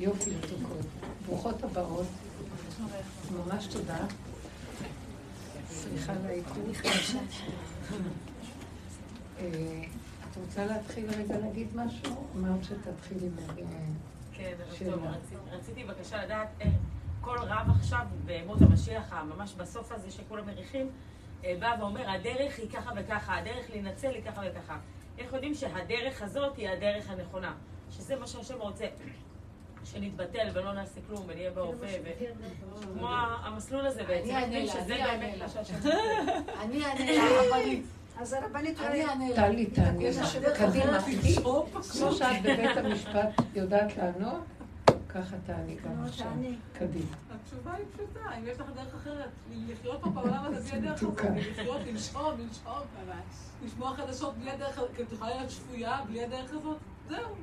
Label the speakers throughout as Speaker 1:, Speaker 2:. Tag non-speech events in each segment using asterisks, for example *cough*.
Speaker 1: יופי מתוקות. ברוכות הבאות. ממש תודה. סליחה על העיכוב. אה, את רוצה להתחיל רגע להגיד משהו? אמרת שתתחילי
Speaker 2: להגיד כן, טוב, רציתי בבקשה לדעת איך כל רב עכשיו בימות המשיח, ממש בסוף הזה שכולם מריחים, אה, בא ואומר, הדרך היא ככה וככה, הדרך להינצל היא ככה וככה. איך יודעים שהדרך הזאת היא הדרך הנכונה? שזה מה שהשם רוצה. שנתבטל ולא נעשה כלום ונהיה בהווה, כמו המסלול הזה בעצם, שזה באמת מה שהשם.
Speaker 3: אני אענה לרבנית. אז הרבנית,
Speaker 1: אני אענה לה. *laughs* טלי, תעני קדימה. כמו שאת בבית המשפט יודעת לענות, ככה תעני גם עכשיו. קדימה.
Speaker 4: התשובה היא פשוטה, אם יש לך דרך אחרת, לחיות פה בעולם הזה בלי הדרך הזאת, לחיות, לנשום, לנשום, לשמוע חדשות בלי הדרך הזאת, כי את יכולה להיות שפויה בלי הדרך הזאת, זהו,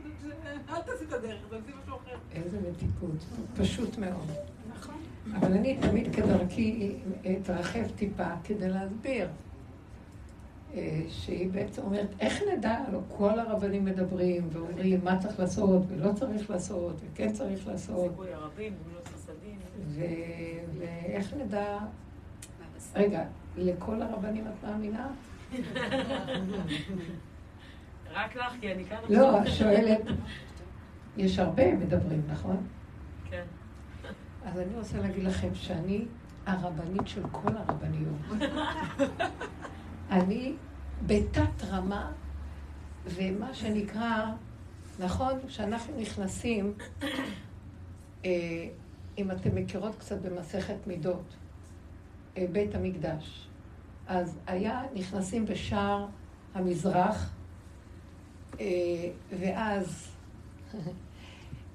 Speaker 4: אל תעשי את הדרך, תעשי משהו אחר.
Speaker 1: איזה מתיקות, פשוט מאוד. נכון. אבל אני תמיד כדרכי אתרחב טיפה כדי להסביר. אה, שהיא בעצם אומרת, איך נדע? לא כל הרבנים מדברים ואומרים מה צריך לעשות ולא צריך לעשות וכן צריך לעשות. חסדים. ואיך נדע... רגע, לכל הרבנים את מאמינה? *laughs*
Speaker 2: רק לך, כי אני כאן...
Speaker 1: לא, שואלת, יש הרבה מדברים, נכון?
Speaker 2: כן.
Speaker 1: אז אני רוצה להגיד לכם שאני הרבנית של כל הרבניות. אני בתת רמה, ומה שנקרא, נכון, כשאנחנו נכנסים, אה, אם אתם מכירות קצת במסכת מידות, אה, בית המקדש, אז היה, נכנסים בשער המזרח, ואז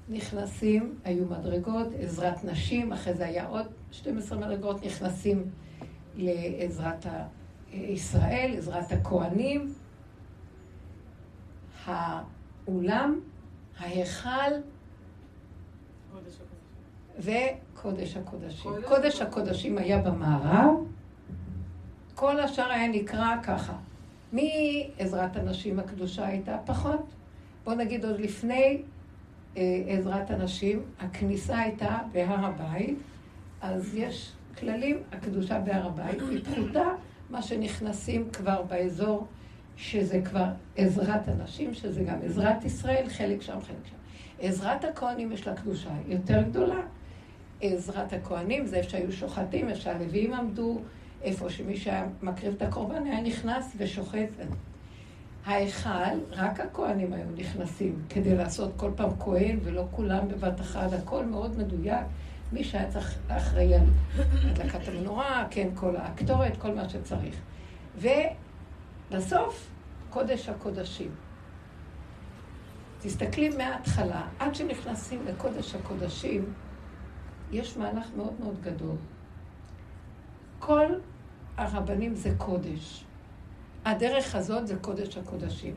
Speaker 1: נכנסים, היו מדרגות, עזרת נשים, אחרי זה היה עוד 12 מדרגות, נכנסים לעזרת. ישראל, עזרת הכוהנים, האולם, ההיכל וקודש הקודשים. קודש הקודשים היה במערב, כל השאר היה נקרא ככה. מעזרת הנשים הקדושה הייתה פחות. בוא נגיד עוד לפני אה, עזרת הנשים, הכניסה הייתה בהר הבית, אז יש כללים, הקדושה בהר הבית היא פחותה מה שנכנסים כבר באזור, שזה כבר עזרת הנשים, שזה גם עזרת ישראל, חלק שם, חלק שם. עזרת הכוהנים יש לה קדושה יותר גדולה. עזרת הכוהנים זה איפה שהיו שוחטים, איפה שהלווים עמדו, איפה שמי שהיה מקריב את הקורבן היה נכנס ושוחט. ההיכל, רק הכוהנים היו נכנסים כדי לעשות כל פעם כהן, ולא כולם בבת אחת, הכל מאוד מדויק. מי שהיה צריך אחראי על הדלקת המנורה, כן, כל הקטורת, כל מה שצריך. ובסוף, קודש הקודשים. תסתכלי מההתחלה, עד שנכנסים לקודש הקודשים, יש מהלך מאוד מאוד גדול. כל הרבנים זה קודש. הדרך הזאת זה קודש הקודשים.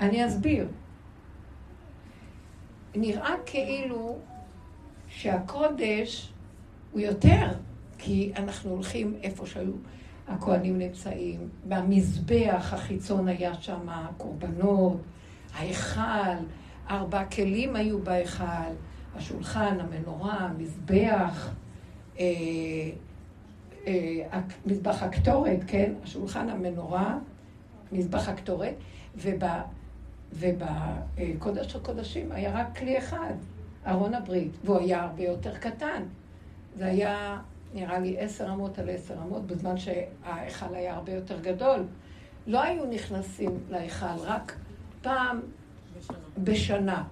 Speaker 1: אני אסביר. נראה כאילו שהקודש הוא יותר, כי אנחנו הולכים איפה שהיו הכוהנים נמצאים, במזבח החיצון היה שם הקורבנות, ההיכל, ארבע כלים היו בהיכל, השולחן, המנורה, המזבח, אה, מזבח הקטורת, כן? השולחן, המנורה, מזבח הקטורת, ובקודש הקודשים היה רק כלי אחד, ארון הברית, והוא היה הרבה יותר קטן. זה היה, נראה לי, עשר אמות על עשר אמות, בזמן שההיכל היה הרבה יותר גדול. לא היו נכנסים להיכל רק פעם בשנה. בשנה.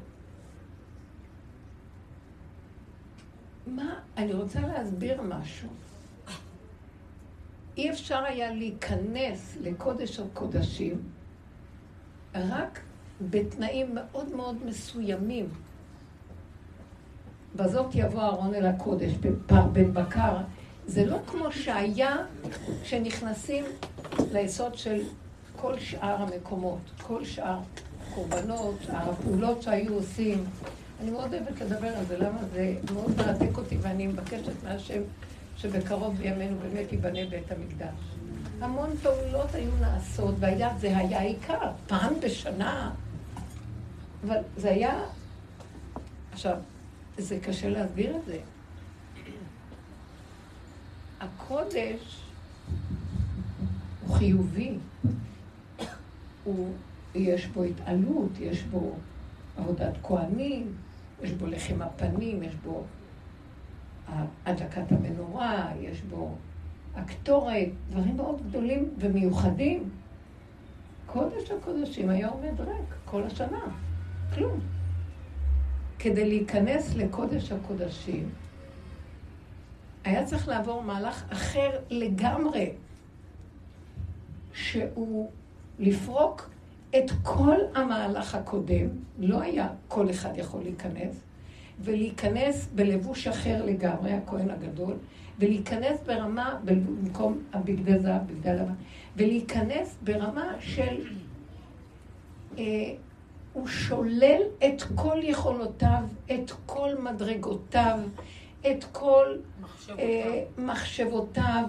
Speaker 1: מה, אני רוצה להסביר משהו. אי אפשר היה להיכנס לקודש הקודשים רק בתנאים מאוד מאוד מסוימים. בזאת יבוא אהרון אל הקודש, בן בקר. זה לא כמו שהיה כשנכנסים ליסוד של כל שאר המקומות, כל שאר הקורבנות, הפעולות שהיו עושים. אני מאוד אוהבת לדבר על זה, למה זה מאוד מרתק אותי, ואני מבקשת מהשם שבקרוב בימינו באמת ייבנה בית המקדש. המון פעולות היו נעשות, והיה, זה היה עיקר, פעם בשנה. אבל זה היה... עכשיו, זה קשה להסביר את זה. הקודש הוא חיובי. הוא, יש בו התעלות, יש בו עבודת כהנים, יש בו לחם הפנים, יש בו הדלקת המנורה, יש בו הקטורת, דברים מאוד גדולים ומיוחדים. קודש הקודשים היה עומד ריק כל השנה, כלום. כדי להיכנס לקודש הקודשים, היה צריך לעבור מהלך אחר לגמרי, שהוא לפרוק את כל המהלך הקודם, לא היה כל אחד יכול להיכנס, ולהיכנס בלבוש אחר לגמרי, הכהן הגדול, ולהיכנס ברמה, במקום הבגדי זהב, בגדי לבן, ולהיכנס ברמה של... אה, הוא שולל את כל יכולותיו, את כל מדרגותיו, את כל מחשבותיו. אה, מחשבותיו.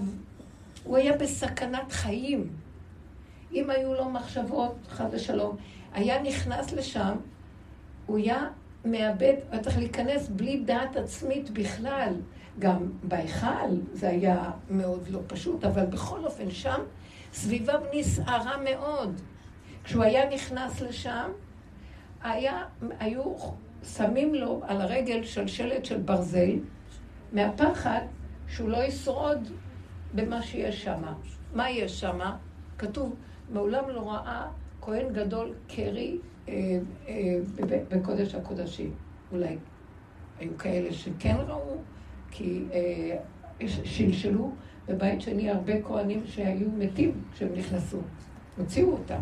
Speaker 1: הוא היה בסכנת חיים. אם היו לו מחשבות, חס ושלום, היה נכנס לשם, הוא היה מאבד, היה צריך להיכנס בלי דעת עצמית בכלל. גם בהיכל זה היה מאוד לא פשוט, אבל בכל אופן שם סביביו נסערה מאוד. כשהוא היה נכנס לשם, היה, היו שמים לו על הרגל שלשלת של ברזל, מהפחד שהוא לא ישרוד במה שיש שם. מה יש שם? כתוב, מעולם לא ראה כהן גדול קרי בקודש הקודשים. אולי היו כאלה שכן ראו, כי אה, שלשלו בבית שני הרבה כהנים שהיו מתים כשהם נכנסו. הוציאו אותם.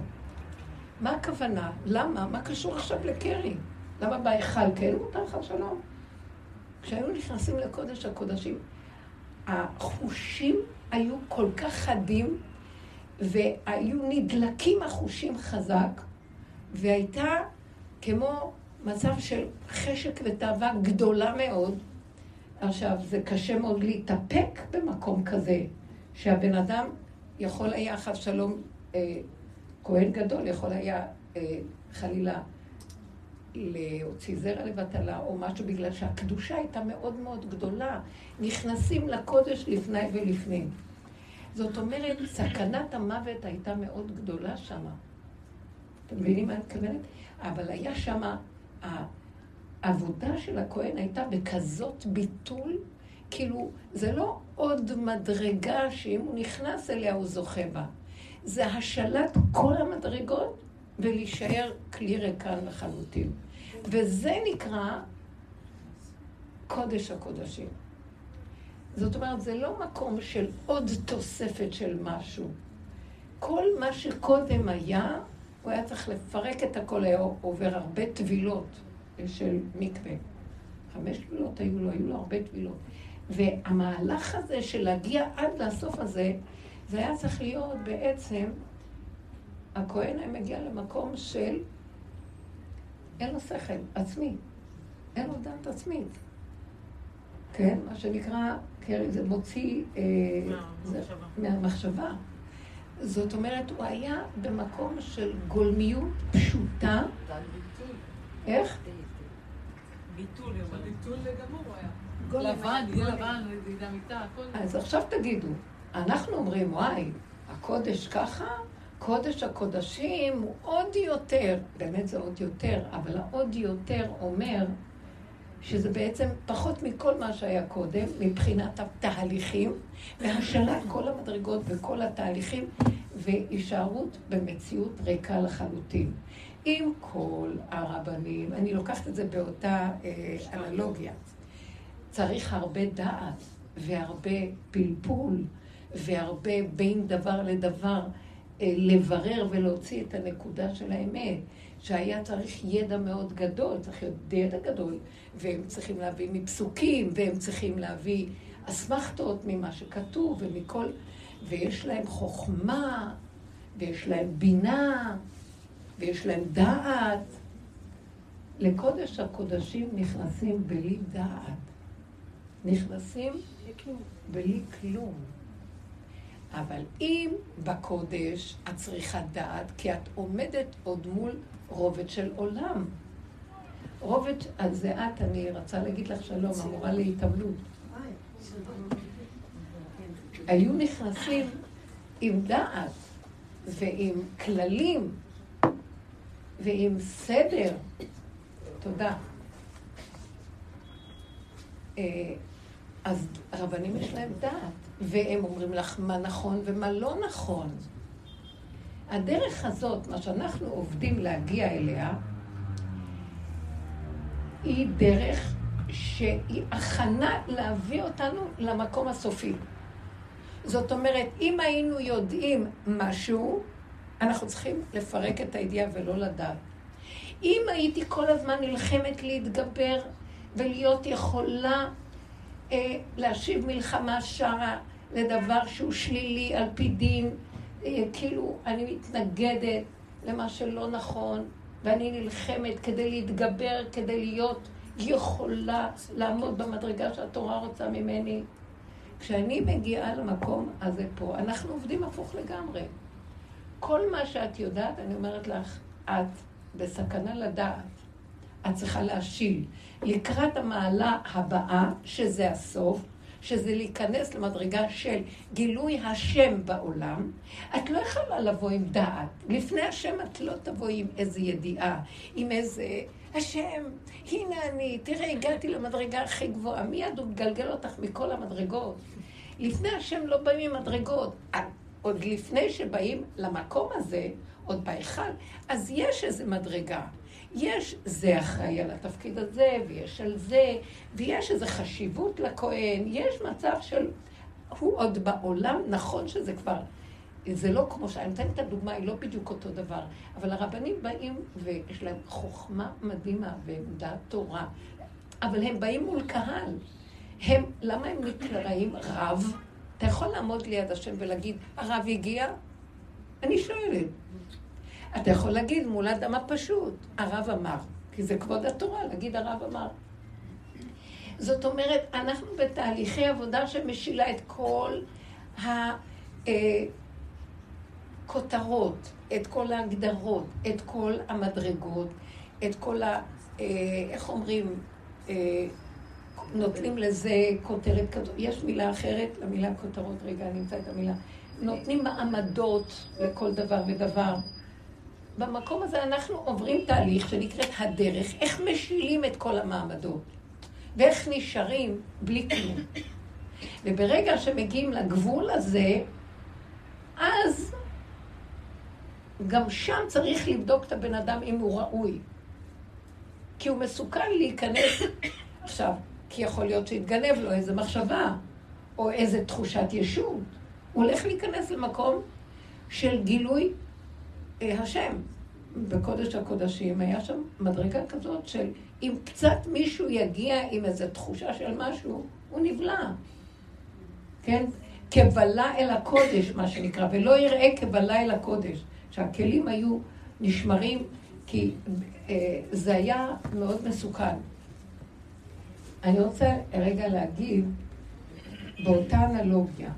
Speaker 1: מה הכוונה? למה? מה קשור עכשיו לקרי? למה בהיכל כן מותר לך שלום? כשהיינו נכנסים לקודש הקודשים, החושים היו כל כך חדים, והיו נדלקים החושים חזק, והייתה כמו מצב של חשק ותאווה גדולה מאוד. עכשיו, זה קשה מאוד להתאפק במקום כזה, שהבן אדם יכול היה, חס שלום, אה, כהן גדול יכול היה אה, חלילה להוציא זרע לבטלה או משהו, בגלל שהקדושה הייתה מאוד מאוד גדולה. נכנסים לקודש לפני ולפנים. זאת אומרת, סכנת המוות הייתה מאוד גדולה שמה. אתם מבינים מה אני מתכוונת? אבל היה שמה, העבודה של הכהן הייתה בכזאת ביטול, כאילו, זה לא עוד מדרגה שאם הוא נכנס אליה הוא זוכה בה. זה השלט כל המדרגות ולהישאר כלי ריקן לחלוטין. וזה נקרא קודש הקודשים. זאת אומרת, זה לא מקום של עוד תוספת של משהו. כל מה שקודם היה, הוא היה צריך לפרק את הכל, היה עובר הרבה טבילות של מקווה. חמש טבילות היו לו, היו לו הרבה טבילות. והמהלך הזה של להגיע עד לסוף הזה, זה היה צריך להיות בעצם, הכהן היה מגיע למקום של אין לו שכל עצמי, אין לו דעת עצמית. כן? מה שנקרא, כן, זה מוציא אה, זה, מהמחשבה. זאת אומרת, הוא היה במקום של גולמיות פשוטה. איך?
Speaker 4: ביטול, ביטול לגמור היה. לבן, לבן, מיטה, הכל.
Speaker 1: אז עכשיו תגידו, אנחנו אומרים, וואי, הקודש ככה, קודש הקודשים הוא עוד יותר, באמת זה עוד יותר, אבל העוד יותר אומר שזה בעצם פחות מכל מה שהיה קודם, מבחינת התהליכים, והשלט כל המדרגות וכל התהליכים, והישארות במציאות ריקה לחלוטין. עם כל הרבנים, אני לוקחת את זה באותה אה, אנלוגיה, צריך הרבה דעת והרבה פלפול. והרבה בין דבר לדבר אה, לברר ולהוציא את הנקודה של האמת, שהיה צריך ידע מאוד גדול, צריך להיות ידע גדול, והם צריכים להביא מפסוקים, והם צריכים להביא אסמכתות ממה שכתוב ומכל, ויש להם חוכמה, ויש להם בינה, ויש להם דעת. לקודש הקודשים נכנסים בלי דעת. נכנסים בלי כלום. אבל אם בקודש את צריכה דעת, כי את עומדת עוד מול רובד של עולם. רובד הזיעת, אני רוצה להגיד לך שלום, המורה להתעמלות. היו נכנסים עם דעת ועם כללים ועם סדר. תודה. אה, אז הרבנים יש להם דעת, והם אומרים לך מה נכון ומה לא נכון. הדרך הזאת, מה שאנחנו עובדים להגיע אליה, היא דרך שהיא הכנה להביא אותנו למקום הסופי. זאת אומרת, אם היינו יודעים משהו, אנחנו צריכים לפרק את הידיעה ולא לדעת. אם הייתי כל הזמן נלחמת להתגבר ולהיות יכולה אה, להשיב מלחמה שרה לדבר שהוא שלילי על פי דין, כאילו אני מתנגדת למה שלא נכון, ואני נלחמת כדי להתגבר, כדי להיות יכולה לעמוד במדרגה שהתורה רוצה ממני. כשאני מגיעה למקום הזה פה, אנחנו עובדים הפוך לגמרי. כל מה שאת יודעת, אני אומרת לך, את בסכנה לדעת. את צריכה להשיל. לקראת המעלה הבאה, שזה הסוף, שזה להיכנס למדרגה של גילוי השם בעולם, את לא יכולה לבוא עם דעת. לפני השם את לא תבוא עם איזו ידיעה, עם איזה... השם, הנה אני, תראה, הגעתי למדרגה הכי גבוהה, מיד הוא מגלגל אותך מכל המדרגות. לפני השם לא באים עם מדרגות. עוד לפני שבאים למקום הזה, עוד בהיכל, אז יש איזו מדרגה. יש זה אחראי על התפקיד הזה, ויש על זה, ויש איזו חשיבות לכהן, יש מצב של... הוא עוד בעולם, נכון שזה כבר... זה לא כמו שאני נותנת את הדוגמה, היא לא בדיוק אותו דבר, אבל הרבנים באים ויש להם חוכמה מדהימה והם דעת תורה, אבל הם באים מול קהל. הם, למה הם נקראים רב? אתה יכול לעמוד ליד השם ולהגיד, הרב הגיע? אני שואלת. אתה יכול להגיד מול האדם הפשוט, הרב אמר, כי זה כבוד התורה, להגיד הרב אמר. זאת אומרת, אנחנו בתהליכי עבודה שמשילה את כל הכותרות, אה, את כל ההגדרות, את כל המדרגות, את כל ה... אה, איך אומרים? אה, נותנים לזה כותרת כזאת. יש מילה אחרת למילה כותרות, רגע, אני אמצא את המילה. נותנים מעמדות לכל דבר ודבר. במקום הזה אנחנו עוברים תהליך שנקראת הדרך, איך משילים את כל המעמדות, ואיך נשארים בלי כלום. וברגע שמגיעים לגבול הזה, אז גם שם צריך לבדוק את הבן אדם אם הוא ראוי. כי הוא מסוכן להיכנס עכשיו, כי יכול להיות שיתגנב לו איזו מחשבה, או איזו תחושת ישות. הוא הולך להיכנס למקום של גילוי השם. בקודש הקודשים היה שם מדרגה כזאת של אם קצת מישהו יגיע עם איזו תחושה של משהו, הוא נבלע. כן? כבלה אל הקודש, מה שנקרא, ולא יראה כבלה אל הקודש. שהכלים היו נשמרים, כי אה, זה היה מאוד מסוכן. אני רוצה רגע להגיד, באותה אנלוגיה,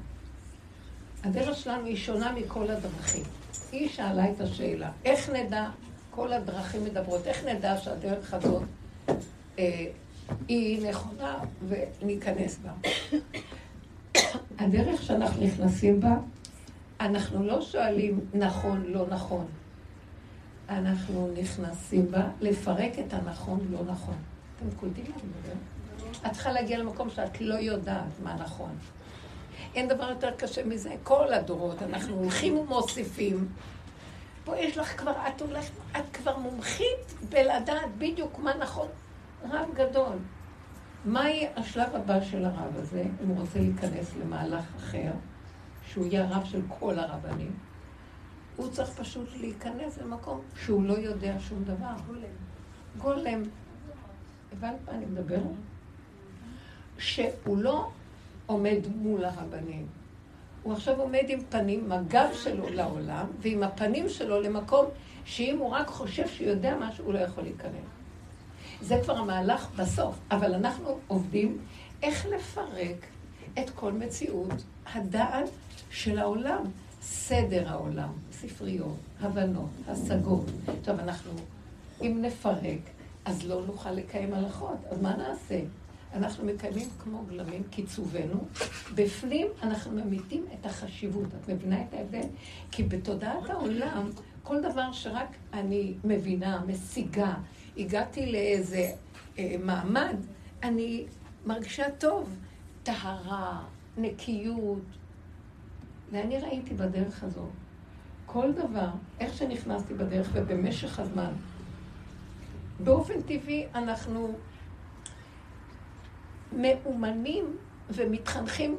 Speaker 1: הדרך שלנו היא שונה מכל הדרכים. היא שאלה את השאלה, איך נדע, כל הדרכים מדברות, איך נדע שהדרך הזאת אה, היא נכונה וניכנס בה. הדרך שאנחנו נכנסים בה, אנחנו לא שואלים נכון, לא נכון. אנחנו נכנסים בה לפרק את הנכון, לא נכון. אתם קולטים מה אני? את צריכה להגיע למקום שאת לא יודעת מה נכון. אין דבר יותר קשה מזה. כל הדורות, אנחנו הולכים ומוסיפים. פה יש לך כבר, את הולכת, את כבר מומחית בלדעת בדיוק מה נכון. רב גדול. מהי השלב הבא של הרב הזה, אם הוא רוצה להיכנס למהלך אחר, שהוא יהיה הרב של כל הרבנים? הוא צריך פשוט להיכנס למקום שהוא לא יודע שום דבר. גולם. גולם. הבנת מה אני מדברת? שהוא לא עומד מול הרבנים. הוא עכשיו עומד עם פנים, הגב שלו לעולם, ועם הפנים שלו למקום שאם הוא רק חושב שהוא יודע משהו, הוא לא יכול להיכנס. זה כבר המהלך בסוף, אבל אנחנו עובדים איך לפרק את כל מציאות הדעת של העולם, סדר העולם, ספריות, הבנות, השגות. טוב, אנחנו, אם נפרק, אז לא נוכל לקיים הלכות. אז מה נעשה? אנחנו מקיימים כמו גלמים קיצובנו, בפנים אנחנו ממיתים את החשיבות. את מבינה את ההבדל? כי בתודעת העולם, כל דבר שרק אני מבינה, משיגה, הגעתי לאיזה אה, מעמד, אני מרגישה טוב. טהרה, נקיות. ואני ראיתי בדרך הזו, כל דבר, איך שנכנסתי בדרך ובמשך הזמן, באופן טבעי אנחנו מאומנים ומתחנכים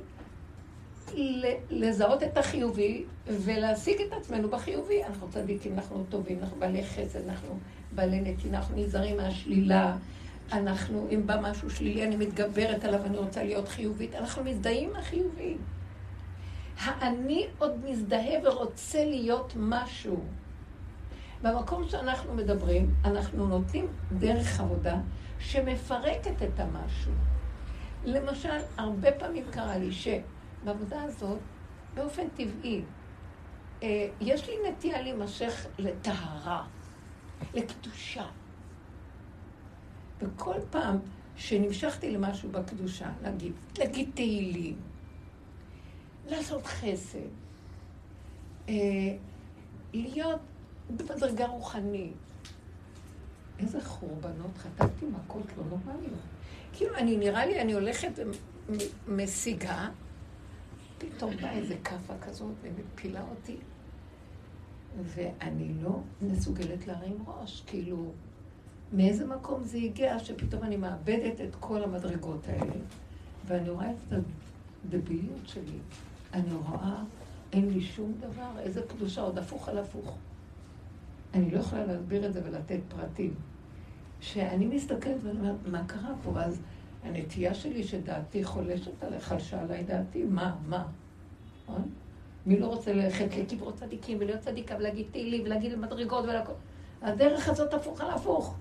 Speaker 1: לזהות את החיובי ולהשיג את עצמנו בחיובי. אנחנו צדיקים, אנחנו טובים, אנחנו בעלי חסד, אנחנו בעלי נתינה, אנחנו נזהרים מהשלילה, אנחנו, אם בא משהו שלילי, אני מתגברת עליו, אני רוצה להיות חיובית. אנחנו מזדהים עם החיובי. האני עוד מזדהה ורוצה להיות משהו. במקום שאנחנו מדברים, אנחנו נותנים דרך עבודה שמפרקת את המשהו. למשל, הרבה פעמים קרה לי שבעבודה הזאת, באופן טבעי, אה, יש לי נטייה להימשך לטהרה, לקדושה. וכל פעם שנמשכתי למשהו בקדושה, להגיד, להגיד תהילים, לעשות חסד, אה, להיות במדרגה רוחנית. איזה חורבנות חטפתי מכות לא נורמליות. כאילו, אני, נראה לי, אני הולכת ומשיגה, פתאום באה איזה כאפה כזאת ומפילה אותי, ואני לא מסוגלת להרים ראש, כאילו... מאיזה מקום זה הגיע שפתאום אני מאבדת את כל המדרגות האלה. ואני רואה את הדביליות שלי. אני רואה, אין לי שום דבר, איזה קדושה, עוד הפוך על הפוך. אני לא יכולה להסביר את זה ולתת פרטים. שאני מסתכלת ואני אומרת, מה קרה פה? אז הנטייה שלי שדעתי חולשת עליי, חלשה עליי דעתי, מה, מה? נכון? מי לא רוצה ללכת לקברות צדיקים ולהיות צדיקה ולהגיד תהילים ולהגיד מדרגות ולכל... הדרך הזאת הפוך על הפוך.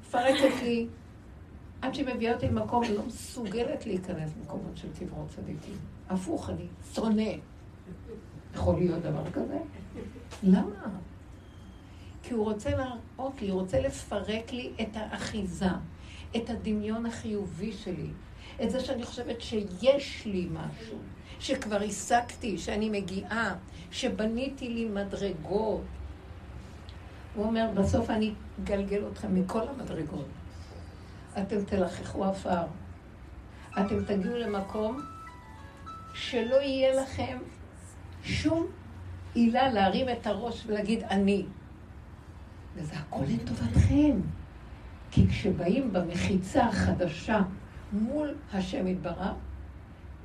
Speaker 1: מפרקת לי, עד שהיא מביאה אותי למקום, היא לא מסוגלת להיכנס למקומות של קברות צדיקים. הפוך, אני שונא. יכול להיות דבר כזה? למה? כי הוא רוצה להראות לי, הוא רוצה לפרק לי את האחיזה, את הדמיון החיובי שלי, את זה שאני חושבת שיש לי משהו, שכבר השגתי, שאני מגיעה, שבניתי לי מדרגות, הוא אומר, בסוף אני אגלגל אתכם מכל המדרגות. אתם תלחכו עפר. אתם תגיעו למקום שלא יהיה לכם שום עילה להרים את הראש ולהגיד אני. וזה הכל לטובתכם. כי כשבאים במחיצה החדשה מול השם יתברך,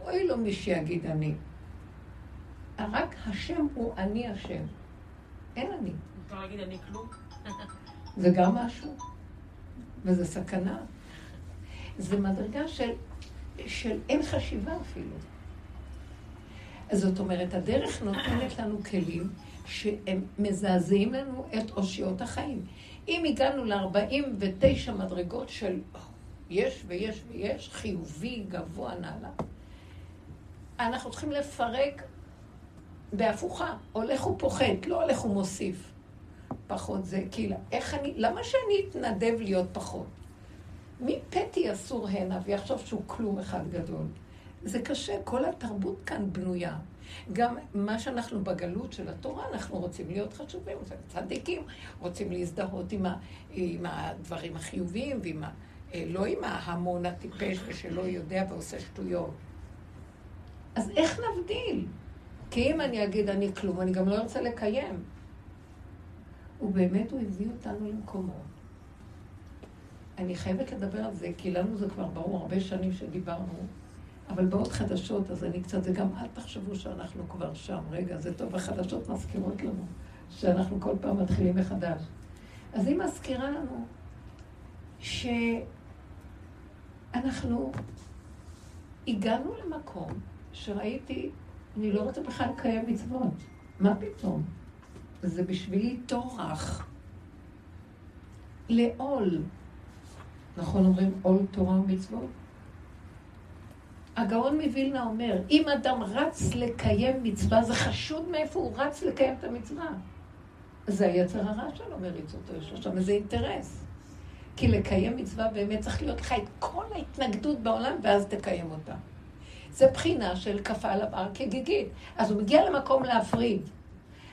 Speaker 1: אוי לו מי שיגיד אני. רק השם הוא אני השם. אין אני.
Speaker 2: אפשר להגיד אני כלום?
Speaker 1: זה גם משהו, וזה סכנה. זה מדרגה של, של אין חשיבה אפילו. זאת אומרת, הדרך נותנת לנו כלים שהם מזעזעים לנו את אושיות החיים. אם הגענו ל-49 מדרגות של יש ויש ויש, חיובי, גבוה, נעלה, אנחנו צריכים לפרק בהפוכה, הולך ופוחת, לא הולך ומוסיף. פחות זה, כאילו, איך אני, למה שאני אתנדב להיות פחות? מי פתי אסור הנה ויחשוב שהוא כלום אחד גדול? זה קשה, כל התרבות כאן בנויה. גם מה שאנחנו בגלות של התורה, אנחנו רוצים להיות חשובים, צדיקים, רוצים להזדהות עם, ה, עם הדברים החיוביים, ועם ה, אה, לא עם ההמון הטיפש ושלא יודע ועושה שטויות. אז איך נבדיל? כי אם אני אגיד אני כלום, אני גם לא ארצה לקיים. ובאמת הוא הביא אותנו למקומות. אני חייבת לדבר על זה, כי לנו זה כבר ברור, הרבה שנים שדיברנו, אבל באות חדשות, אז אני קצת, זה גם אל תחשבו שאנחנו כבר שם. רגע, זה טוב, החדשות מזכירות לנו שאנחנו כל פעם מתחילים מחדש. אז היא מזכירה לנו שאנחנו הגענו למקום שראיתי, אני לא רוצה בכלל לקיים מצוות. מה פתאום? זה בשבילי טורח. לעול. נכון אומרים עול תורה ומצוות? הגאון מווילנה אומר, אם אדם רץ לקיים מצווה, זה חשוד מאיפה הוא רץ לקיים את המצווה. זה היצר הרע שלו מריץ אותו, יש לו שם איזה אינטרס. כי לקיים מצווה באמת צריך להיות לך את כל ההתנגדות בעולם, ואז תקיים אותה. זה בחינה של כפה על הר כגיגית. אז הוא מגיע למקום להפריד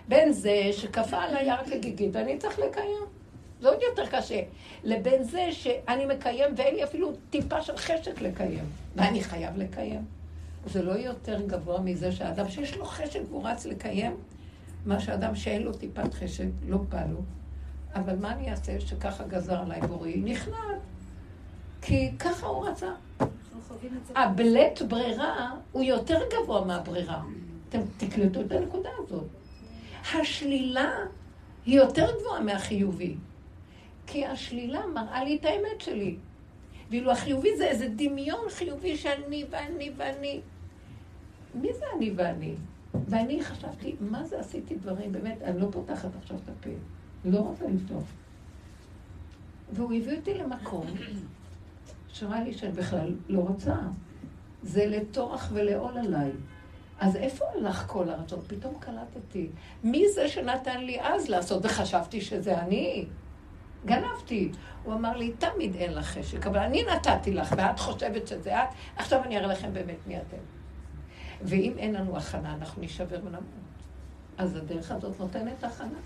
Speaker 1: בין זה שכפה על היער כגיגית, ואני צריך לקיים. זה עוד יותר קשה. לבין זה שאני מקיים ואין לי אפילו טיפה של חשק לקיים. ואני חייב לקיים. זה לא יותר גבוה מזה שאדם שיש לו חשק והוא רץ לקיים, מה שאדם שאין לו טיפת חשק, לא בא לו. אבל מה אני אעשה שככה גזר עליי בורי? נכנעת. כי ככה הוא רצה. הבלית ברירה הוא יותר גבוה מהברירה. אתם תקלטו את הנקודה הזאת. השלילה היא יותר גבוהה מהחיובי. כי השלילה מראה לי את האמת שלי. ואילו החיובי זה איזה דמיון חיובי שאני ואני ואני. מי זה אני ואני? ואני חשבתי, מה זה עשיתי דברים, באמת, אני לא פותחת עכשיו את הפה. לא רוצה לפתוח. והוא הביא אותי למקום שראה לי שאני בכלל לא רוצה. זה לטורח ולעול עליי. אז איפה הלך כל הרצון? פתאום קלטתי. מי זה שנתן לי אז לעשות, וחשבתי שזה אני? גנבתי. הוא אמר לי, תמיד אין לך חשק, אבל אני נתתי לך, ואת חושבת שזה את, עכשיו אני אראה לכם באמת מי אתם. ואם אין לנו הכנה, אנחנו נשבר ונמות. אז הדרך הזאת נותנת הכנה.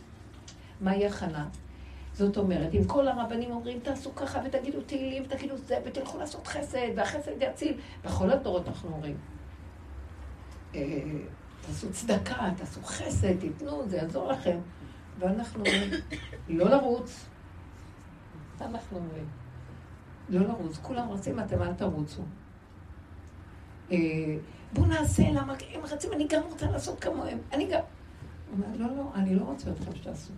Speaker 1: מהי הכנה? זאת אומרת, אם כל הרבנים אומרים, תעשו ככה ותגידו תהילים ותגידו זה, ותלכו לעשות חסד, והחסד יציל, בכל הדורות אנחנו אומרים. אה, תעשו צדקה, תעשו חסד, תיתנו, זה יעזור לכם. ואנחנו אומרים, לא לרוץ. אנחנו אומרים, לא לרוץ. כולם רוצים, אתם אל תרוצו. אה, בואו נעשה, למה הם רצים, אני גם רוצה לעשות כמוהם. אני גם... הוא אומר, לא, לא, אני לא רוצה אתכם שתעשו.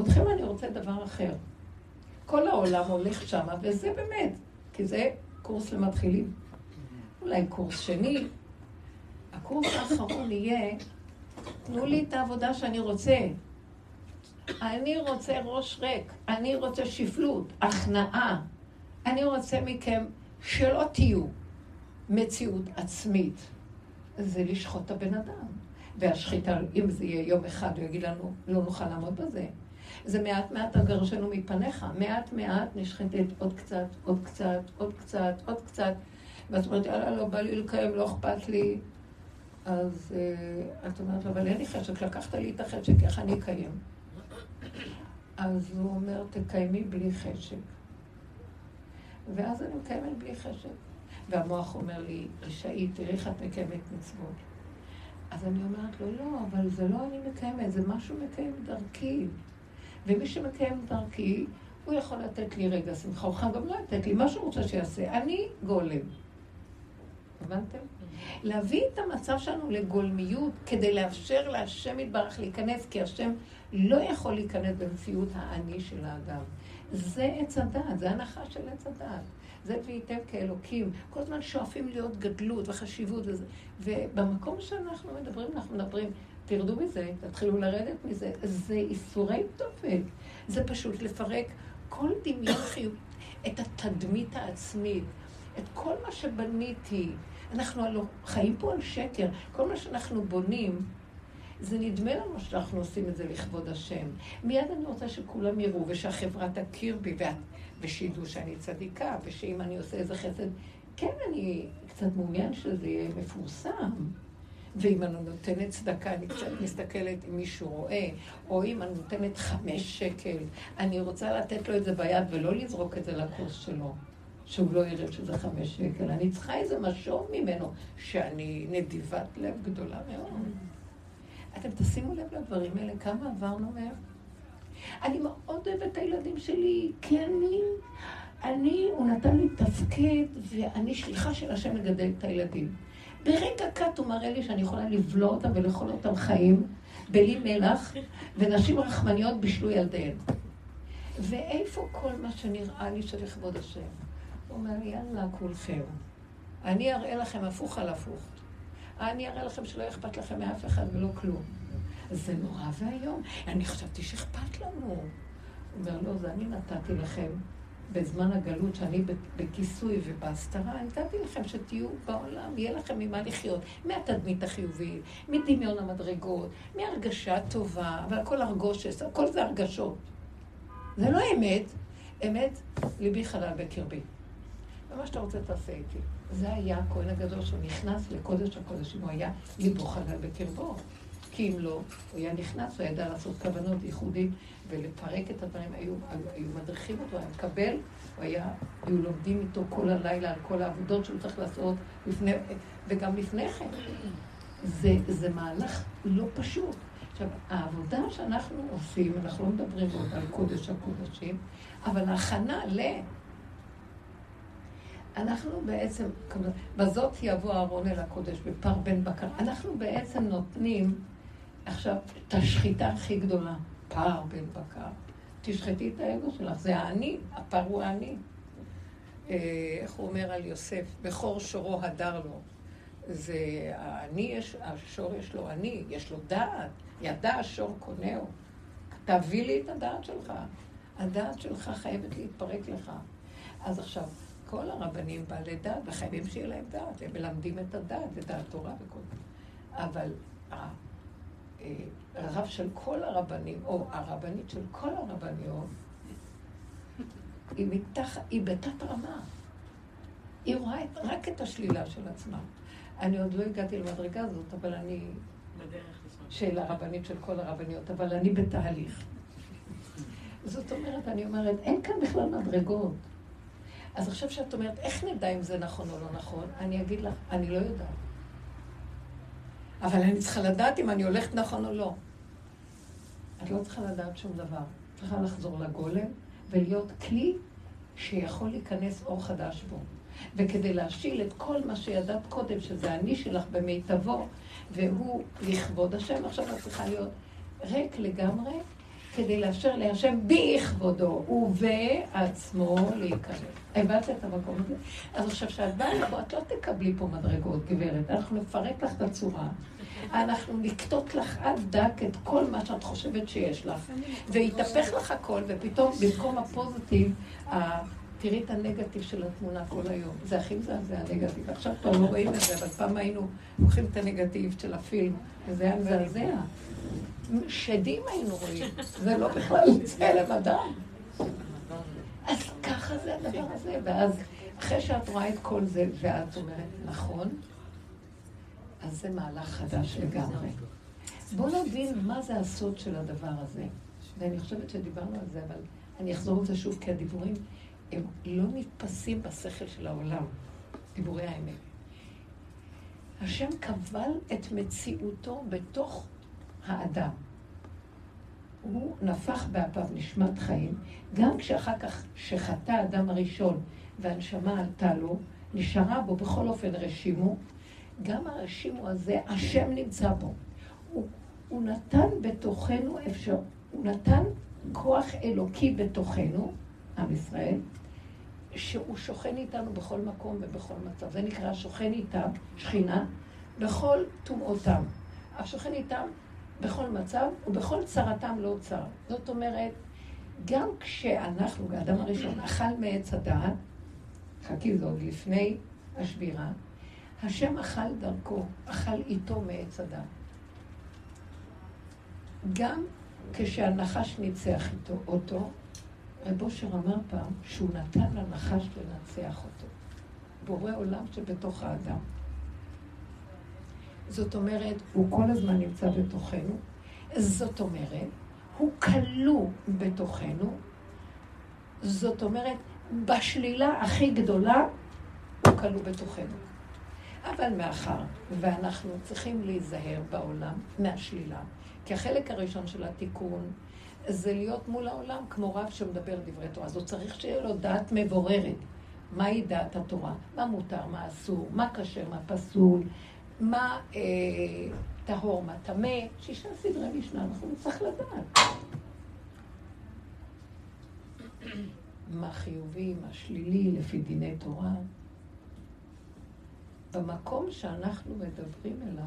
Speaker 1: אתכם אני רוצה דבר אחר. כל העולם הולך שמה, וזה באמת, כי זה קורס למתחילים. אולי קורס שני. הקורס האחרון יהיה, תנו לי את העבודה שאני רוצה. אני רוצה ראש ריק, אני רוצה שפלות, הכנעה. אני רוצה מכם שלא תהיו מציאות עצמית. זה לשחוט את הבן אדם. והשחיטה, אם זה יהיה יום אחד, הוא יגיד לנו, לא נוכל לעמוד בזה. זה מעט מעט אגרשנו מפניך, מעט מעט נשחטת עוד קצת, עוד קצת, עוד קצת, עוד קצת. ואת אומרת, יאללה, לא בא לי לקיים, לא אכפת לי. אז uh, את אומרת אבל אין לי חשק, לקחת לי את החשק, איך אני אקיים? אז הוא אומר, תקיימי בלי חשק. ואז אני מקיימת בלי חשק. והמוח אומר לי, רשאית, תראי איך את מקיימת מצוות. אז אני אומרת לו, לא, אבל זה לא אני מקיימת, זה משהו מקיים דרכי. ומי שמקיים דרכי, הוא יכול לתת לי רגע שמחה, הוא גם לא לתת לי, מה שהוא רוצה שיעשה. אני גולם. הבנתם? להביא את המצב שלנו לגולמיות כדי לאפשר להשם יתברך להיכנס, כי השם לא יכול להיכנס במציאות האני של האדם. זה עץ הדעת, זה הנחה של עץ הדעת. זה וייתם כאלוקים. כל הזמן שואפים להיות גדלות וחשיבות וזה. ובמקום שאנחנו מדברים, אנחנו מדברים, תרדו מזה, תתחילו לרדת מזה. זה איסורי תופת. זה פשוט לפרק כל דמיון חיובי, את התדמית העצמית, את כל מה שבניתי. אנחנו הלוא חיים פה על שקר. כל מה שאנחנו בונים, זה נדמה לנו שאנחנו עושים את זה לכבוד השם. מיד אני רוצה שכולם יראו ושהחברה תכיר בי ושידעו שאני צדיקה ושאם אני עושה איזה חסד, כן, אני קצת מעוניין שזה יהיה מפורסם. ואם אני נותנת צדקה, אני קצת מסתכלת אם מישהו רואה, או אם אני נותנת חמש שקל, אני רוצה לתת לו את זה ביד ולא לזרוק את זה לקורס שלו, שהוא לא יראה שזה חמש שקל. אני צריכה איזה משוב ממנו, שאני נדיבת לב גדולה מאוד. אתם תשימו לב לדברים האלה, כמה עברנו מהם? אני מאוד אוהבת את הילדים שלי, כי אני, אני, הוא נתן לי תפקיד, ואני שליחה של השם לגדל את הילדים. ברגע קט הוא מראה לי שאני יכולה לבלוע אותם ולאכול אותם חיים, בלי מלח, ונשים רחמניות בישלו ילדיהן. ואיפה כל מה שנראה לי שלכבוד השם? הוא אומר יאללה, כולכם. אני אראה לכם הפוך על הפוך. אני אראה לכם שלא אכפת לכם מאף אחד ולא כלום. זה נורא ואיום. אני חשבתי שאכפת לנו. הוא אומר, לא, זה אני נתתי לכם בזמן הגלות, שאני בכיסוי ובהסתרה, נתתי לכם שתהיו בעולם, יהיה לכם ממה לחיות. מהתדמית החיובית, מדמיון המדרגות, מהרגשה טובה, אבל הכל הרגושת, הכל זה הרגשות. זה לא אמת. אמת, ליבי חלל בקרבי. ומה שאתה רוצה תעשה איתי. זה היה הכהן הגדול שהוא נכנס לקודש הקודשים, הוא היה ליבו חלל בקרבו. כי אם לא, הוא היה נכנס, הוא ידע לעשות כוונות ייחודית ולפרק את הדברים, היו, היו מדריכים אותו, היה מקבל, הוא היה, היו לומדים איתו כל הלילה על כל העבודות שהוא צריך לעשות, לפני, וגם לפני כן. זה, זה מהלך לא פשוט. עכשיו, העבודה שאנחנו עושים, אנחנו לא מדברים עוד על קודש הקודשים, אבל ההכנה ל... אנחנו בעצם, בזאת יבוא אהרון אל הקודש בפר בן בקר. אנחנו בעצם נותנים עכשיו את השחיטה הכי גדולה, פר בן בקר. תשחטי את האגו שלך, זה האני, הפר הוא האני. אה, איך הוא אומר על יוסף? בכור שורו הדר לו. זה האני, יש, השור יש לו אני, יש לו דעת. ידע השור קונהו. תביא לי את הדעת שלך. הדעת שלך חייבת להתפרק לך. אז עכשיו, כל הרבנים בעלי דעת, וחייבים שיהיה להם דעת, הם מלמדים את הדעת, את דעת תורה וכל זה. אבל הרב של כל הרבנים, או הרבנית של כל הרבניות, היא, מתח, היא בתת רמה. היא רואה את, רק את השלילה של עצמה. אני עוד לא הגעתי למדרגה הזאת, אבל אני... של הרבנית של כל הרבניות, אבל אני בתהליך. זאת אומרת, אני אומרת, אין כאן בכלל מדרגות. אז עכשיו שאת אומרת, איך נדע אם זה נכון או לא נכון? אני אגיד לך, אני לא יודעת. אבל אני צריכה לדעת אם אני הולכת נכון או לא. את לא צריכה לדעת שום דבר. צריכה לחזור לגולם ולהיות כלי שיכול להיכנס אור חדש בו. וכדי להשיל את כל מה שידעת קודם, שזה אני שלך במיטבו, והוא לכבוד השם, עכשיו את צריכה להיות ריק לגמרי, כדי לאפשר להשם בכבודו ובעצמו להיכנס. הבנת את המקום הזה? אז עכשיו, כשאת באה לפה, את לא תקבלי פה מדרגות, גברת. אנחנו נפרק לך את הצורה. אנחנו נקטוט לך עד דק את כל מה שאת חושבת שיש לך. ויתהפך לך הכל, ופתאום במקום הפוזיטיב, תראי את הנגטיב של התמונה כל היום. זה הכי מזעזע, הנגטיב. עכשיו כבר לא רואים את זה, אבל פעם היינו לוקחים את הנגטיב של הפילם, וזה היה מזעזע. שדים היינו רואים, זה לא בכלל צלם אדם. אז ככה זה הדבר הזה, ואז אחרי שאת רואה את כל זה, ואת אומרת, נכון, אז זה מהלך חדש לגמרי. בואו נבין מה זה הסוד של הדבר הזה. ואני חושבת שדיברנו על זה, אבל אני אחזור על זה שוב, כי הדיבורים הם לא נתפסים בשכל של העולם, דיבורי האמת. השם קבל את מציאותו בתוך האדם. הוא נפח באפיו נשמת חיים, גם כשאחר כך שחטא האדם הראשון והנשמה עלתה לו, נשארה בו בכל אופן רשימו, גם הרשימו הזה, השם נמצא בו. הוא, הוא נתן בתוכנו אפשר, הוא נתן כוח אלוקי בתוכנו, עם ישראל, שהוא שוכן איתנו בכל מקום ובכל מצב. זה נקרא שוכן איתם, שכינה, בכל טומאותם. השוכן איתם בכל מצב ובכל צרתם לא צר. זאת אומרת, גם כשאנחנו, האדם הראשון, אכל מעץ הדעת, חכי זה עוד לפני השבירה, השם אכל דרכו, אכל איתו מעץ הדעת. גם כשהנחש ניצח איתו, אותו, רב אושר אמר פעם שהוא נתן לנחש לנצח אותו. בורא עולם שבתוך האדם. זאת אומרת, הוא כל הזמן נמצא בתוכנו. זאת אומרת, הוא כלוא בתוכנו. זאת אומרת, בשלילה הכי גדולה, הוא כלוא בתוכנו. אבל מאחר ואנחנו צריכים להיזהר בעולם מהשלילה, כי החלק הראשון של התיקון זה להיות מול העולם כמו רב שמדבר דברי תורה. אז הוא צריך שיהיה לו דעת מבוררת. מהי דעת התורה? מה מותר, מה אסור, מה כשר, מה פסול, מה אה, טהור, מה טמא. שישה סדרי משנה, אנחנו נצטרך לדעת. מה חיובי, מה שלילי, לפי דיני תורה. במקום שאנחנו מדברים אליו,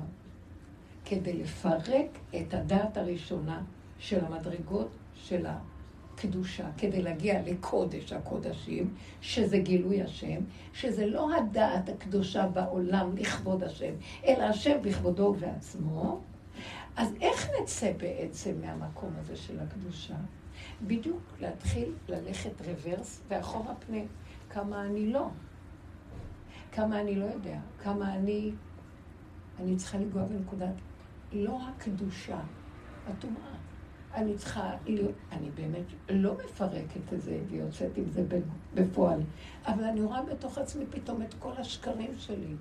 Speaker 1: כדי לפרק את הדעת הראשונה, של המדרגות של הקדושה, כדי להגיע לקודש הקודשים, שזה גילוי השם, שזה לא הדעת הקדושה בעולם לכבוד השם, אלא השם בכבודו ובעצמו. אז איך נצא בעצם מהמקום הזה של הקדושה? בדיוק להתחיל ללכת רוורס ואחורה פנה. כמה אני לא. כמה אני לא יודע. כמה אני... אני צריכה לגוע בנקודת... לא הקדושה, הטומאה. אני צריכה להיות, אני באמת לא מפרקת את זה ויוצאת עם זה בפועל, אבל אני רואה בתוך עצמי פתאום את כל השקרים שלי.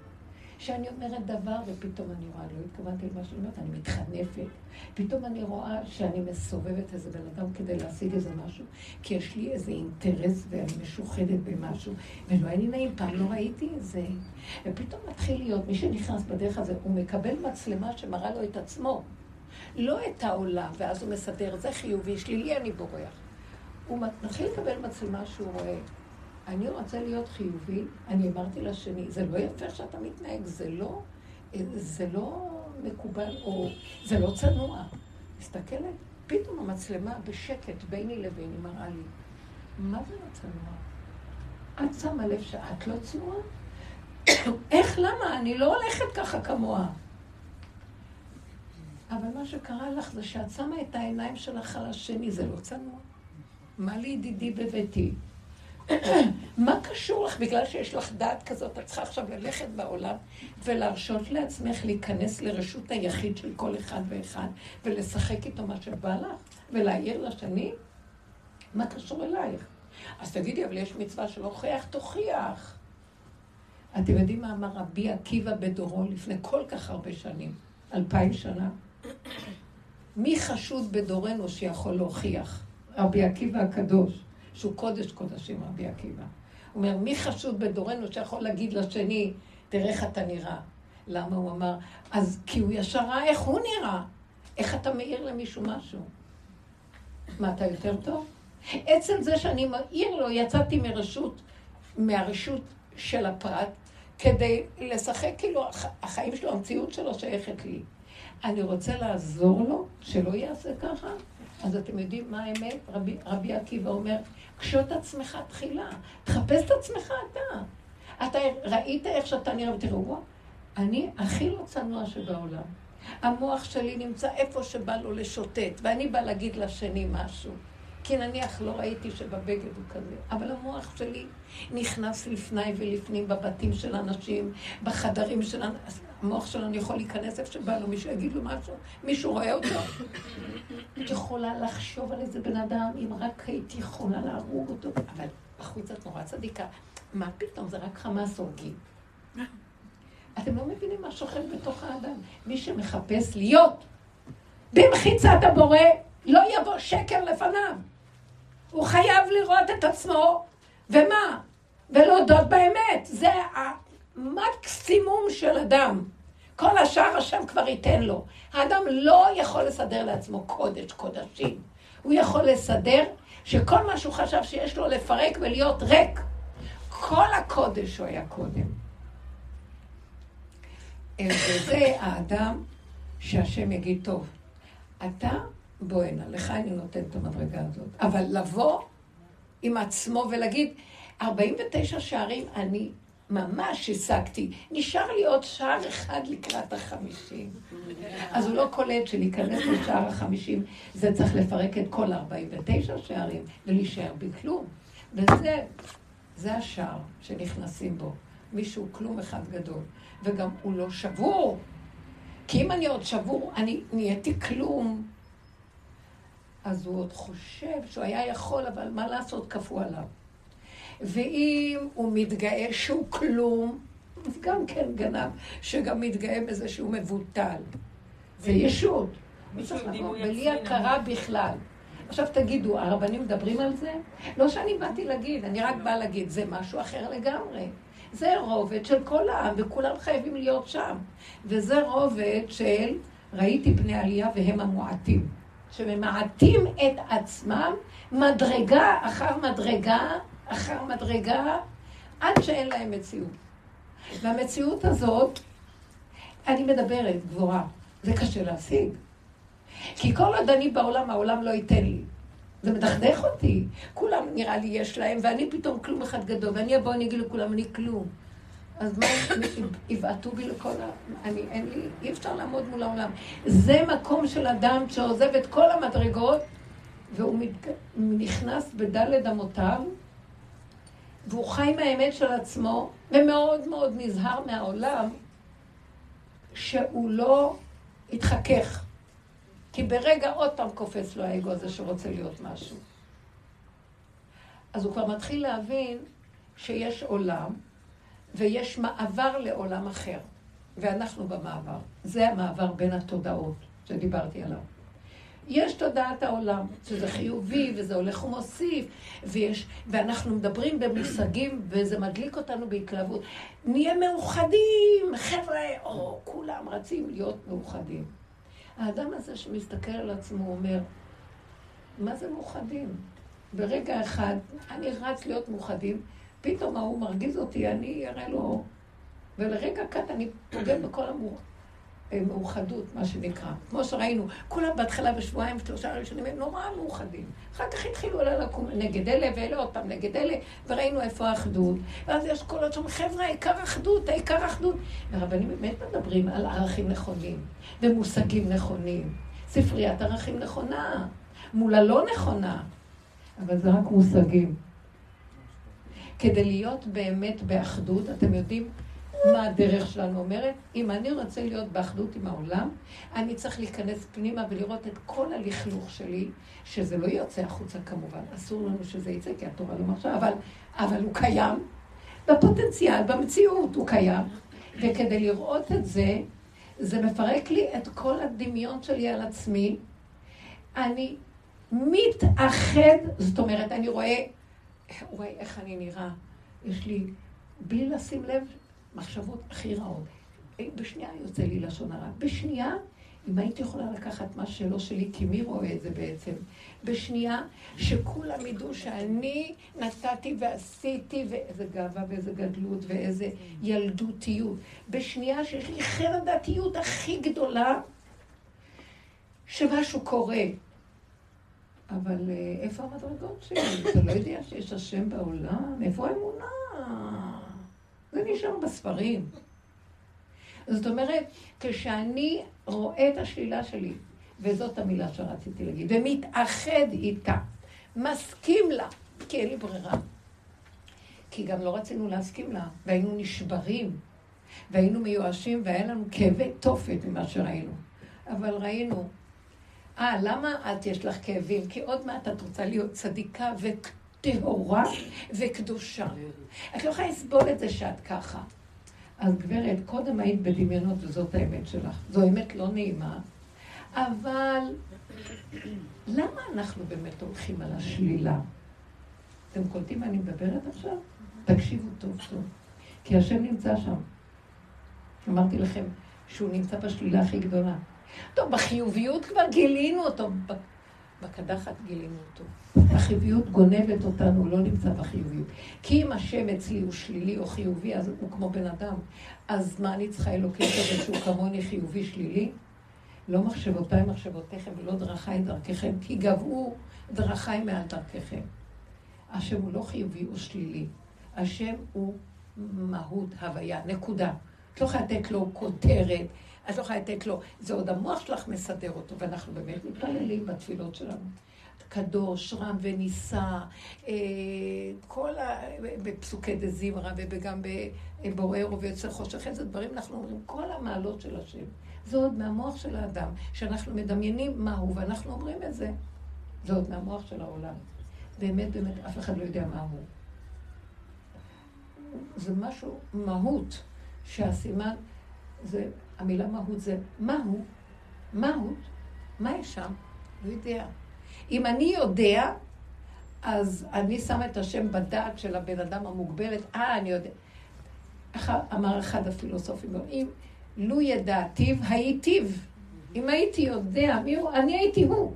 Speaker 1: שאני אומרת דבר ופתאום אני רואה, לא התכוונתי למה שאני אומרת, אני מתחנפת. פתאום אני רואה שאני מסובבת איזה בן אדם כדי להשיג איזה משהו, כי יש לי איזה אינטרס ואני משוחדת במשהו, ולא היה לי נעים, פעם לא ראיתי את זה. ופתאום מתחיל להיות, מי שנכנס בדרך הזה, הוא מקבל מצלמה שמראה לו את עצמו. לא את העולם, ואז הוא מסדר, זה חיובי, שלילי אני בורח. הוא מתחיל לקבל מצלמה שהוא רואה. אני רוצה להיות חיובי, אני אמרתי לשני, זה לא יפה שאתה מתנהג, זה לא, זה לא מקובל, או זה לא צנוע. מסתכלת, פתאום המצלמה בשקט ביני לביני מראה לי, מה זה לא צנוע? את שמה לב שאת לא צנועה? *coughs* איך, למה? אני לא הולכת ככה כמוה. אבל מה שקרה לך זה שאת שמה את העיניים שלך על השני, זה לא צנוע. מה לי ידידי בביתי? *clears throat* מה קשור לך? בגלל שיש לך דעת כזאת, את צריכה עכשיו ללכת בעולם ולהרשות לעצמך להיכנס לרשות היחיד של כל אחד ואחד ולשחק איתו מה שבא לך ולהעיר לשני? מה קשור אלייך? אז תגידי, אבל יש מצווה של הוכיח, תוכיח. אתם יודעים מה אמר רבי עקיבא בדורו לפני כל כך הרבה שנים? אלפיים שנה? מי חשוד בדורנו שיכול להוכיח? רבי עקיבא הקדוש, שהוא קודש קודשים, רבי עקיבא. הוא אומר, מי חשוד בדורנו שיכול להגיד לשני, תראה איך אתה נראה? למה הוא אמר? אז כי הוא ישר ראה איך הוא נראה. איך אתה מעיר למישהו משהו? מה, אתה יותר טוב? עצם זה שאני מעיר לו, יצאתי מרשות, מהרשות של הפרט, כדי לשחק כאילו החיים שלו, המציאות שלו שייכת לי. אני רוצה לעזור לו שלא יעשה ככה. אז אתם יודעים מה האמת? רבי, רבי עקיבא אומר, קשוט עצמך תחילה, תחפש את עצמך אתה. אתה ראית איך שאתה נראה, ותראו, אני הכי לא צנוע שבעולם. המוח שלי נמצא איפה שבא לו לשוטט, ואני באה להגיד לשני משהו. כי נניח לא ראיתי שבבגד הוא כזה, אבל המוח שלי נכנס לפני ולפנים בבתים של אנשים, בחדרים של אנשים. המוח שלנו יכול להיכנס איפה שבא לו, מישהו יגיד לו משהו, מישהו רואה אותו. *coughs* את יכולה לחשוב על איזה בן אדם, אם רק הייתי יכולה להרוג אותו, אבל בחוץ את נורא צדיקה. מה פתאום, זה רק חמאס הורגים. *coughs* אתם לא מבינים מה שוכב בתוך האדם. מי שמחפש להיות במחיצת הבורא, לא יבוא שקר לפניו. הוא חייב לראות את עצמו, ומה? ולהודות באמת. זה המקסימום של אדם. כל השאר השם כבר ייתן לו. האדם לא יכול לסדר לעצמו קודש קודשים. הוא יכול לסדר שכל מה שהוא חשב שיש לו לפרק ולהיות ריק. כל הקודש הוא היה קודם. וזה האדם שהשם יגיד, טוב, אתה בוא הנה, לך אני נותן את המדרגה הזאת. אבל לבוא עם עצמו ולהגיד, 49 שערים אני ממש השגתי. נשאר לי עוד שער אחד לקראת החמישים. אז הוא לא קולט שלהיכנס לשער החמישים, זה צריך לפרק את כל 49 שערים ולהישאר בכלום. וזה, זה השער שנכנסים בו. מישהו כלום אחד גדול. וגם הוא לא שבור. כי אם אני עוד שבור, אני נהייתי כלום. אז הוא עוד חושב שהוא היה יכול, אבל מה לעשות, כפו עליו. ואם הוא מתגאה שהוא כלום, אז גם כן גנב, שגם מתגאה בזה שהוא מבוטל. זה ישות. הוא צריך לבוא בלי הכרה בכלל. עכשיו תגידו, הרבנים מדברים על זה? לא שאני באתי להגיד, אני רק באה להגיד, זה משהו אחר לגמרי. זה רובד של כל העם, וכולם חייבים להיות שם. וזה רובד של ראיתי בני עלייה והם המועטים. שממעטים את עצמם מדרגה אחר מדרגה אחר מדרגה, עד שאין להם מציאות. והמציאות הזאת, אני מדברת גבוהה, זה קשה להשיג. כי כל עוד אני בעולם, העולם לא ייתן לי. זה מדכדך אותי. כולם, נראה לי, יש להם, ואני פתאום כלום אחד גדול, ואני אבוא, אני אגיד לכולם, אני כלום. אז מה, יבעטו בי לכל ה... אני, אין לי, אי אפשר לעמוד מול העולם. זה מקום של אדם שעוזב את כל המדרגות והוא מת... נכנס בדלת אמותיו, והוא חי מהאמת של עצמו, ומאוד מאוד נזהר מהעולם, שהוא לא יתחכך. כי ברגע עוד פעם קופץ לו האגו הזה שרוצה להיות משהו. אז הוא כבר מתחיל להבין שיש עולם, ויש מעבר לעולם אחר. ואנחנו במעבר. זה המעבר בין התודעות שדיברתי עליו. יש תודעת העולם, שזה חיובי, וזה הולך ומוסיף, ויש, ואנחנו מדברים במושגים, וזה מדליק אותנו בהתלהבות. נהיה מאוחדים, חבר'ה, או כולם רצים להיות מאוחדים. האדם הזה שמסתכל על עצמו אומר, מה זה מאוחדים? ברגע אחד, אני רץ להיות מאוחדים, פתאום ההוא מרגיז אותי, אני אראה לו... ולרגע קט אני פוגם בכל המאוחדות, מה שנקרא. כמו שראינו, כולם בהתחלה בשבועיים, שלושה ראשונים, הם נורא מאוחדים. אחר כך התחילו אלה לקום נגד אלה, ואלה עוד פעם נגד אלה, וראינו איפה האחדות. ואז יש קולות שאומרים, חבר'ה, העיקר אחדות, העיקר אחדות. ורבנים באמת מדברים על ערכים נכונים, ומושגים נכונים. ספריית ערכים נכונה, מול הלא נכונה. אבל זה רק מושגים. כדי להיות באמת באחדות, אתם יודעים מה הדרך שלנו אומרת? אם אני רוצה להיות באחדות עם העולם, אני צריך להיכנס פנימה ולראות את כל הלכלוך שלי, שזה לא יוצא החוצה כמובן, אסור לנו שזה יצא, כי התורה לא מרשה, אבל, אבל הוא קיים, בפוטנציאל, במציאות הוא קיים, וכדי לראות את זה, זה מפרק לי את כל הדמיון שלי על עצמי. אני מתאחד, זאת אומרת, אני רואה, וואי, איך אני נראה. יש לי, בלי לשים לב, מחשבות הכי רעות. בשנייה יוצא לי לשון הרע. בשנייה, אם הייתי יכולה לקחת מה שלא שלי, כי מי רואה את זה בעצם? בשנייה, שכולם ידעו שאני נתתי ועשיתי, ואיזה גאווה ואיזה גדלות ואיזה ילדותיות. בשנייה שיש לי חרדתיות הכי גדולה, שמשהו קורה. אבל אה, איפה המדרגות שלי? אתה לא יודע שיש השם בעולם? איפה האמונה? זה נשאר בספרים. זאת אומרת, כשאני רואה את השלילה שלי, וזאת המילה שרציתי להגיד, ומתאחד איתה, מסכים לה, כי אין לי ברירה. כי גם לא רצינו להסכים לה, והיינו נשברים, והיינו מיואשים, והיה לנו כאבי תופת ממה שראינו. אבל ראינו, אה, למה את יש לך כאבים? כי עוד מעט את רוצה להיות צדיקה וטהורה וקדושה. את לא יכולה לסבול את זה שאת ככה. אז גברת, קודם היית בדמיונות וזאת האמת שלך. זו אמת לא נעימה, אבל למה אנחנו באמת הולכים על השלילה? אתם קולטים מה אני מדברת עכשיו? תקשיבו טוב טוב. כי השם נמצא שם. אמרתי לכם שהוא נמצא בשלילה הכי גדולה. טוב, בחיוביות כבר גילינו אותו, בקדחת גילינו אותו. החיוביות גונבת אותנו, הוא לא נמצא בחיוביות. כי אם השם אצלי הוא שלילי או חיובי, אז הוא כמו בן אדם. אז מה אני צריכה אלוקים כזה שהוא כמוני חיובי שלילי? לא מחשבותיי מחשבותיכם ולא דרכיי דרככם, כי גבו דרכיי מעל דרככם. השם הוא לא חיובי, הוא שלילי. השם הוא מהות, הוויה, נקודה. את לא יכולה לתת לו כותרת, את לא יכולה לתת לו, זה עוד המוח שלך מסדר אותו, ואנחנו באמת מתפללים בתפילות שלנו. קדוש, רם ונישא, אה, כל ה... בפסוקי דה זמרה וגם בבורר וביוצר חושך, איזה דברים אנחנו אומרים, כל המעלות של השם. זה עוד מהמוח של האדם, שאנחנו מדמיינים מה הוא, ואנחנו אומרים את זה. זה עוד מהמוח של העולם. באמת, באמת, אף אחד לא יודע מה הוא. זה משהו, מהות, שהסימן, זה, המילה מהות זה מהו, מהות, מה יש שם? לא יודע. אם אני יודע, אז אני שמה את השם בדעת של הבן אדם המוגבלת, אה, אני יודע. אמר אחד הפילוסופים, אם לו ידעתיו, הייתיו. אם הייתי יודע מי הוא, אני הייתי הוא.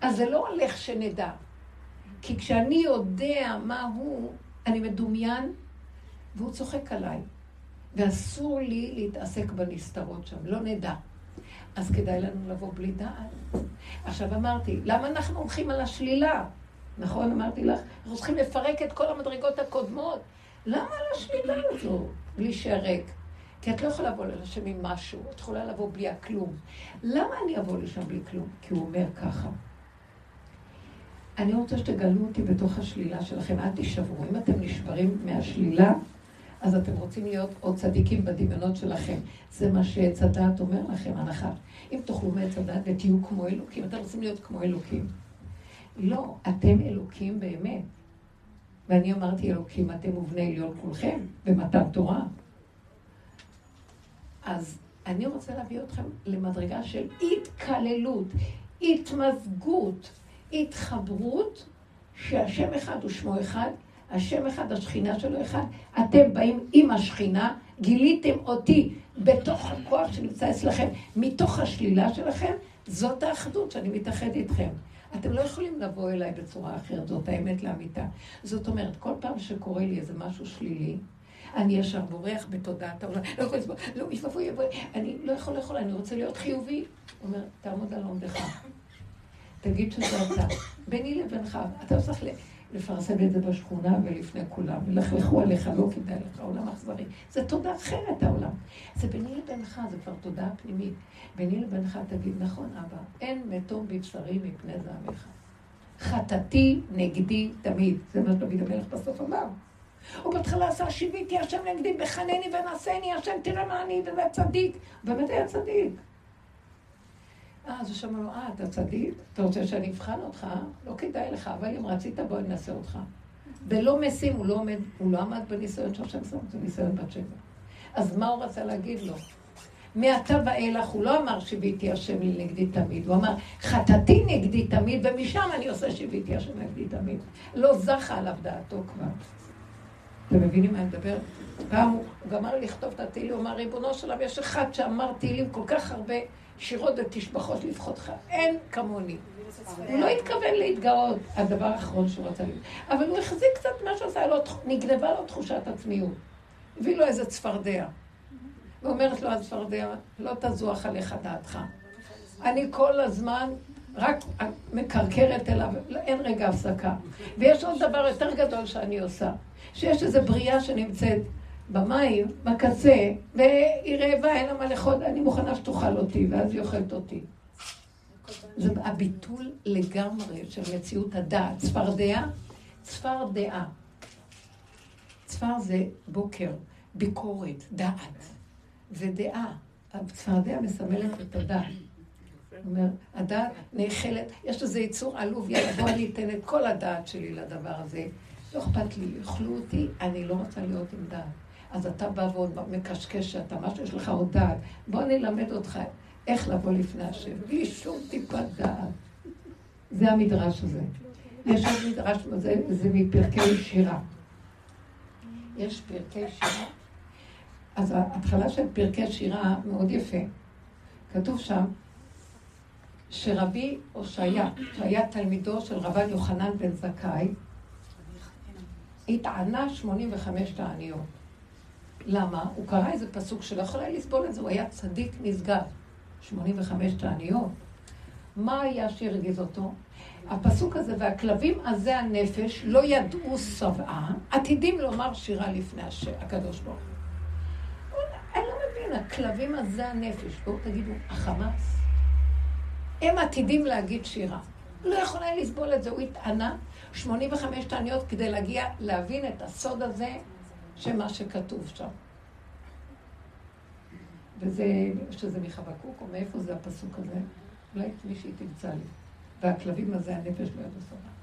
Speaker 1: אז זה לא הולך שנדע. כי כשאני יודע מה הוא, אני מדומיין, והוא צוחק עליי. ואסור לי להתעסק בנסתרות שם, לא נדע. אז כדאי לנו לבוא בלי דעת. עכשיו אמרתי, למה אנחנו הולכים על השלילה? נכון, אמרתי לך, אנחנו צריכים לפרק את כל המדרגות הקודמות. למה על השלילה הזו? בלי שרק. כי את לא יכולה לבוא לשם עם משהו, את יכולה לבוא בלי הכלום. למה אני אבוא לשם בלי כלום? כי הוא אומר ככה. אני רוצה שתגלו אותי בתוך השלילה שלכם, אל תישברו. אם אתם נשברים מהשלילה, אז אתם רוצים להיות עוד צדיקים בדמיונות שלכם. זה מה שעץ הדעת אומר לכם, הנחה. אם תאכלו מעץ הדעת ותהיו כמו אלוקים, אתם רוצים להיות כמו אלוקים. לא, אתם אלוקים באמת. ואני אמרתי אלוקים, אתם ובני עליון כולכם, במתן תורה. אז אני רוצה להביא אתכם למדרגה של התקללות, התמזגות, התחברות, שהשם אחד ושמו אחד, השם אחד, השכינה שלו אחד, אתם באים עם השכינה, גיליתם אותי בתוך הכוח שנמצא אצלכם, מתוך השלילה שלכם, זאת האחדות שאני מתאחד איתכם. אתם לא יכולים לבוא אליי בצורה אחרת, זאת האמת לאמיתה. זאת אומרת, כל פעם שקורה לי איזה משהו שלילי, אני ישר בורח בתודעת העולם, לא יכול לסבול, לא, יבוא, יבוא, אני לא יכול לאכול, אני רוצה להיות חיובי. הוא אומר, תעמוד על עומדך. תגיד שזה אתה. ביני לבינך, אתה צריך לפרסם את זה בשכונה ולפני כולם. ילכלכו עליך, לא כדאי לך, עולם אכזרי. זה תודה אחרת, העולם. זה ביני לבינך, זה כבר תודעה פנימית. ביני לבינך תגיד, נכון, אבא, אין מתום בבשרי מפני זעמך. חטאתי נגדי תמיד. זה מה שדוד המלך בסוף אמר. הוא בהתחלה עשה שיביתי השם נגדי, בחנני ונשני, השם תראה מה אני, וזה צדיק. באמת היה צדיק. אה, אז הוא שמע לו, אה, אתה צדיק? אתה רוצה שאני אבחן אותך? לא כדאי לך, אבל אם רצית, בוא ננסה אותך. ולא משים, הוא לא, עומד, הוא לא עמד בניסיון שהשם שם, זה ניסיון בת שבע. אז מה הוא רצה להגיד לו? מעתה ואילך הוא לא אמר שיביתי השם לי נגדי תמיד, הוא אמר חטאתי נגדי תמיד, ומשם אני עושה שיביתי השם נגדי תמיד. לא זכה עליו דעתו כבר. אתם מבינים מה אני מדבר? פעם הוא גמר לכתוב את התהילים, הוא אמר, ריבונו של עולם, יש אחד שאמר תהילים כל כך הרבה שירות ותשבחות לבחותך. אין כמוני. הוא לא התכוון להתגאות, הדבר האחרון שהוא רצה להגיד. אבל הוא החזיק קצת מה שעשה לו, נגנבה לו תחושת עצמיות. הביא לו איזה צפרדע. ואומרת לו הצפרדע, לא תזוח עליך דעתך. אני כל הזמן רק מקרקרת אליו, אין רגע הפסקה. ויש עוד דבר יותר גדול שאני עושה, שיש איזו בריאה שנמצאת במים, בקצה, והיא רעבה, אין לה מה לאכול, אני מוכנה שתאכל אותי, ואז היא אוכלת אותי. זה הביטול לגמרי של מציאות הדעת. צפרדע, צפרדע. צפר זה בוקר, ביקורת, דעת. זה דעה. הצפרדע מסמלת את הדעת. אומר, הדעת נאכלת, יש לזה יצור עלוב, יאללה, בוא אני אתן את כל הדעת שלי לדבר הזה. לא אכפת לי, יאכלו אותי, אני לא רוצה להיות עם דעת. אז אתה בא ועוד מקשקש שאתה, מה שיש לך עוד דעת. בוא אני אלמד אותך איך לבוא לפני השם, בלי שום טיפת דעת. זה המדרש הזה. יש עוד מדרש, זה, זה מפרקי שירה. יש פרקי שירה. אז ההתחלה של פרקי שירה מאוד יפה. כתוב שם שרבי הושעיה, שהיה תלמידו של רבן יוחנן בן זכאי, התענה 85 תעניות. למה? הוא קרא איזה פסוק שלא יכול היה לסבול את זה, הוא היה צדיק נשגב. 85 תעניות. מה היה שהרגיז אותו? הפסוק הזה, והכלבים עזי הנפש לא ידעו שבעה, עתידים לומר שירה לפני הקדוש ברוך הוא. אני לא מבין, הכלבים עזי הנפש, בואו תגידו, החמאס? הם עתידים להגיד שירה. לא יכול היה לסבול את זה, הוא התענה 85 תעניות כדי להגיע, להבין את הסוד הזה שמה שכתוב שם. וזה, שזה מחבקוק, או מאיפה זה הפסוק הזה? אולי מישהי תמצא לי. והכלבים הזה, הנפש לא ידעו סבבה.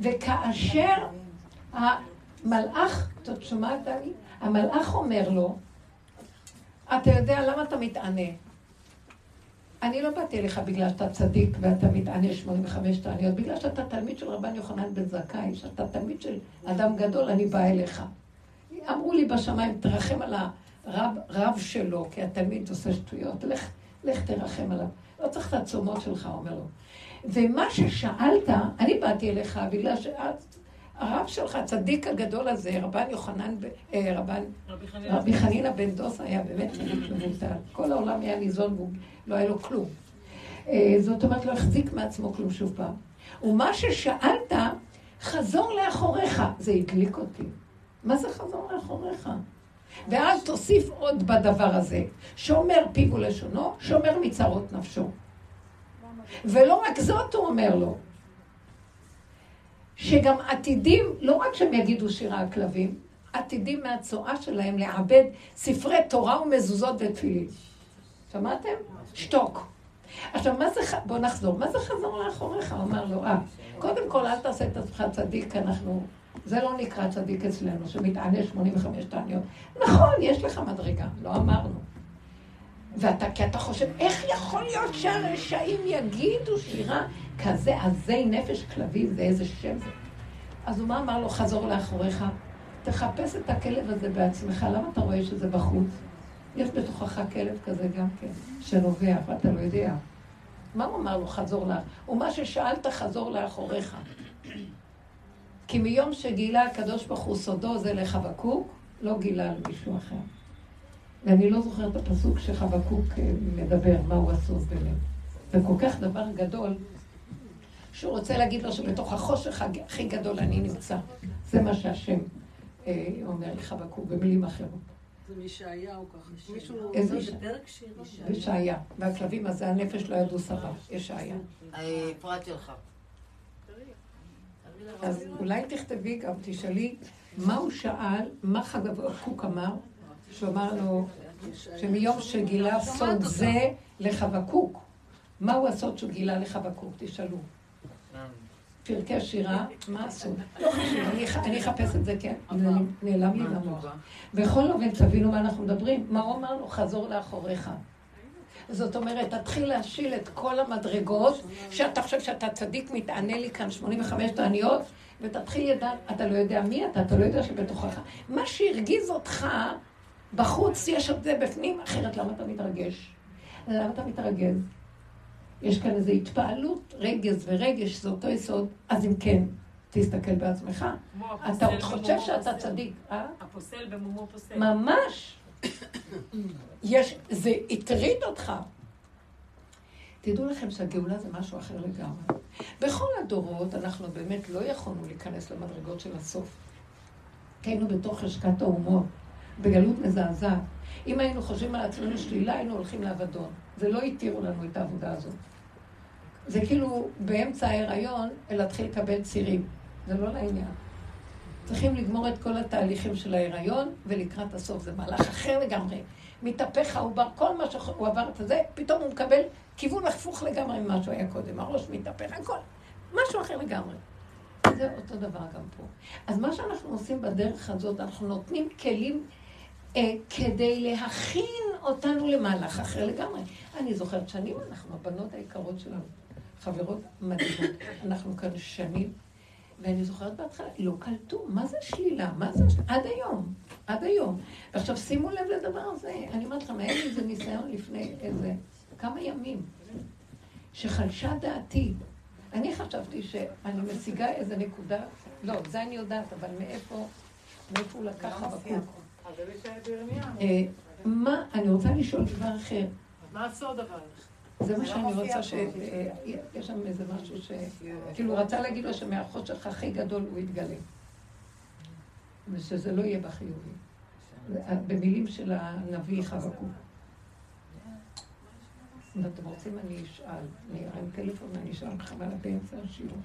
Speaker 1: וכאשר המלאך, את שומעת, דני? המלאך אומר לו, אתה יודע למה אתה מתענה? אני לא באתי אליך בגלל שאתה צדיק ואתה מתענה 85 תעניות, בגלל שאתה תלמיד של רבן יוחנן בן זכאי, שאתה תלמיד של אדם גדול, אני באה אליך. אמרו לי בשמיים, תרחם על הרב רב שלו, כי התלמיד עושה שטויות, לך, לך תרחם עליו. לא צריך את התשומות שלך, אומר לו. ומה ששאלת, אני באתי אליך בגלל שהרב שלך, הצדיק הגדול הזה, רבן יוחנן, אה, רבן, רבי חנינא בן דוס היה באמת מבוטל. כל העולם היה ניזון ולא היה לו כלום. אה, זאת אומרת, לא החזיק מעצמו כלום שוב פעם. ומה ששאלת, חזור לאחוריך. זה הדליק אותי. מה זה חזור לאחוריך? ואז תוסיף עוד בדבר הזה, שומר פיו ולשונו, שומר מצרות נפשו. ולא רק זאת הוא אומר לו. שגם עתידים, לא רק שהם יגידו שירה הכלבים, עתידים מהצואה שלהם לעבד ספרי תורה ומזוזות ותפילין. שמעתם? שתוק. עכשיו, מה זה, בוא נחזור, מה זה חזור לאחוריך? הוא אמר לו, אה, קודם כל אל תעשה את עצמך צדיק, אנחנו, זה לא נקרא צדיק אצלנו, שמתענה 85 תעניות. נכון, יש לך מדרגה, לא אמרנו. ואתה, כי אתה חושב, איך יכול להיות שהרשעים יגידו שירה כזה עזי נפש כלבים, זה איזה שם זה. אז הוא מה אמר לו, חזור לאחוריך, תחפש את הכלב הזה בעצמך, למה אתה רואה שזה בחוץ? יש בתוכך כלב כזה גם כן, שנובע, ואתה לא יודע. מה הוא אמר לו, חזור לאח? ומה ששאלת, חזור לאחוריך. כי מיום שגילה הקדוש ברוך הוא סודו זה לחבקוק, לא גילה על מישהו אחר. ואני לא זוכרת את הפסוק שחבקוק אה, מדבר, מה הוא הסוד באמת. זה כל כך דבר גדול, שהוא רוצה להגיד לו שבתוך החושך הכי גדול אני נמצא. זה מה שהשם אה, אומר לחבקוק, במילים אחרות.
Speaker 3: זה מישעיהו ככה. מישהו...
Speaker 1: איזה ישעיה. והכלבים הזה, הנפש לא ידעו סבבה. ישעיה.
Speaker 5: הפרעתי לך.
Speaker 1: אז אולי תכתבי גם, תשאלי, מה הוא שאל, מה חבקוק אמר, שהוא אמר לו, שמיום שגילה סוד זה לחבקוק, מהו הסוד שהוא גילה לחבקוק? תשאלו. פרקי שירה, מה הסוד? לא חשוב, אני אחפש את זה, כן, נעלם לי למוח. בכל אופן, תבינו מה אנחנו מדברים. מה הוא אמר לו? חזור לאחוריך. זאת אומרת, תתחיל להשיל את כל המדרגות, שאתה חושב שאתה צדיק, מתענה לי כאן 85 תעניות, ותתחיל לדעת, אתה לא יודע מי אתה, אתה לא יודע שבתוכך. מה שהרגיז אותך, בחוץ יש את זה בפנים, אחרת למה אתה מתרגש? למה אתה מתרגז? יש כאן איזו התפעלות, רגז ורגש, זה אותו יסוד, אז אם כן, תסתכל בעצמך. אתה עוד חושב שאתה צדיק, אה?
Speaker 2: הפוסל במומו פוסל.
Speaker 1: ממש. יש, זה הטריד אותך. תדעו לכם שהגאולה זה משהו אחר לגמרי. בכל הדורות אנחנו באמת לא יכולנו להיכנס למדרגות של הסוף. היינו בתוך חשקת האומות, בגלות מזעזעת. אם היינו חושבים על עצמנו שלילה, היינו הולכים לאבדון. זה לא התירו לנו את העבודה הזאת. זה כאילו באמצע ההיריון להתחיל לקבל צירים. זה לא לעניין. צריכים לגמור את כל התהליכים של ההיריון, ולקראת הסוף זה מהלך אחר לגמרי. מתהפך העובר, כל מה שהוא עבר את זה, פתאום הוא מקבל כיוון הפוך לגמרי ממה שהוא היה קודם. הראש מתהפך, הכל. משהו אחר לגמרי. זה אותו דבר גם פה. אז מה שאנחנו עושים בדרך הזאת, אנחנו נותנים כלים אה, כדי להכין אותנו למהלך אחר לגמרי. אני זוכרת שנים אנחנו, הבנות היקרות שלנו, חברות מדהימות, אנחנו כאן שנים, ואני זוכרת בהתחלה, לא קלטו, מה זה שלילה? מה זה שלילה? עד היום, עד היום. ועכשיו שימו לב לדבר הזה, אני אומרת לכם, היה לי איזה ניסיון לפני איזה כמה ימים, שחלשה דעתי. אני חשבתי שאני משיגה איזה נקודה, לא, זה אני יודעת, אבל מאיפה, מאיפה הוא לקח חבקוק? אה, מה, אני רוצה לשאול דבר אחר.
Speaker 4: מה הסוד אבל?
Speaker 1: זה מה שאני רוצה ש... אה, יש שם איזה משהו ש... כאילו, רצה להגיד לו שמהחושך הכי גדול הוא יתגלה. ושזה לא יהיה בחיובי. במילים של הנביא חבקוק. אם אתם רוצים, אני אשאל. אני אראה טלפון ואני אשאל חבל באמצע השיעור.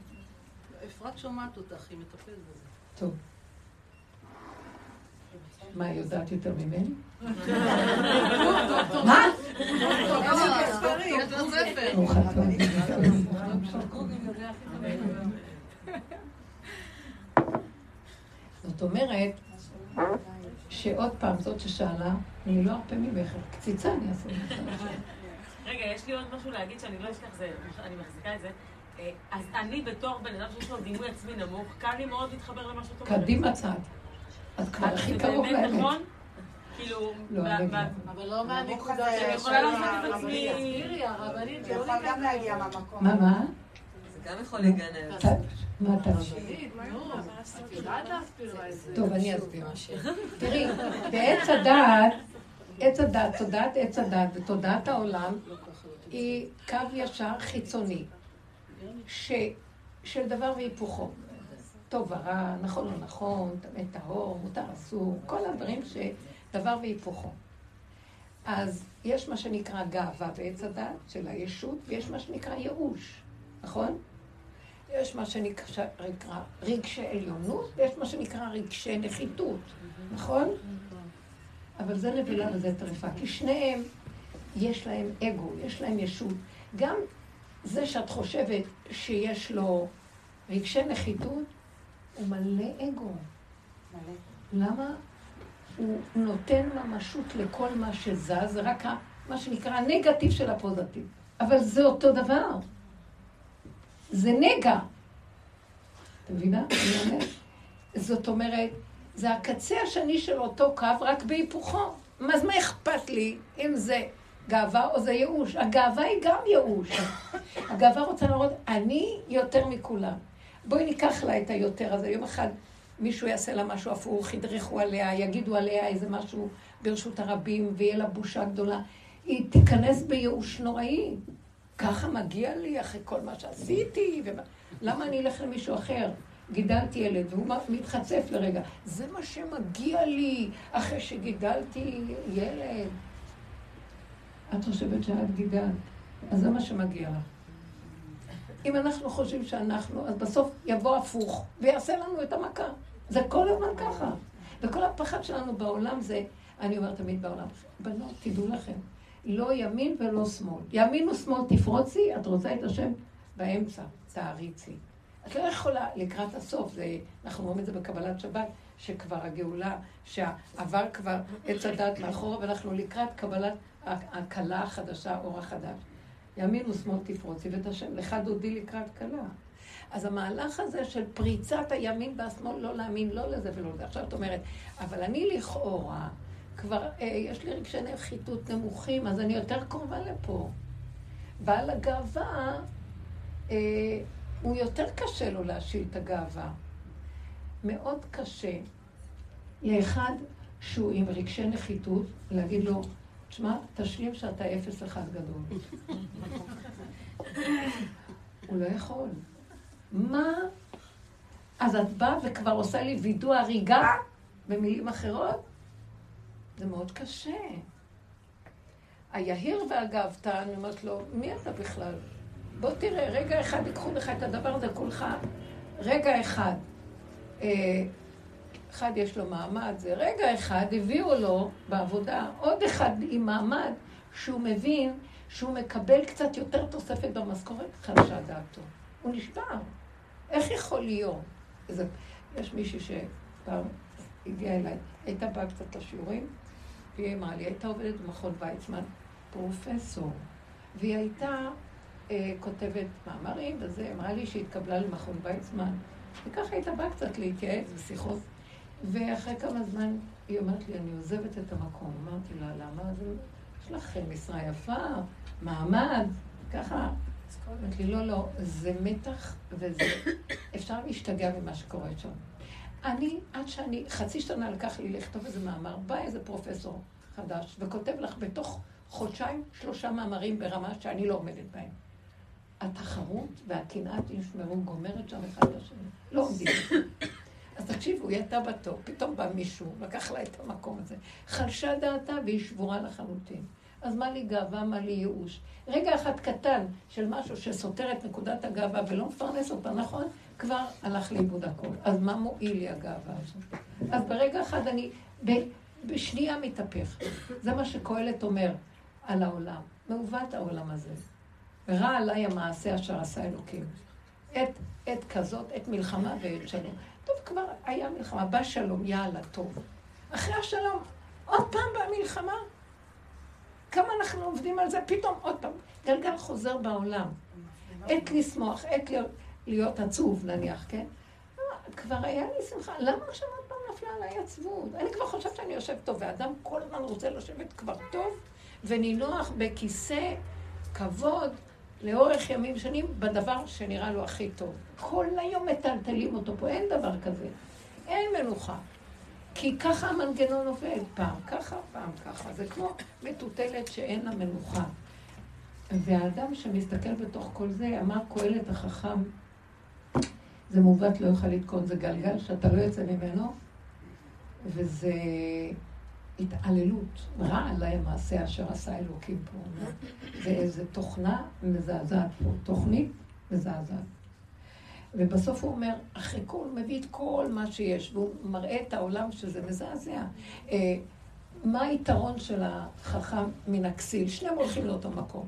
Speaker 3: אפרת שומעת אותך, היא מטפלת בזה.
Speaker 1: טוב. מה, היא יודעת יותר ממני? מה? זאת אומרת, שעוד פעם, זאת ששאלה, אני לא ארפה ממך, קציצה אני אעשה לך.
Speaker 2: רגע, יש לי עוד משהו להגיד שאני לא אשכח, אני מחזיקה את זה. אה, אז אני בתור בן אדם שיש לו דימוי עצמי נמוך, קל לי מאוד להתחבר למה שאת אומרת.
Speaker 1: קדימה צד. את כבר הכי קרוב לאמת.
Speaker 2: נכון? כאילו,
Speaker 1: לא,
Speaker 4: אבל לא מהנקודה
Speaker 2: שאני יכולה לעשות את עצמי...
Speaker 3: זה יכול גם להגיע מהמקום.
Speaker 1: מה, מה?
Speaker 5: זה גם יכול להיגנב.
Speaker 1: מה אתה
Speaker 4: לא,
Speaker 1: טוב, אני אסביר. *laughs* תראי, בעץ הדעת, עץ הדעת, תודעת עץ הדעת ותודעת העולם היא קו ישר חיצוני של דבר והיפוכו. טוב ורע, נכון או נכון, טמא טהור, מותר אסור, כל הדברים שדבר והיפוכו. אז יש מה שנקרא גאווה בעץ הדת של הישות, ויש מה שנקרא ייאוש, נכון? יש מה שנקרא רגשי עליונות, ויש מה שנקרא רגשי נחיתות, נכון? אבל זה נבלה וזה טרפה, כי שניהם, יש להם אגו, יש להם ישות. גם זה שאת חושבת שיש לו רגשי נחיתות, הוא מלא אגו. מלא. למה? הוא נותן ממשות לכל מה שזז, זה רק מה שנקרא הנגטיב של הפוזיטיב. אבל זה אותו דבר. זה נגע. אתה מבינה? זאת אומרת, זה הקצה השני של אותו קו, רק בהיפוכו. אז מה אכפת לי אם זה גאווה או זה ייאוש? הגאווה היא גם ייאוש. הגאווה רוצה להראות, אני יותר מכולם. בואי ניקח לה את היותר הזה. יום אחד מישהו יעשה לה משהו הפוך, ידרכו עליה, יגידו עליה איזה משהו ברשות הרבים, ויהיה לה בושה גדולה. היא תיכנס בייאוש נוראי. ככה מגיע לי אחרי כל מה שעשיתי, ומה... למה אני אלך למישהו אחר? גידלתי ילד, והוא מתחצף לרגע. זה מה שמגיע לי אחרי שגידלתי ילד. את חושבת שאת גידלת, אז זה מה שמגיע לך. אם אנחנו חושבים שאנחנו, אז בסוף יבוא הפוך ויעשה לנו את המכה. זה כל הזמן ככה. וכל הפחד שלנו בעולם זה, אני אומרת תמיד בעולם, בנות, תדעו לכם, לא ימין ולא שמאל. ימין ושמאל תפרוצי, את רוצה את השם באמצע, תעריצי. את לא יכולה לקראת הסוף, זה, אנחנו אומרים את זה בקבלת שבת, שכבר הגאולה, שעבר כבר עץ הדת מאחורה, ואנחנו לקראת קבלת הכלה החדשה, אור החדש. ימין ושמאל תפרוצי ואת השם, לך דודי לקראת כלה. אז המהלך הזה של פריצת הימין והשמאל, לא להאמין לא לזה ולא לזה. עכשיו את אומרת, אבל אני לכאורה, כבר אה, יש לי רגשי נחיתות נמוכים, אז אני יותר קרובה לפה. בעל הגאווה, אה, הוא יותר קשה לו להשיל את הגאווה. מאוד קשה לאחד שהוא עם רגשי נחיתות, להגיד לו, תשמע, תשלים שאתה אפס אחד גדול. הוא לא יכול. מה? אז את באה וכבר עושה לי וידוא הריגה במילים אחרות? זה מאוד קשה. היהיר והגאוותן, אני אומרת לו, מי אתה בכלל? בוא תראה, רגע אחד ייקחו לך את הדבר הזה כולך, רגע אחד. אה, אחד יש לו מעמד, זה רגע אחד הביאו לו בעבודה עוד אחד עם מעמד שהוא מבין שהוא מקבל קצת יותר תוספת במשכורת, חדשה דעתו. הוא נשבר. איך יכול להיות? איזה, יש מישהי שפעם הגיעה אליי, הייתה באה קצת לשיעורים, והיא אמרה לי, הייתה עובדת במכון ויצמן, פרופסור, והיא הייתה אה, כותבת מאמרים, וזה, אמרה לי שהיא התקבלה למכון ויצמן, וככה הייתה באה קצת להתייעץ בשיחות, ואחרי כמה זמן היא אומרת לי, אני עוזבת את המקום. אמרתי לה, למה? זה, יש לך משרה יפה, מעמד, ככה. אמרתי לי, לא, לא, זה מתח וזה... אפשר להשתגע ממה שקורה שם. אני, עד שאני, חצי שנה לקח לי לכתוב איזה מאמר, בא איזה פרופסור חדש וכותב לך בתוך חודשיים שלושה מאמרים ברמה שאני לא עומדת בהם. התחרות והקנאה תשמרו גומרת שם אחד לשני. לא עומדים. אז תקשיבו, היא הייתה בתור, פתאום בא מישהו, לקח לה את המקום הזה. חלשה דעתה והיא שבורה לחלוטין. אז מה לי גאווה, מה לי ייאוש? רגע אחד קטן של משהו שסותר את נקודת הגאווה ולא מפרנס אותה, נכון? כבר הלך לאיבוד הכל. אז מה מועיל לי הגאווה הזאת? אז ברגע אחד אני בשנייה מתהפך. זה מה שקהלת אומר על העולם. מעוות העולם הזה. ורע עליי המעשה אשר עשה אלוקים. עת, עת כזאת, עת מלחמה ועת שלום. טוב, כבר היה מלחמה, בא שלום, יאללה, טוב. אחרי השלום, עוד פעם באה מלחמה. כמה אנחנו עובדים על זה, פתאום עוד פעם. גלגל חוזר בעולם. עת לשמוח, עת להיות, להיות עצוב נניח, כן? כבר היה לי שמחה, למה עכשיו עוד פעם נפלה עליי עצבות? אני כבר חושבת שאני יושב טוב, ואדם כל הזמן רוצה לשבת כבר טוב ונינוח בכיסא כבוד לאורך ימים שנים בדבר שנראה לו הכי טוב. כל היום מטלטלים אותו פה, אין דבר כזה. אין מנוחה. כי ככה המנגנון עובד, פעם ככה, פעם ככה. זה כמו מטוטלת שאין לה מנוחה. והאדם שמסתכל בתוך כל זה, אמר קהלת החכם, זה מעוות לא יוכל לתקון, זה גלגל שאתה לא יוצא ממנו, וזה התעללות. רע עליי המעשה אשר עשה אלוקים פה. זה איזו תוכנה מזעזעת פה, תוכנית מזעזעת. ובסוף הוא אומר, אחרי כל, הוא מביא את כל מה שיש, והוא מראה את העולם שזה מזעזע. אה, מה היתרון של החכם מן הכסיל? שניהם הולכים לאותו מקום.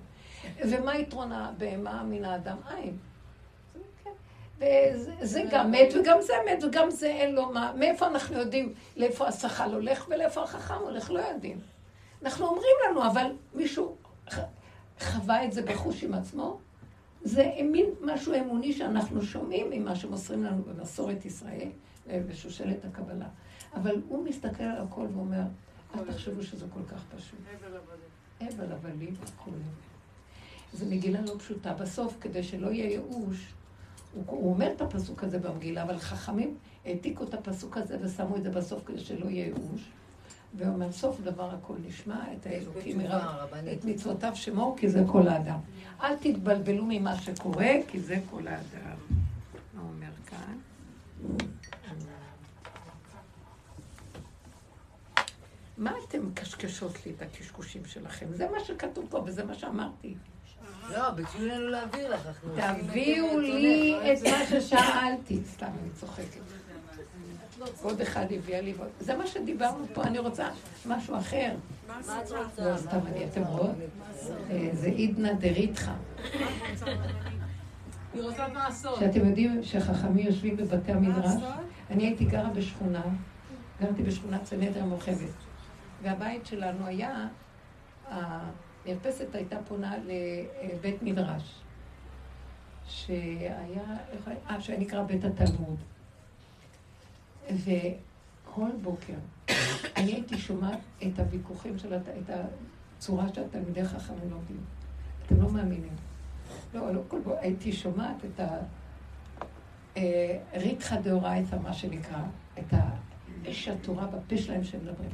Speaker 1: ומה יתרון הבהמה מן האדם? אין. וזה גם מת, וגם זה מת, וגם זה אין לו מה. מאיפה אנחנו יודעים לאיפה השכל הולך ולאיפה החכם הולך? לא יודעים. אנחנו אומרים לנו, אבל מישהו חווה את זה בחוש עם עצמו? זה מין משהו אמוני שאנחנו שומעים ממה שמוסרים לנו במסורת ישראל ובשושלת הקבלה. אבל הוא מסתכל על הכל ואומר, אל תחשבו שזה כל כך פשוט. הבל הבלים וכו'. זו מגילה לא פשוטה. בסוף, כדי שלא יהיה ייאוש, הוא, הוא אומר את הפסוק הזה במגילה, אבל חכמים העתיקו את הפסוק הזה ושמו את זה בסוף כדי שלא יהיה ייאוש. והוא אומר, סוף דבר הכל נשמע, את האלוקים מרב, את מצוותיו שמור, כי זה כל האדם. אל תתבלבלו ממה שקורה, כי זה כל האדם. מה אומר כאן? מה אתם מקשקשות לי את הקשקושים שלכם? זה מה שכתוב פה וזה מה שאמרתי.
Speaker 5: לא, ביקשו לנו להעביר לך.
Speaker 1: תביאו לי את מה ששאלתי. סתם, אני צוחקת. עוד אחד הביאה לי, זה מה שדיברנו פה, אני רוצה משהו אחר.
Speaker 5: מה את רוצה?
Speaker 1: לא, סתם, אני, אתם רואות? אה, זה עידנא דריתחא.
Speaker 4: היא רוצה מעשות.
Speaker 1: שאתם יודעים שחכמים יושבים בבתי המדרש? אני הייתי גרה בשכונה, גרתי בשכונת סנדר מורחבת. והבית שלנו היה, המרפסת הייתה פונה לבית מדרש, שהיה, אה, שהיה נקרא בית התלמוד. וכל בוקר אני הייתי שומעת את הוויכוחים של, הת... את הצורה שהתלמידי חכמים לומדים. אתם לא מאמינים. לא, לא כל בוקר, הייתי שומעת את ה... אה, ריתחא דאורייתא, מה שנקרא, את האש התורה בפה שלהם שהם מדברים.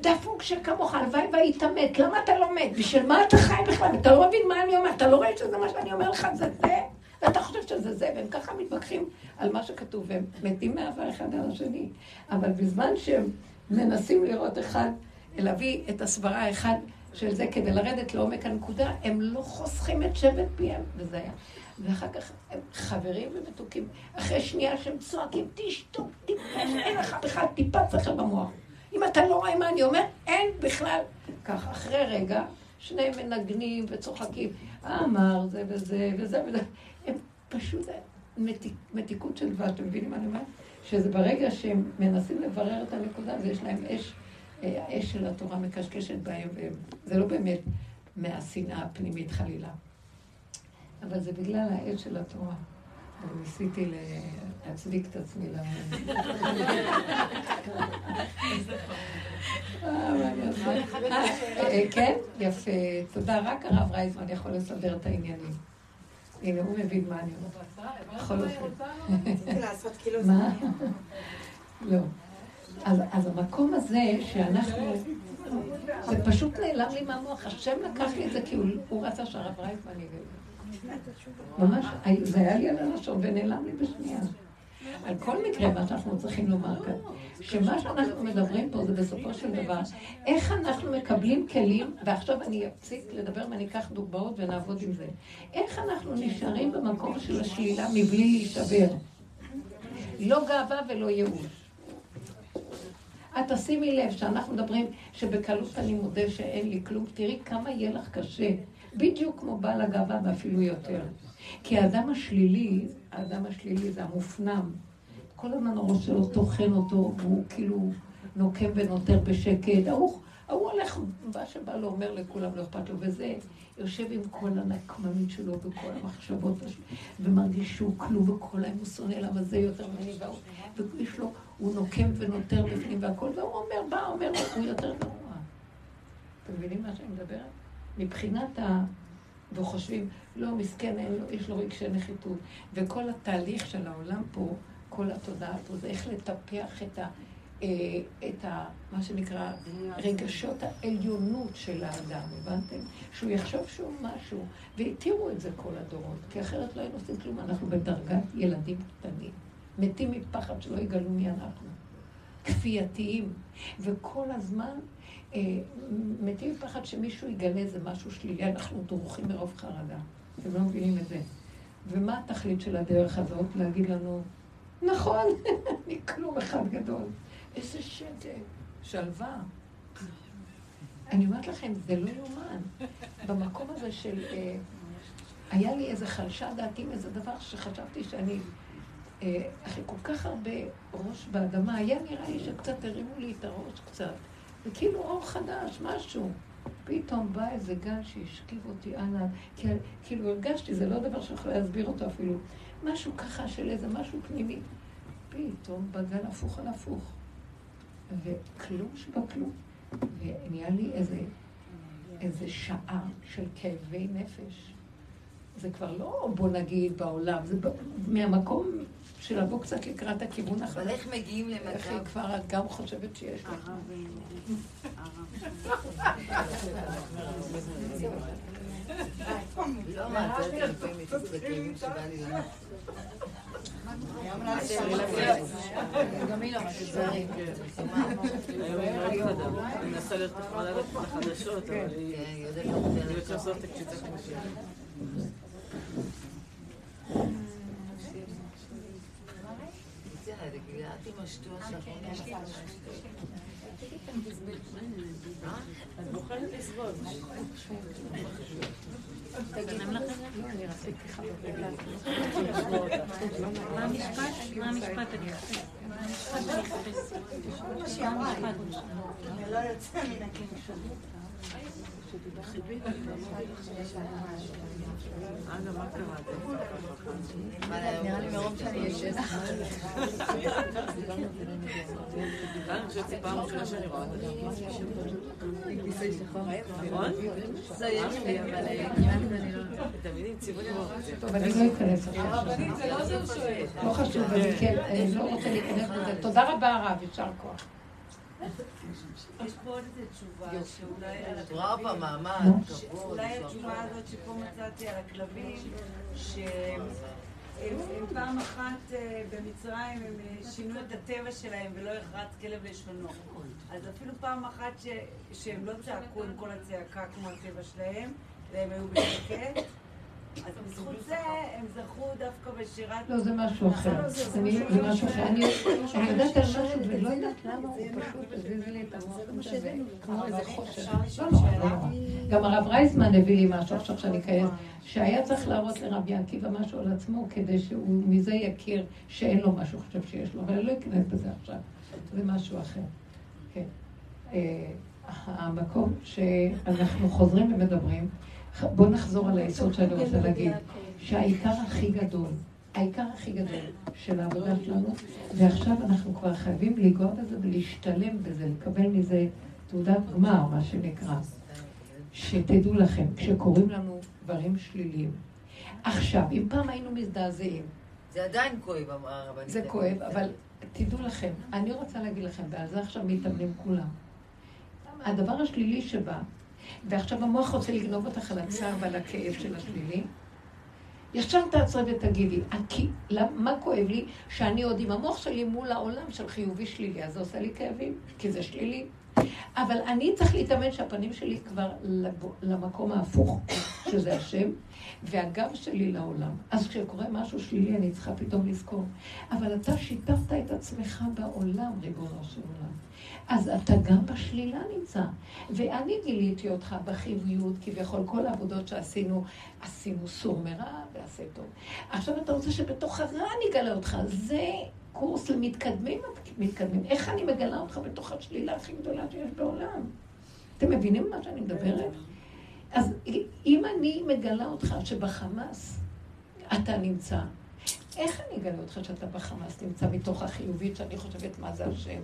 Speaker 1: דפוק שכמוך, הלוואי והיית מת, למה אתה לא מת? בשביל מה אתה חי בכלל? אתה לא מבין מה אני אומר, אתה לא רואה שזה מה שאני אומר לך, זה זה? ואתה חושב שזה זה, והם ככה מתווכחים על מה שכתוב, והם מתים מאהבה אחד על השני. אבל בזמן שהם מנסים לראות אחד, להביא את הסברה האחד של זה כדי לרדת לעומק הנקודה, הם לא חוסכים את שבט פיהם, וזה היה. ואחר כך הם חברים ומתוקים. אחרי שנייה שהם צועקים, תשתוק, טיפש, אין לך בכלל טיפת שכל במוח. אם אתה לא רואה מה אני אומר, אין בכלל. ככה, אחרי רגע, שניהם מנגנים וצוחקים. אמר זה וזה וזה וזה. הם פשוט מתיק, מתיקות של דבש, אתם מבינים מה אני אומרת? שזה ברגע שהם מנסים לברר את הנקודה, אז יש להם אש, אה, האש של התורה מקשקשת בהם, וזה לא באמת מהשנאה הפנימית חלילה. אבל זה בגלל האש של התורה. ניסיתי להצדיק את עצמי למה... *laughs* אה, כן, יפה. תודה. רק הרב רייזמן יכול לסדר את העניינים. הנה, הוא מבין מה אני אומרת. בכל אופן.
Speaker 3: כאילו
Speaker 1: מה? לא. אז המקום הזה שאנחנו... זה פשוט נעלם לי מהמוח. השם לקח לי את זה כי הוא רצה שהרב רייזמן יגיד. ממש, זה היה לי על הלשון ונעלם לי בשנייה. על כל מקרה, מה שאנחנו צריכים לומר כאן, שמה שאנחנו מדברים פה זה בסופו של דבר, איך אנחנו מקבלים כלים, ועכשיו אני אפסיק לדבר ואני אקח דוגמאות ונעבוד עם זה. איך אנחנו נשארים במקום של השלילה מבלי להישבר. לא גאווה ולא ייאוש. את תשימי לב שאנחנו מדברים שבקלות אני מודה שאין לי כלום, תראי כמה יהיה לך קשה. בדיוק כמו בעל הגאווה ואפילו יותר. כי האדם השלילי, האדם השלילי זה המופנם. כל הזמן הראש שלו טוחן אותו, והוא כאילו נוקם ונותר בשקט. ההוא, ההוא הולך, מה שבא לו אומר לכולם, לא אכפת לו, וזה יושב עם כל הנקמנות שלו וכל המחשבות, ומרגיש שהוא כלום וכל היום הוא שונא למה זה יותר ממני, ויש לו, הוא נוקם ונותר בפנים והכל, והוא אומר, בא, אומר, הוא יותר גרוע. אתם מבינים מה שאני מדברת? מבחינת ה... וחושבים, לא, מסכן, אין לו, יש לו רגשי נחיתות. וכל התהליך של העולם פה, כל התודעה פה, זה איך לטפח את ה... אה, את ה... מה שנקרא, רגשות העליונות של האדם, הבנתם? שהוא יחשוב שהוא משהו, והתירו את זה כל הדורות, כי אחרת לא היינו עושים כלום, אנחנו בדרגת ילדים קטנים, מתים מפחד שלא יגלו מי אנחנו, כפייתיים, וכל הזמן מתים מפחד שמישהו יגלה איזה משהו שלילי, אנחנו דורכים מרוב חרדה. אתם לא מבינים את זה. ומה התכלית של הדרך הזאת? להגיד לנו, נכון, *laughs* אני כלום אחד גדול. איזה שקט, שלווה. אני אומרת לכם, זה לא יאומן. במקום הזה של... אה, היה לי איזה חלשה דעתי עם איזה דבר שחשבתי שאני... אה, אחרי כל כך הרבה ראש באדמה, היה נראה לי שקצת הרימו לי את הראש קצת. וכאילו אור חדש, משהו. פתאום בא איזה גל שהשכיב אותי אנא, כאילו הרגשתי, זה לא דבר שאני יכולה להסביר אותו אפילו. משהו ככה של איזה משהו פנימי. פתאום בגל הפוך על הפוך. וכלום שבכלום. ונהיה לי איזה, איזה שעה של כאבי נפש. זה כבר לא, בוא נגיד, בעולם, זה מהמקום של לבוא קצת לקראת הכיוון
Speaker 5: אחר. אבל איך מגיעים למצב? איך
Speaker 1: היא כבר את גם חושבת שיש לך. *laughs*
Speaker 5: לא, מה, את יודעת, לפעמים יש לי שבא לי
Speaker 3: גם היא לא
Speaker 2: אני מנסה להיות נחמדה לחדשות, אבל היא יותר זאת הקשיצה כמו שהיא. את בוחרת לסבול.
Speaker 6: מה המשפט? מה המשפט? לא יוצא מן הכלים
Speaker 5: לא.
Speaker 1: תודה רבה הרב, יישר כוח.
Speaker 6: יש פה עוד איזה תשובה, שאולי על
Speaker 5: הכלבים,
Speaker 6: אולי התשובה הזאת שפה מצאתי על הכלבים, שהם פעם אחת אה, במצרים הם אה, שינו את הטבע שלהם ולא יחרץ כלב לשונו. אז אפילו פעם אחת שהם לא צעקו עם כל הצעקה כמו הטבע שלהם, והם היו בשקט, אז בזכות זה הם זכו דווקא בשירת...
Speaker 1: לא, זה משהו אחר. זה משהו אחר. אני יודעת על משהו ולא יודעת למה הוא פשוט הזיז לי את המוח הזה, כמו איזה חושך. לא, לא, לא. גם הרב רייזמן הביא לי משהו עכשיו שאני קיימת, שהיה צריך להראות לרבי עקיבא משהו על עצמו כדי שהוא מזה יכיר שאין לו משהו, חושב שיש לו, אבל אני לא אכנס בזה עכשיו. זה משהו אחר. כן. אה, המקום שאנחנו חוזרים ומדברים, בואו נחזור על היסוד שאני רוצה להגיד, שהעיקר הכי גדול, העיקר הכי גדול של העבודה שלנו, ועכשיו אנחנו כבר חייבים לנגוע בזה ולהשתלם בזה, לקבל מזה תעודת גמר, מה שנקרא. שתדעו לכם, כשקורים לנו דברים שליליים. עכשיו, אם פעם היינו מזדעזעים...
Speaker 5: זה עדיין כואב, הרבנית.
Speaker 1: זה כואב, אבל תדעו לכם, אני רוצה להגיד לכם, ועל זה עכשיו מתאמנים כולם. הדבר השלילי שבא, ועכשיו המוח רוצה לגנוב אותך על הצער ועל הכאב של השלילי. ישר תעצרי ותגידי, כי, מה כואב לי? שאני עוד עם המוח שלי מול העולם של חיובי שלילי, אז זה עושה לי כאבים, כי זה שלילי. אבל אני צריך להתאמן שהפנים שלי כבר למקום ההפוך, שזה השם, והגב שלי לעולם. אז כשקורה משהו שלילי, אני צריכה פתאום לזכור. אבל אתה שיתפת את עצמך בעולם, ריבונו של עולם. אז אתה גם בשלילה נמצא. ואני גיליתי אותך בחיוביות, כביכול כל העבודות שעשינו, עשינו סור מרע ועשה טוב. עכשיו אתה רוצה שבתוך הרע אני אגלה אותך. זה קורס למתקדמים מתקדמים. איך אני מגלה אותך בתוך השלילה הכי גדולה שיש בעולם? אתם מבינים מה שאני מדברת? אז אם אני מגלה אותך שבחמאס אתה נמצא, איך אני אגלה אותך שאתה בחמאס נמצא מתוך החיובית שאני חושבת מה זה השם?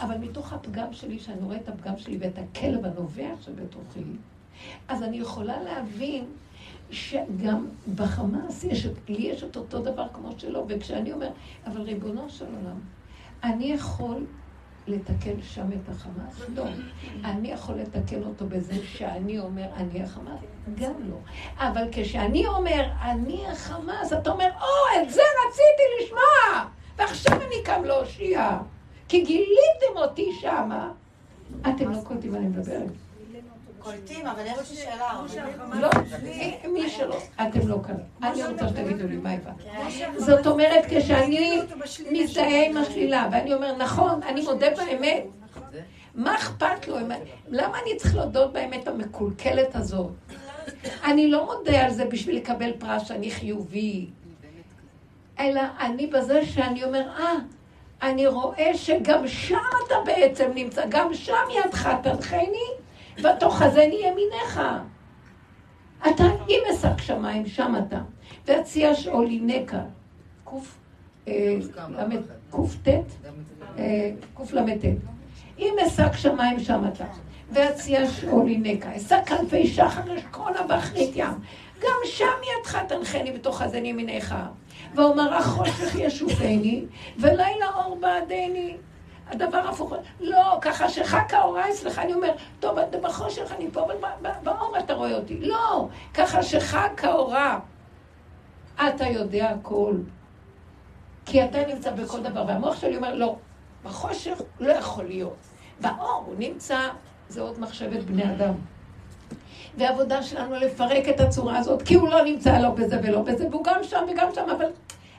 Speaker 1: אבל מתוך הפגם שלי, שאני רואה את הפגם שלי ואת הכלב הנובע שבתוכי, אז אני יכולה להבין שגם בחמאס יש, לי יש את אותו דבר כמו שלו, וכשאני אומר, אבל ריבונו של עולם, אני יכול לתקן שם את החמאס? לא. אני יכול לתקן אותו בזה שאני אומר, אני החמאס? גם לא. אבל כשאני אומר, אני החמאס, אתה אומר, או, את זה רציתי לשמוע! ועכשיו אני קם להושיע. כי גיליתם אותי שמה. אתם לא קולטים מה אני מדברת.
Speaker 6: קולטים, אבל יש לי שאלה.
Speaker 1: לא, מי שלא, אתם לא כאן. אני רוצה שתגידו לי מה הבנת. זאת אומרת, כשאני מזדהה עם השלילה, ואני אומר, נכון, אני מודה באמת. מה אכפת לו? למה אני צריך להודות באמת המקולקלת הזאת? אני לא מודה על זה בשביל לקבל פרס שאני חיובי, אלא אני בזה שאני אומר, אה, אני רואה שגם שם אתה בעצם נמצא, גם שם ידך תנחני, ותאחזני ימיניך. אתה אם אשק שמיים, שם אתה. והציע שאולי נקע. קט, קל"ט. אם אשק שמיים, שם אתה. והציע שאולי נקע. אשק כנפי שחר אשכונה באחרית ים. גם שם ידך תנחני ותאחזני ימיניך. ואומר החושך ישופני, ולילה אור בעדני. הדבר הפוך, לא, ככה שחק האורה אצלך, אני אומר, טוב, בחושך, אני פה, אבל באור אתה רואה אותי. לא, ככה שחק האורה, אתה יודע הכל. כי אתה נמצא בכל דבר, והמוח שלי אומר, לא, בחושך לא יכול להיות. באור הוא נמצא, זה עוד מחשבת בני אדם. והעבודה שלנו לפרק את הצורה הזאת, כי הוא לא נמצא לא בזה ולא בזה, והוא גם שם וגם שם, אבל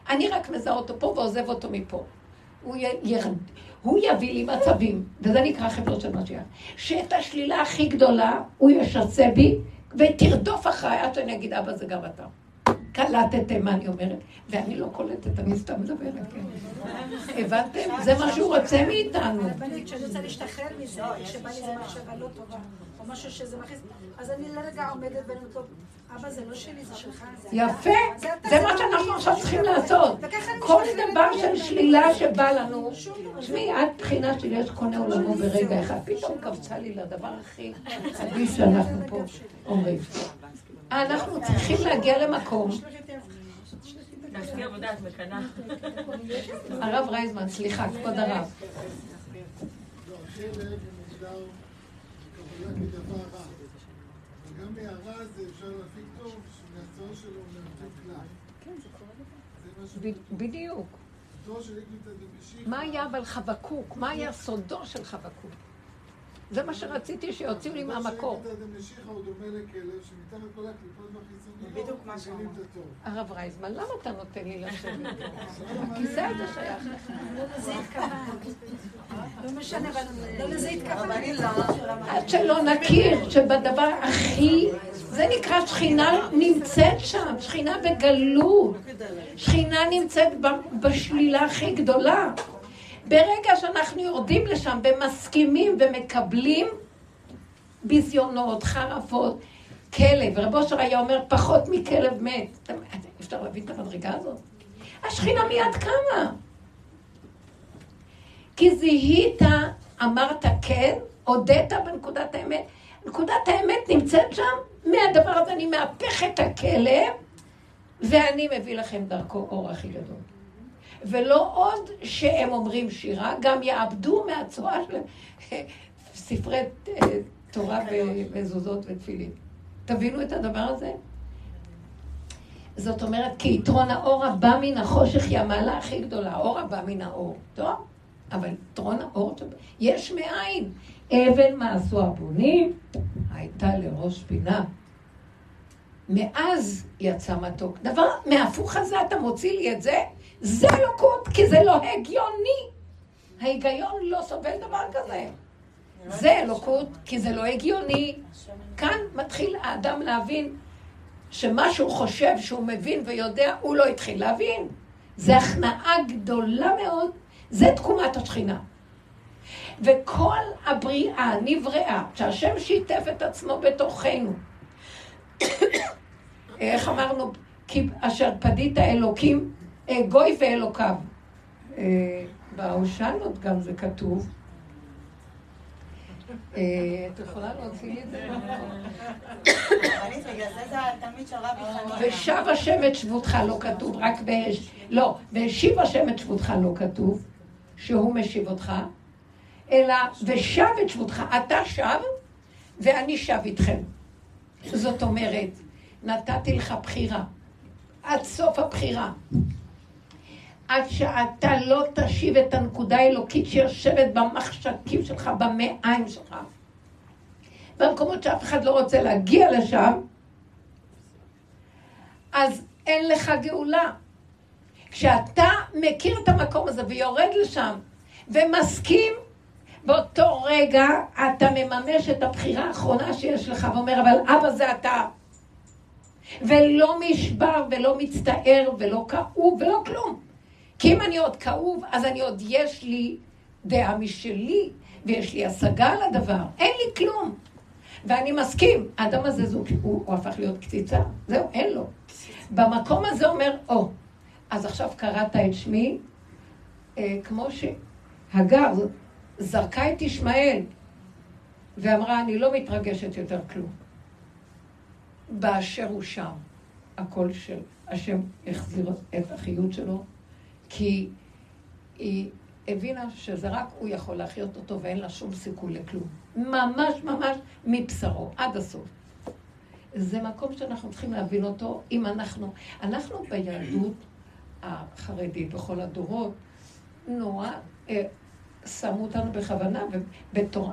Speaker 1: אני רק מזהה אותו פה ועוזב אותו מפה. הוא, י... הוא יביא לי מצבים, וזה נקרא חברות של משיח, שאת השלילה הכי גדולה הוא ישסה בי, ותרדוף אחריי עד שאני אגיד, אבא זה גם אתה. קלטתם מה אני אומרת, ואני לא קולטת, אני סתם מדברת, כן. הבנתם? זה מה שהוא רוצה מאיתנו.
Speaker 7: כשאני רוצה להשתחרר מזה, כשבא לי איזה מחשבה לא טובה, או משהו שזה מכניס, אז אני לרגע עומדת ואני אומרת לו, אבא זה לא שלי, זה שלך.
Speaker 1: יפה, זה מה שאנחנו עכשיו צריכים לעשות. כל דבר של שלילה שבא לנו, תשמעי, את בחינה של יש קונה עולמו ברגע אחד, פתאום קפצה לי לדבר הכי *laughs* עדיף שאנחנו פה אומרים. אנחנו צריכים להגיע למקום. הרב רייזמן, סליחה, כבוד הרב.
Speaker 8: גם מהרע הזה אפשר להפיק טוב, שמהצורה שלו מהפיק כלל.
Speaker 1: בדיוק. מה היה אבל חבקוק? מה היה סודו של חבקוק? זה מה שרציתי שיוציאו לי מהמקור.
Speaker 6: בדיוק מה שאמרת.
Speaker 1: הרב רייזמן, למה אתה נותן לי לשבת? הכיסא הזה שייך לך. *laughs*
Speaker 7: לא משנה, אבל לא לזה התכוונתי.
Speaker 1: עד שלא נכיר שבדבר הכי... זה נקרא שכינה נמצאת שם, שכינה בגלות. שכינה נמצאת בשלילה הכי גדולה. ברגע שאנחנו יורדים לשם ומסכימים ומקבלים ביזיונות, חרפות, כלב, רב אושר היה אומר פחות מכלב מת. אפשר להבין את המדרגה הזאת? השכינה מיד קמה. כי זיהית, אמרת כן, הודית בנקודת האמת. נקודת האמת נמצאת שם, מהדבר הזה אני מהפך את הכלב, ואני מביא לכם דרכו אור הכי גדול. ולא עוד שהם אומרים שירה, גם יאבדו מהצורה של ספרי אה, תורה ומזוזות ותפילין. תבינו את הדבר הזה? זאת אומרת, כי יתרון האור הבא מן החושך היא המעלה הכי גדולה, האור הבא מן האור. טוב? אבל יתרון האור, יש מאין. אבן מה עשו הבונים? הייתה לראש פינה. מאז יצא מתוק. דבר מהפוך הזה אתה מוציא לי את זה? זה אלוקות, כי זה לא הגיוני. ההיגיון לא סובל דבר כזה. זה אלוקות, כי זה לא הגיוני. כאן מתחיל האדם להבין שמה שהוא חושב שהוא מבין ויודע, הוא לא התחיל להבין. זה הכנעה גדולה מאוד, זה תקומת השכינה. וכל הבריאה נבראה, שהשם שיתף את עצמו בתוכנו. *coughs* איך אמרנו? כי אשר פדית אלוקים, גוי ואלוקיו. אה, בהושענות גם זה כתוב. אה, את יכולה להוציא לי את זה? ושב השם את שבותך לא כתוב, רק ב... לא, והשיב השם את שבותך לא כתוב, שהוא משיב אותך, אלא ושב את שבותך, אתה שב ואני שב איתכם. זאת אומרת, נתתי לך בחירה, עד סוף הבחירה. עד שאתה לא תשיב את הנקודה האלוקית שיושבת במחשקים שלך, במעיים שלך. במקומות שאף אחד לא רוצה להגיע לשם, אז אין לך גאולה. כשאתה מכיר את המקום הזה ויורד לשם ומסכים, באותו רגע אתה מממש את הבחירה האחרונה שיש לך ואומר, אבל אבא זה אתה. ולא נשבר ולא מצטער ולא כאוב ולא כלום. כי אם אני עוד כאוב, אז אני עוד יש לי דעה משלי, ויש לי השגה על הדבר. אין לי כלום. ואני מסכים, האדם הזה זו, הוא, הוא הפך להיות קציצה, זהו, אין לו. במקום הזה אומר, או, אז עכשיו קראת את שמי, אה, כמו שהגר זרקה את ישמעאל ואמרה, אני לא מתרגשת יותר כלום. באשר הוא שם, הקול של השם החזיר את החיות שלו, כי היא הבינה שזה רק הוא יכול להחיות אותו ואין לה שום סיכוי לכלום. ממש ממש מבשרו, עד הסוף. זה מקום שאנחנו צריכים להבין אותו, אם אנחנו, אנחנו ביהדות החרדית בכל הדורות, נורא אה, שמו אותנו בכוונה,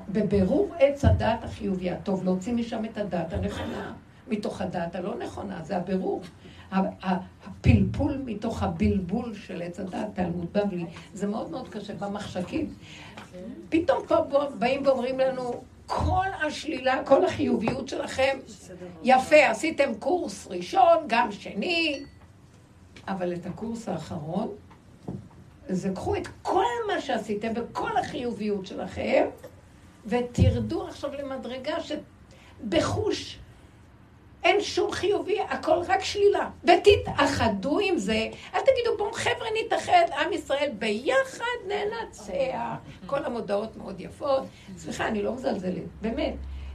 Speaker 1: בבירור עץ הדעת החיובי הטוב, להוציא משם את הדעת הנכונה, מתוך הדעת הלא נכונה, זה הבירור. הפלפול מתוך הבלבול של עץ הדעת, תלמוד בבלי, זה מאוד מאוד קשה במחשכים. פתאום פה באים ואומרים לנו, כל השלילה, כל החיוביות שלכם, יפה, עשיתם קורס ראשון, גם שני, אבל את הקורס האחרון, זה קחו את כל מה שעשיתם וכל החיוביות שלכם, ותרדו עכשיו למדרגה שבחוש אין שום חיובי, הכל רק שלילה. ותתאחדו עם זה. אל תגידו, בואו חבר'ה נתאחד, עם ישראל ביחד ננצח. כל המודעות מאוד יפות. סליחה, אני לא מזלזלת, באמת.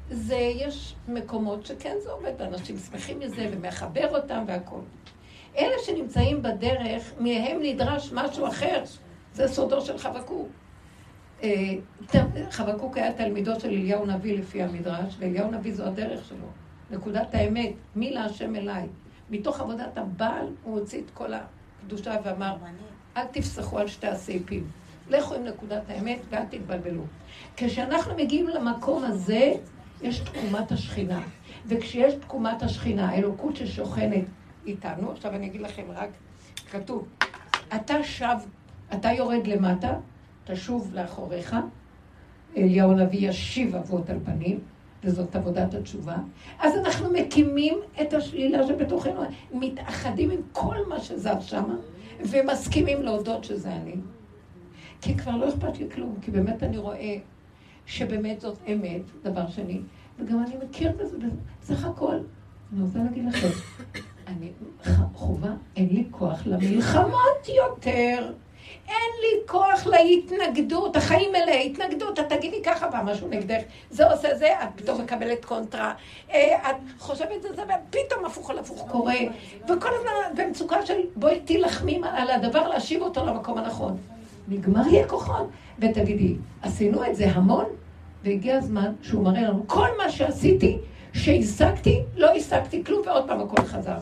Speaker 1: זה, יש מקומות שכן זה עובד, ואנשים שמחים מזה, ומחבר אותם והכול. אלה שנמצאים בדרך, מהם נדרש משהו אחר. זה סודו של חבקוק. אה, חבקוק היה תלמידו של אליהו נביא לפי המדרש, ואליהו נביא זו הדרך שלו. נקודת האמת, מי להשם אליי. מתוך עבודת הבעל הוא הוציא את כל הקדושה ואמר, אל תפסחו על שתי הסעיפים. לכו עם נקודת האמת ואל תתבלבלו. כשאנחנו מגיעים למקום הזה, יש תקומת השכינה. וכשיש תקומת השכינה, האלוקות ששוכנת איתנו, עכשיו אני אגיד לכם רק, כתוב, אתה שב, אתה יורד למטה, תשוב לאחוריך, אליהו הנביא ישיב אבות על פנים, וזאת עבודת התשובה, אז אנחנו מקימים את השלילה שבתוכנו, מתאחדים עם כל מה שזז שם, ומסכימים להודות שזה אני. כי כבר לא אכפת לי כלום, כי באמת אני רואה שבאמת זאת אמת, דבר שני, וגם אני מכיר בזה, בסך הכל, אני רוצה להגיד לכם, אני חובה, אין לי כוח למלחמות יותר. אין לי כוח להתנגדות, החיים מלא התנגדות, את תגידי ככה בא משהו נגדך, זה עושה זה, את פתאום מקבלת קונטרה, אה, את חושבת את זה, ופתאום הפוך על הפוך קורה, וכל הזמן במצוקה של בואי תילחמי על הדבר, להשיב אותו למקום הנכון. נגמר יהיה כוחות, ותגידי, עשינו את זה המון, והגיע הזמן שהוא מראה לנו, כל מה שעשיתי, שהשגתי, לא השגתי כלום, ועוד פעם הכל חזר.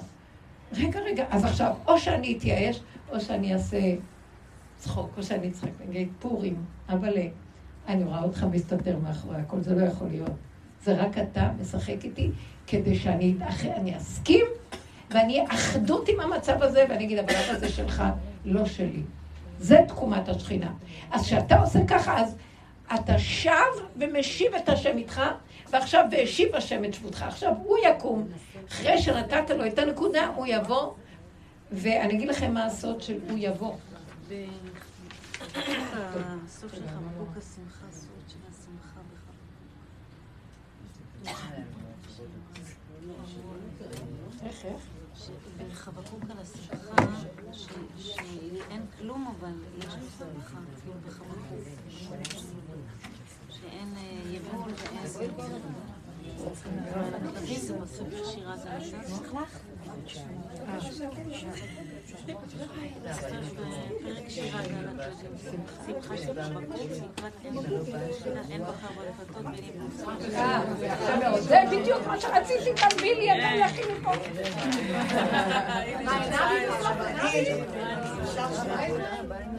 Speaker 1: רגע, רגע, אז עכשיו, או שאני אתייאש, או שאני אעשה צחוק, או שאני אצחק, נגיד פורים, אבל אה, אני רואה אותך מסתתר מאחורי הכל, זה לא יכול להיות. זה רק אתה משחק איתי, כדי שאני אתאחד, אני אסכים, ואני אהיה אחדות עם המצב הזה, ואני אגיד, אבל הזה שלך, לא שלי. זה תקומת השכינה. אז כשאתה עושה ככה, אז אתה שב ומשיב את השם איתך, ועכשיו והשיב השם את שבותך. עכשיו הוא יקום, אחרי שנתת לו את הנקודה, הוא יבוא, ואני אגיד לכם מה הסוד של הוא יבוא.
Speaker 6: הסוף של חבקוק השמחה, סוד של השמחה איך, איך? בחבקוק על השמחה, שאין כלום אבל יש שמחה, כאילו בחבקוק. שאין יבול ואין...
Speaker 1: זה בדיוק מה שרציתי, תביא לי, אתה יכין פה.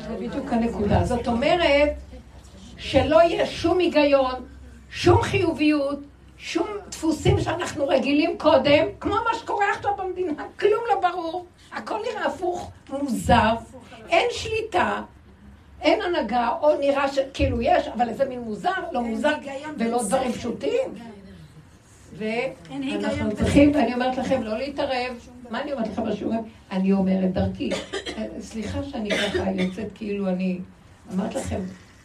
Speaker 1: זה בדיוק הנקודה. זאת אומרת שלא יהיה שום היגיון, שום חיוביות, שום דפוסים שאנחנו רגילים קודם, כמו מה שקורה עכשיו במדינה, כלום לא ברור. הכל נראה הפוך, מוזר, אין שליטה, אין הנהגה, או נראה שכאילו יש, אבל איזה מין מוזר, לא מוזר, ולא דברים פשוטים. ואנחנו צריכים, ואני אומרת לכם, לא להתערב. מה אני אומרת לכם בשיעורים? אני אומרת דרכי. סליחה שאני ככה יוצאת כאילו אני... אמרת לכם,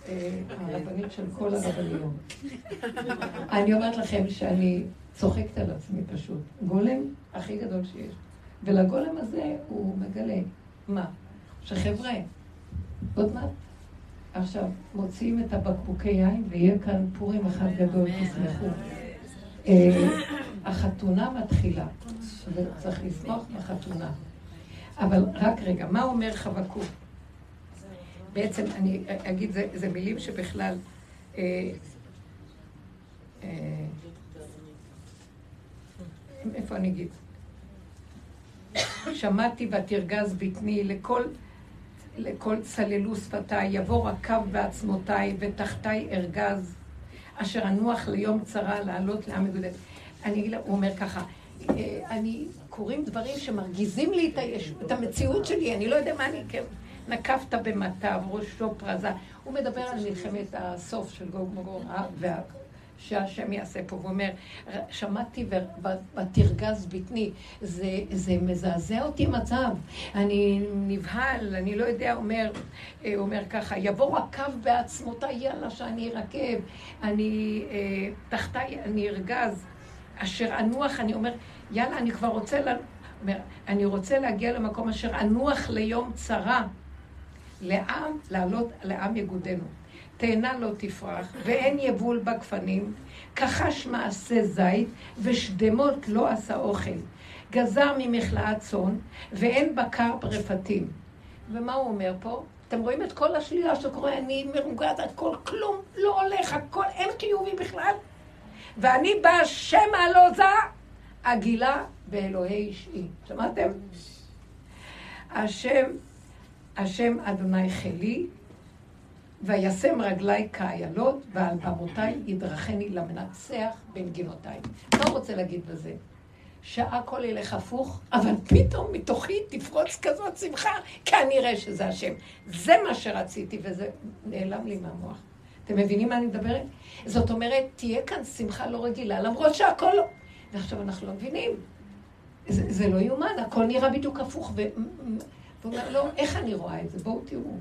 Speaker 1: אה, הרבנית של כל הרבניות. אני אומרת לכם שאני צוחקת על עצמי פשוט. גולם הכי גדול שיש. ולגולם הזה הוא מגלה. מה? שחבר'ה, עוד מעט. עכשיו, מוציאים את הבקבוקי יין ויהיה כאן פורים אחד גדול, תשמחו. אה, החתונה מתחילה, וצריך לשמוח בחתונה. אבל רק רגע, מה אומר חבקוק? בעצם אני אגיד, זה, זה מילים שבכלל... אה, אה, איפה אני אגיד? שמעתי ותרגז בטני לכל, לכל צללו שפתיי, יבוא רקב בעצמותיי ותחתיי ארגז, אשר אנוח ליום צרה לעלות לעם מגודל. אני אגיד לה, הוא אומר ככה, אה, אני, קוראים דברים שמרגיזים לי את, היש, את המציאות שלי, אני לא יודע מה אני, כן, נקבת במטב, ראשו פרזה. הוא מדבר על מלחמת הסוף של גוג מגור, אה, שהשם יעשה פה, הוא אומר, שמעתי ותרגז בטני, זה, זה מזעזע אותי מצב, אני נבהל, אני לא יודע, אומר, אה, אומר ככה, יבוא רקב בעצמותיי, יאללה שאני ארקב, אני, אה, תחתיי אני ארגז, אשר אנוח, אני אומר, יאללה, אני כבר רוצה, לה... אומר, אני רוצה להגיע למקום אשר אנוח ליום צרה, לעם, לעלות לעם יגודנו. תאנה לא תפרח, ואין יבול בגפנים, כחש מעשה זית, ושדמות לא עשה אוכל. גזר ממכלאת צאן, ואין בקר ברפתים. ומה הוא אומר פה? אתם רואים את כל השלילה שקורה, אני מרוגז, הכל כלום, לא הולך, הכל, אין חיובי בכלל. ואני בהשם הלוזה, הגילה באלוהי אישי. שמעתם? השם, השם אדוני חלי, וישם רגלי כאיילות, ועל במותיי ידרכני למנצח בנגינותיי. מה הוא רוצה להגיד בזה? שהכל ילך הפוך, אבל פתאום מתוכי תפרוץ כזאת שמחה, כנראה שזה השם. זה מה שרציתי, וזה נעלם לי מהמוח. אתם מבינים מה אני מדברת? זאת אומרת, תהיה כאן שמחה לא רגילה, למרות שהכל לא... ועכשיו אנחנו לא מבינים. זה, זה לא יאומן, הכל נראה בדיוק הפוך. והוא אומר, לא, איך אני רואה את זה? בואו תראו.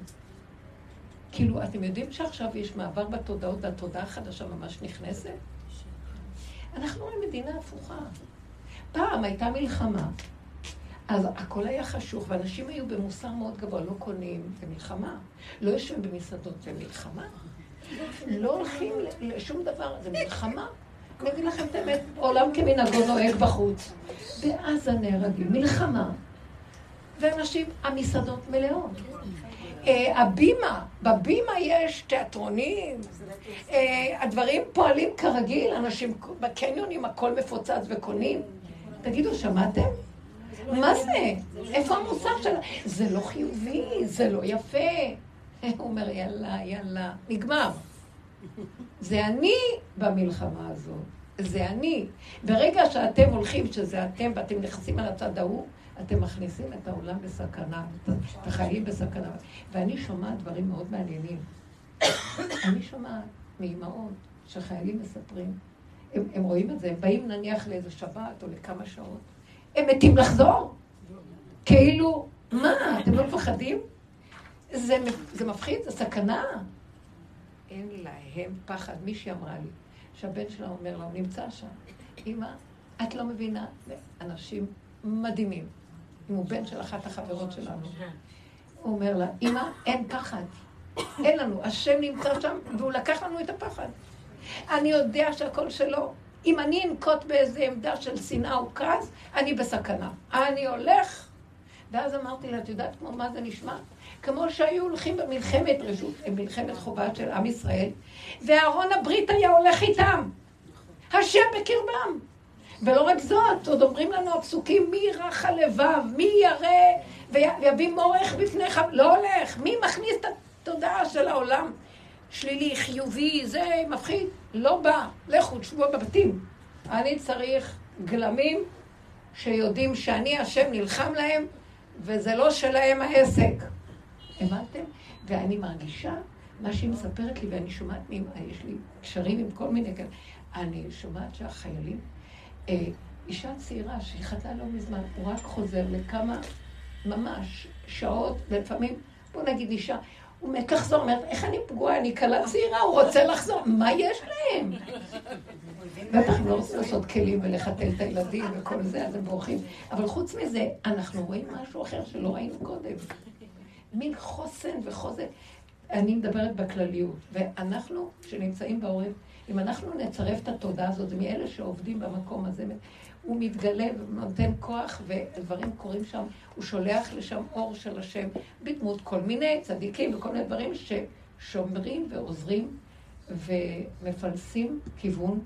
Speaker 1: כאילו, אתם יודעים שעכשיו יש מעבר בתודעות, והתודעה החדשה ממש נכנסת? אנחנו רואים מדינה הפוכה. פעם הייתה מלחמה, אז הכל היה חשוך, ואנשים היו במוסר מאוד גבוה, לא קונים, במלחמה. לא יושבים במסעדות, במלחמה. לא הולכים לשום דבר, זה מלחמה. אני אגיד לכם את האמת, עולם כמנהגו נוהג בחוץ. בעזה נהרגים, מלחמה. ואנשים, המסעדות מלאות. אה, הבימה, בבימה יש תיאטרונים, אה, הדברים פועלים כרגיל, אנשים בקניונים הכל מפוצץ וקונים. תגידו, שמעתם? מה זה? איפה המוסר שלה? זה לא חיובי, זה לא יפה. הוא אומר, יאללה, יאללה, נגמר. זה אני במלחמה הזאת. זה אני. ברגע שאתם הולכים, שזה אתם, ואתם נכנסים על הצד ההוא, אתם מכניסים את העולם בסכנה, את החיים בסכנה. ואני שומעת דברים מאוד מעניינים. אני שומעת מאימהות שחיילים מספרים, הם, הם רואים את זה, הם באים נניח לאיזה שבת או לכמה שעות, הם מתים לחזור. כאילו, מה, אתם לא מפחדים? זה, זה מפחיד, זה סכנה. אין להם פחד. מישהי אמרה לי, שהבן שלה אומר לה, הוא נמצא שם. אמא, את לא מבינה, אנשים מדהימים. אם הוא בן של אחת החברות שלנו. הוא אומר לה, אמא, אין פחד. אין לנו, השם נמצא שם, והוא לקח לנו את הפחד. אני יודע שהכל שלו. אם אני אנקוט באיזה עמדה של שנאה או כעס, אני בסכנה. אני הולך. ואז אמרתי לה, את יודעת כמו מה זה נשמע? כמו שהיו הולכים במלחמת רשות, מלחמת חובה של עם ישראל, ואהרון הברית היה הולך איתם. השם בקרבם. ולא רק זאת, עוד אומרים לנו הפסוקים, מי רך הלבב, מי ירא ויביא מורך בפניך, לא הולך. מי מכניס את התודעה של העולם? שלילי, חיובי, זה מפחיד, לא בא. לכו, תשבו בבתים. אני צריך גלמים שיודעים שאני השם נלחם להם, וזה לא שלהם העסק. הבנתם? ואני מרגישה מה שהיא מספרת לי, ואני שומעת, יש לי קשרים עם כל מיני כאלה, אני שומעת שהחיילים, אישה צעירה שהתחתנה לא מזמן, הוא רק חוזר לכמה, ממש, שעות, לפעמים, בוא נגיד אישה, הוא מת לחזור, אומרת, איך אני פגועה, אני כלה צעירה, הוא רוצה לחזור, מה יש להם? בטח הם לא רוצים לעשות כלים ולחתל את הילדים וכל זה, אז הם בורחים. אבל חוץ מזה, אנחנו רואים משהו אחר שלא ראינו קודם. מין חוסן וחוזק. אני מדברת בכלליות, ואנחנו, שנמצאים בעורף, אם אנחנו נצרף את התודעה הזאת, זה מאלה שעובדים במקום הזה, הוא מתגלה ונותן כוח, ודברים קורים שם, הוא שולח לשם אור של השם, בדמות כל מיני צדיקים וכל מיני דברים ששומרים ועוזרים ומפלסים כיוון.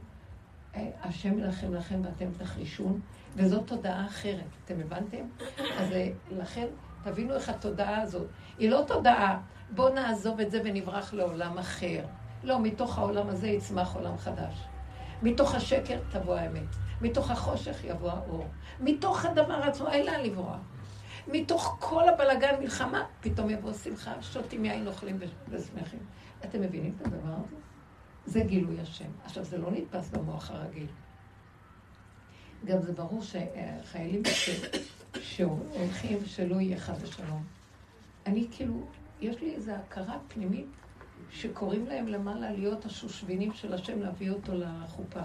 Speaker 1: אה, השם ילחם לכם ואתם תחרישון, וזאת תודעה אחרת, אתם הבנתם? אז אה, לכן, תבינו איך התודעה הזאת, היא לא תודעה, בואו נעזוב את זה ונברח לעולם אחר. לא, מתוך העולם הזה יצמח עולם חדש. מתוך השקר תבוא האמת. מתוך החושך יבוא האור. מתוך הדבר עצמו, אין לאן לברוח. מתוך כל הבלגן מלחמה, פתאום יבוא שמחה, שותים יין, אוכלים ושמחים. אתם מבינים את הדבר הזה? זה גילוי השם. עכשיו, זה לא נתפס במוח הרגיל. גם זה ברור שחיילים. שהולכים שלא יהיה חד ושלום. אני כאילו, יש לי איזו הכרה פנימית שקוראים להם למעלה להיות השושבינים של השם, להביא אותו לחופה.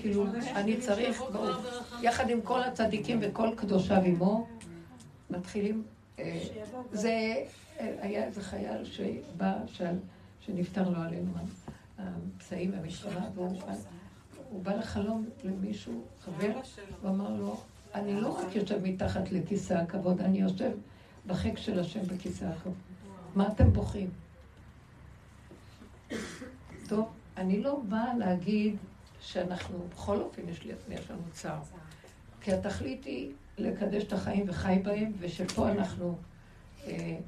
Speaker 1: כאילו, אני צריך, יחד עם כל הצדיקים וכל קדושיו עמו, מתחילים, אה, זה, אה, היה איזה חייל שבא, שנפטר לו עלינו הפצעים והמשטרה, והוא בא לחלום למישהו, חבר, הוא אמר לו, אני לא רק יושב מתחת לכיסא הכבוד, אני יושב בחיק של השם בכיסא הכבוד. מה אתם בוכים? טוב, אני לא באה להגיד שאנחנו, בכל אופן יש, לי, יש לנו צער. כי התכלית היא לקדש את החיים וחי בהם, ושפה אנחנו... אה,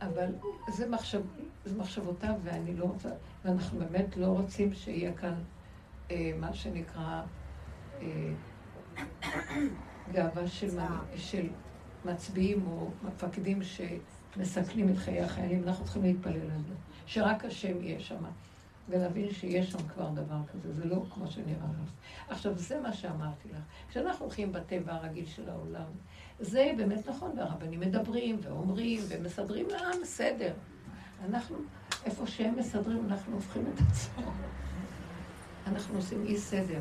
Speaker 1: אבל זה, מחשב, זה מחשבותיו, ואני לא רוצה, ואנחנו באמת לא רוצים שיהיה כאן אה, מה שנקרא אה, גאווה של, של מצביעים או מפקדים שמסכנים את חיי החיילים. אנחנו צריכים להתפלל על זה, שרק השם יהיה שם. ולהבין שיש שם כבר דבר כזה, זה לא כמו שנראה לך. עכשיו, זה מה שאמרתי לך. כשאנחנו הולכים בטבע הרגיל של העולם, זה באמת נכון, והרבנים מדברים ואומרים ומסדרים לעם סדר. אנחנו, איפה שהם מסדרים, אנחנו הופכים את עצמנו. אנחנו עושים אי סדר.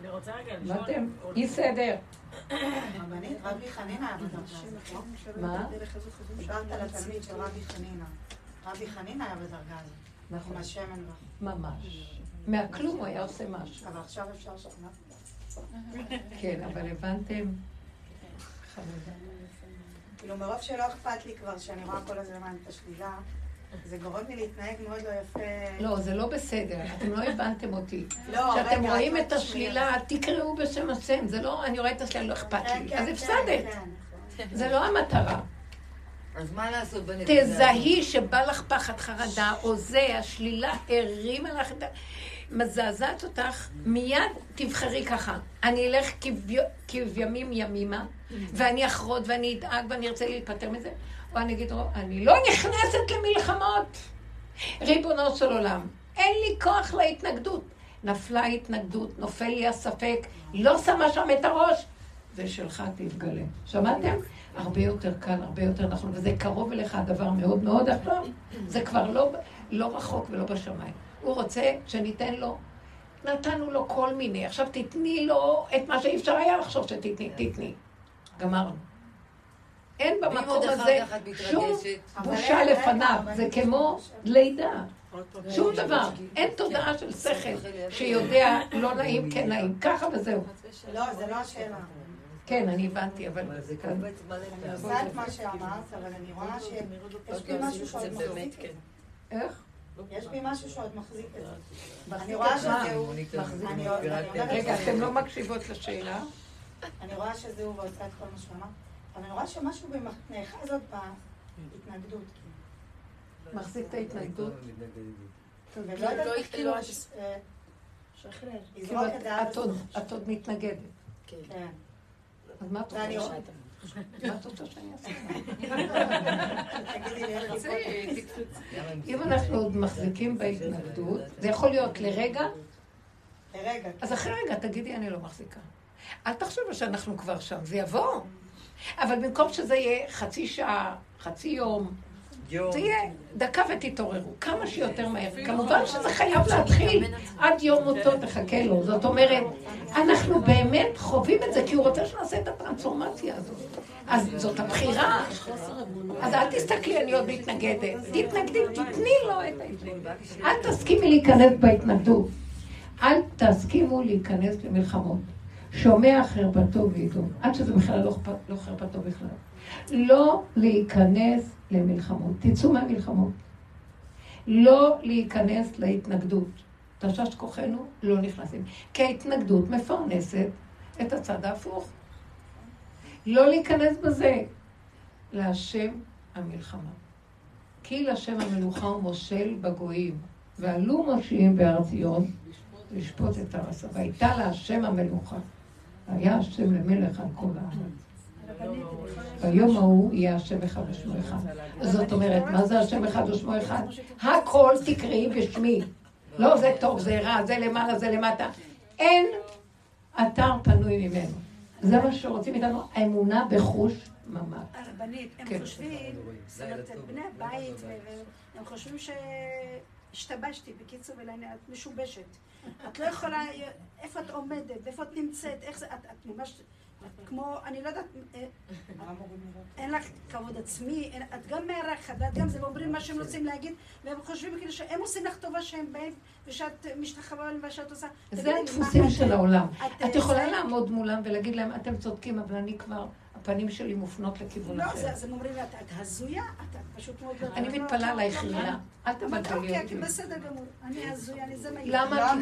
Speaker 2: אני רוצה רגע לשאול...
Speaker 1: אי סדר.
Speaker 9: רבנית, רבי חנינא היה בדרגה הזאת,
Speaker 1: מה?
Speaker 9: דיברת על התלמיד של רבי חנינא. רבי חנינא היה בדרגה הזאת.
Speaker 1: נכון.
Speaker 9: עם השמן.
Speaker 1: ממש. מהכלום הוא היה עושה משהו.
Speaker 9: אבל עכשיו אפשר לשכנע.
Speaker 1: כן, אבל הבנתם?
Speaker 9: כאילו מרוב שלא אכפת לי כבר שאני רואה כל הזמן את השלילה, זה גורם לי להתנהג מאוד לא יפה.
Speaker 1: לא, זה לא בסדר, אתם לא הבנתם אותי.
Speaker 9: לא, רגע,
Speaker 1: כשאתם רואים את השלילה, תקראו בשם השם. זה לא, אני רואה את השלילה, לא אכפת לי.
Speaker 9: כן,
Speaker 1: אז
Speaker 9: כן,
Speaker 1: הפסדת.
Speaker 9: כן, נכון.
Speaker 1: זה לא המטרה.
Speaker 5: אז מה לעשות בנקודה?
Speaker 1: תזהי שבא לך פחד חרדה, או זה, השלילה הרימה לך את ה... מזעזעת אותך, מיד תבחרי ככה. אני אלך כבימים ימימה, ואני אחרוד ואני אדאג ואני ארצה להיפטר מזה, או אני אגיד, אני לא נכנסת למלחמות. ריבונו של עולם, אין לי כוח להתנגדות. נפלה ההתנגדות, נופל לי הספק, לא שמה שם את הראש, ושלך תתגלה. שמעתם? הרבה יותר קל, הרבה יותר נכון, וזה קרוב אליך הדבר מאוד מאוד עכשיו, זה כבר לא, לא רחוק ולא בשמיים. הוא רוצה שניתן לו, נתנו לו כל מיני, עכשיו תתני לו את מה שאי אפשר היה לחשוב שתתני, תתני. גמרנו. אין במקום הזה שום בושה לפניו, זה כמו לידה. שום דבר. אין תודעה של שכל שיודע לא נעים, כן נעים, ככה וזהו.
Speaker 9: לא, זה לא השאלה.
Speaker 1: כן, אני הבנתי, אבל...
Speaker 9: אני עושה את מה שאמרת, אבל אני רואה שיש בי משהו שעוד מחזיק את זה.
Speaker 1: איך?
Speaker 9: יש בי משהו שעוד מחזיק את זה. אני רואה שזהו...
Speaker 1: רגע, אתם לא מקשיבות לשאלה?
Speaker 9: אני רואה שזהו ועושה את כל מה שהוא אמר, אבל אני רואה שמשהו נאחז עוד בהתנגדות.
Speaker 1: מחזיק את ההתנגדות?
Speaker 9: ולא יודעת
Speaker 7: לא-
Speaker 9: כאילו...
Speaker 7: לא-
Speaker 9: ש- אה,
Speaker 7: שחרר.
Speaker 1: כאילו,
Speaker 9: לזרוק את
Speaker 1: עוד- מתנגדת.
Speaker 9: כן.
Speaker 1: אז מה את רוצה? אם אנחנו עוד מחזיקים בהתנגדות, זה יכול להיות לרגע,
Speaker 9: לרגע.
Speaker 1: אז אחרי רגע תגידי, אני לא מחזיקה. אל תחשבו שאנחנו כבר שם, זה יבוא. אבל במקום שזה יהיה חצי שעה, חצי יום, זה יהיה דקה ותתעוררו, כמה שיותר מהר. כמובן שזה חייב להתחיל, עד יום מותו תחכה לו. זאת אומרת, אנחנו באמת חווים את זה, כי הוא רוצה שנעשה את הטרנספורמציה הזאת. אז זאת הבחירה. אז אל תסתכלי, אני עוד מתנגדת. תתנגדי, תתני לו את ההתנגדות. אל תסכימי להיכנס בהתנגדות. אל תסכימו להיכנס למלחמות. שומע חרפתו וידום, עד שזה בכלל לא, לא חרפתו בכלל. לא להיכנס למלחמות. תצאו מהמלחמות. לא להיכנס להתנגדות. תשש כוחנו, לא נכנסים. כי ההתנגדות מפרנסת את הצד ההפוך. לא להיכנס בזה. להשם המלחמה. כי להשם המלוכה ומושל בגויים, ועלו מושיעים בהר ציון לשפוט את הארץ. והייתה להשם המלוכה. היה השם למלך על כל הארץ. ביום ההוא יהיה השם אחד ושמו אחד. זאת אומרת, מה זה השם אחד ושמו אחד? הכל תקראי בשמי. לא זה טוב, זה רע, זה למעלה, זה למטה. אין אתר פנוי ממנו. זה מה שרוצים מאיתנו, האמונה בחוש ממש.
Speaker 7: הרבנית, הם
Speaker 1: כן.
Speaker 7: חושבים, זאת אומרת, בני הבית, הם חושבים שהשתבשתי, בקיצור, אלא את משובשת. את לא יכולה, איפה את עומדת, איפה את נמצאת, איך זה, את, את ממש, כמו, אני לא יודעת, אה, אין לך כבוד עצמי, אין, את גם מארחת, ואת גם זה, ואומרים מה שהם רוצים להגיד, והם חושבים כאילו שהם עושים לך טובה שהם באים, ושאת משתחווה להם ומה שאת עושה.
Speaker 1: זה הדפוסים
Speaker 7: מה, את-
Speaker 1: של העולם.
Speaker 7: את-
Speaker 1: את יכולה
Speaker 7: זה-
Speaker 1: לעמוד מולם ולהגיד להם, אתם צודקים, אבל אני כבר, הפנים שלי מופנות לכיוון
Speaker 7: לא,
Speaker 1: אחר.
Speaker 7: זה- אז הם אומרים את את הזויה, את את פשוט מאוד...
Speaker 1: אני
Speaker 7: לא-
Speaker 1: מתפלאה
Speaker 7: לא-
Speaker 1: עלייך
Speaker 7: לא-
Speaker 1: רינה, אל תבלבלי
Speaker 7: אוקיי,
Speaker 1: אותי.
Speaker 7: בסדר גמור, אני הזויה, אני זה מה...
Speaker 1: למה?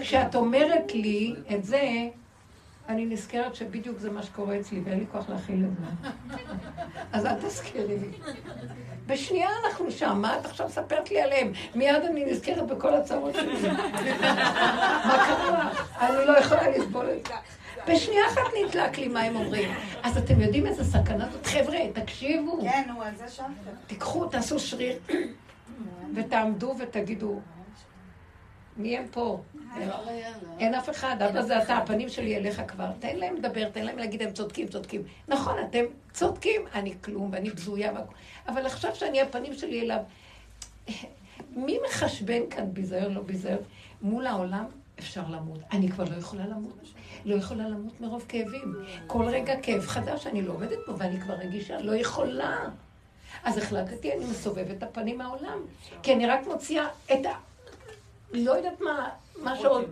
Speaker 1: כשאת- אומרת לי את זה, אני נזכרת שבדיוק זה מה שקורה אצלי, ואין לי כוח להכיל את זה. אז אל תזכירי לי. בשנייה אנחנו שם, מה את עכשיו מספרת לי עליהם? מיד אני נזכרת בכל הצרות שלי. מה קרה? אני לא יכולה לסבול את זה. בשנייה אחת נדלק לי מה הם אומרים. אז אתם יודעים איזה סכנה זאת? חבר'ה, תקשיבו.
Speaker 9: כן, נו, על זה שאלת.
Speaker 1: תיקחו, תעשו שריר, ותעמדו ותגידו, מי הם פה? אין אף אחד, אבא זה אתה, הפנים שלי אליך כבר. תן להם לדבר, תן להם להגיד, הם צודקים, צודקים. נכון, אתם צודקים, אני כלום ואני בזויה. אבל עכשיו שאני, הפנים שלי אליו, *laughs* מי מחשבן כאן ביזיון, לא ביזיון? מול העולם אפשר למות. אני כבר לא יכולה למות. לא יכולה למות מרוב כאבים. כל רגע כאב חדש, אני לא עומדת פה ואני כבר רגישה, לא יכולה. אז החלטתי, אני מסובבת את הפנים מהעולם. כי אני רק מוציאה את ה... לא יודעת מה, מה שעוד...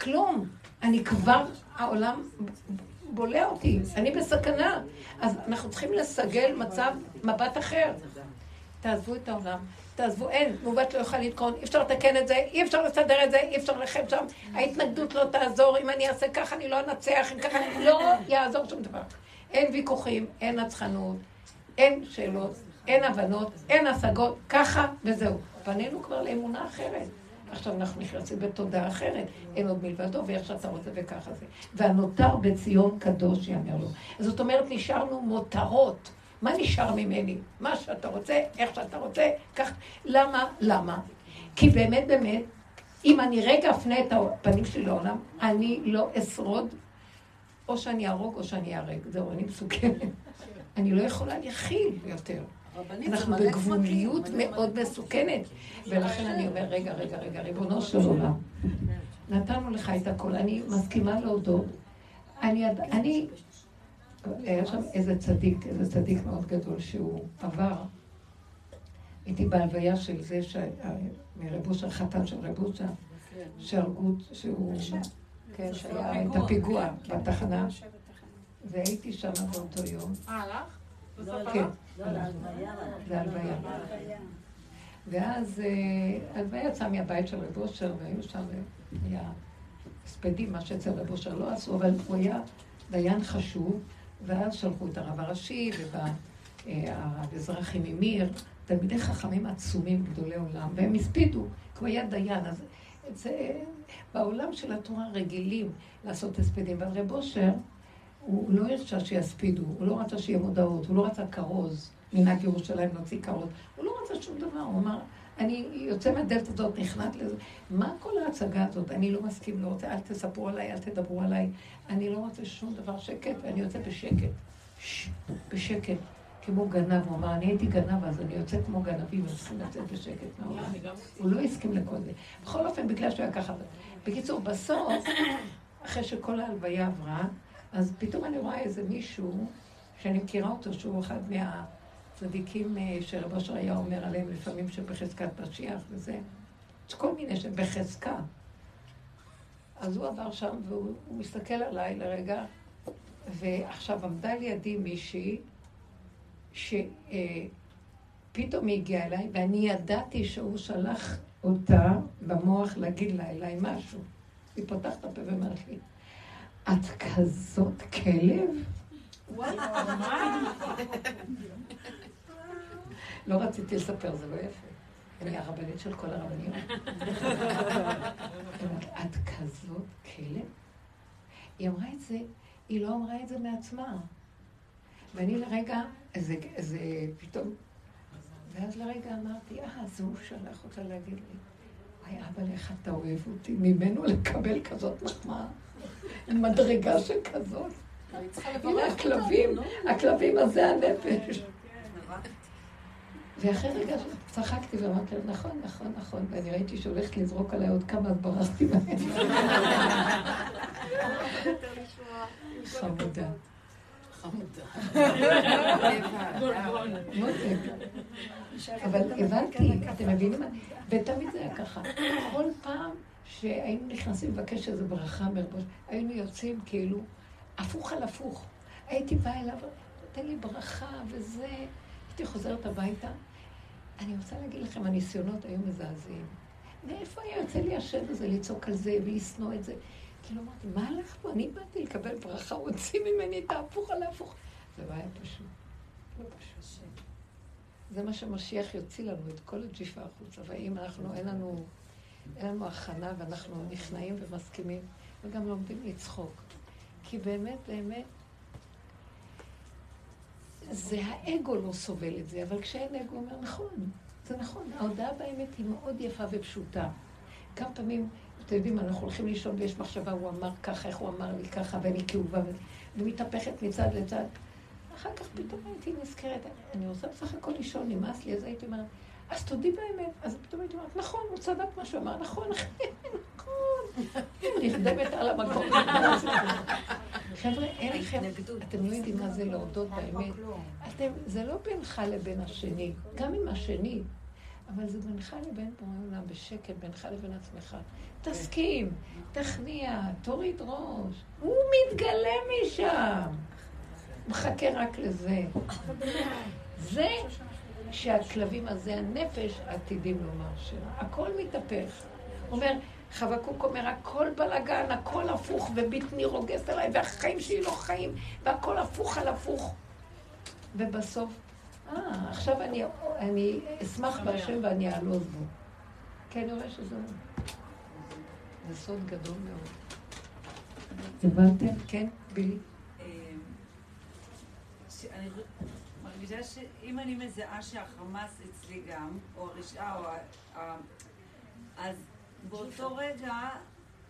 Speaker 1: כלום. אני כבר, העולם בולע אותי, אני בסכנה. אז אנחנו צריכים לסגל מצב, מבט אחר. תעזבו את העולם. תעזבו, אין, מעוות לא יוכל לתקון, אי אפשר לתקן את זה, אי אפשר לסדר את זה, אי אפשר לכם שם, ההתנגדות לא תעזור, אם אני אעשה ככה אני לא אנצח, אם ככה אני לא יעזור שום דבר. אין ויכוחים, אין נצחנות, אין שאלות, אין הבנות, אין השגות, ככה וזהו. פנינו כבר לאמונה אחרת. עכשיו אנחנו נכנסים בתודעה אחרת, אין עוד מלבדו, ואיך שאתה רוצה וככה זה. והנותר בציון קדוש יאמר לו. זאת אומרת, נשארנו מותרות. מה נשאר ממני? מה שאתה רוצה, איך שאתה רוצה, כך. למה? למה? כי באמת באמת, אם אני רגע אפנה את הפנים שלי לעולם, אני לא אשרוד, או שאני אהרוג או שאני אהרג. זהו, אני מסוכנת. אני לא יכולה להכיל יותר. אנחנו בגבוליות מאוד מסוכנת. ולכן אני אומר, רגע, רגע, רגע, ריבונו של עולם, נתנו לך את הכל, אני מסכימה להודות. אני, היה שם איזה צדיק, איזה צדיק מאוד גדול שהוא עבר. הייתי בהלוויה של זה, ש- מרב אושר, חתן של רב אושר, שהרגו, שהוא, כן, שהיה את הפיגוע בתחנה, והייתי שם באותו יום.
Speaker 4: אה, הלך?
Speaker 1: כן,
Speaker 4: הלך?
Speaker 1: זה הלוויה. ואז אה, הלוויה יצאה מהבית של רב אושר, והיו שם, אה, היה הספדים, מה שאצל רב אושר לא עשו, אבל הוא היה דיין חשוב, ואז שלחו את הרב הראשי, ובא אה, ממיר, תלמידי חכמים עצומים, גדולי עולם, והם הספידו, כמו יד דיין. אז זה, בעולם של התורה רגילים לעשות הספדים, אבל רב אושר, הוא לא הרשה שיספידו, הוא לא רצה שיהיה מודעות, הוא לא רצה כרוז, מנהג ירושלים להוציא כרוז, הוא לא רצה שום דבר, הוא אמר, אני יוצא מהדלת הזאת, נכנעת לזה. מה כל ההצגה הזאת? אני לא מסכים, לא רוצה, אל תספרו עליי, אל תדברו עליי. אני לא רוצה שום דבר שקט, ואני יוצא בשקט. ששש, בשקט. כמו גנב, הוא אמר, אני הייתי גנב, אז אני יוצא כמו גנבים, אז צריכים לצאת בשקט מהעולם. הוא לא הסכים לכל זה. בכל אופן, בגלל שהוא היה ככה. בקיצור, בסוף, אחרי שכל ההלוויה עברה, אז פתאום אני רואה איזה מישהו, שאני מכירה אותו, שהוא אחד מהצדיקים אה, שרבו אשר היה אומר עליהם לפעמים שבחזקת משיח וזה. יש כל מיני שבחזקה. אז הוא עבר שם והוא מסתכל עליי לרגע, ועכשיו עמדה לידי מישהי שפתאום היא הגיעה אליי, ואני ידעתי שהוא שלח אותה במוח להגיד לה אליי משהו. היא פותחת הפה ואומרת לי, את כזאת כלב? לא רציתי לספר, זה לא יפה. אני הרבנית של כל הרבניות. את כזאת כלב? היא אמרה את זה, היא לא אמרה את זה מעצמה. ואני לרגע, איזה, איזה פתאום, ואז לרגע אמרתי, אה, אז הוא שלח אותה להגיד לי, וואי, אבא, איך אתה אוהב אותי, ממנו לקבל כזאת מחמאה, מדרגה שכזאת. הנה הכלבים, הכלבים הזה הנפש. ואחרי רגע צחקתי ואמרתי לו, נכון, נכון, נכון, ואני ראיתי שהולכת לזרוק עליי עוד כמה, אז ברחתי מהם. חמודה. אבל הבנתי, אתם מבינים? ותמיד זה היה ככה. כל פעם שהיינו נכנסים לבקש איזו ברכה מרבוש, היינו יוצאים כאילו הפוך על הפוך. הייתי באה אליו, תן לי ברכה וזה. הייתי חוזרת הביתה. אני רוצה להגיד לכם, הניסיונות היו מזעזעים. מאיפה היה יוצא לי השם הזה לצעוק על זה ולשנוא את זה? כאילו אמרתי, מה הלך פה? אני באתי לקבל ברכה, הוציא ממני את ההפוך על ההפוך. זה לא היה פשוט. לא פשוט. זה מה שמשיח יוציא לנו, את כל הג'יפה החוצה. ואם אנחנו, אין לנו, אין לנו הכנה ואנחנו נכנעים ומסכימים, וגם לומדים לצחוק. כי באמת, באמת, זה האגו לא סובל את זה, אבל כשאין אגו אומר, נכון, זה נכון, ההודעה באמת היא מאוד יפה ופשוטה. כמה פעמים אתם יודעים, אנחנו הולכים לישון ויש מחשבה, הוא אמר ככה, איך הוא אמר לי ככה, ואני כאובה, ומתהפכת מצד לצד. אחר כך פתאום הייתי נזכרת, אני רוצה בסך הכל לישון, נמאס לי, אז הייתי אומרת, אז תודי באמת. אז פתאום הייתי אומרת, נכון, הוא צדק מה שהוא אמר, נכון, נכון. נכדמת על המקום. חבר'ה, אין לכם, אתם לא יודעים מה זה להודות באמת. זה לא בינך לבין השני, גם עם השני. אבל זה בינך לבין בורא עולם, בשקט, בינך לבין עצמך. תסכים, תכניע, תוריד ראש. הוא מתגלה משם. מחכה רק לזה. זה שהכלבים הזה, הנפש, עתידים לומר שירה. הכל מתהפך. אומר, חבקוק אומר, הכל בלאגן, הכל הפוך, ובטני רוגזת עליי, והחיים שלי לא חיים, והכל הפוך על הפוך. ובסוף אה, עכשיו אני, אני אשמח בהשם ואני אעלוז בו. כי אני רואה שזה... זה סוד גדול מאוד. הבנתם? כן, בילי.
Speaker 6: מרגישה שאם אני מזהה שהחמאס אצלי גם, או הרשעה, או ה... אז באותו רגע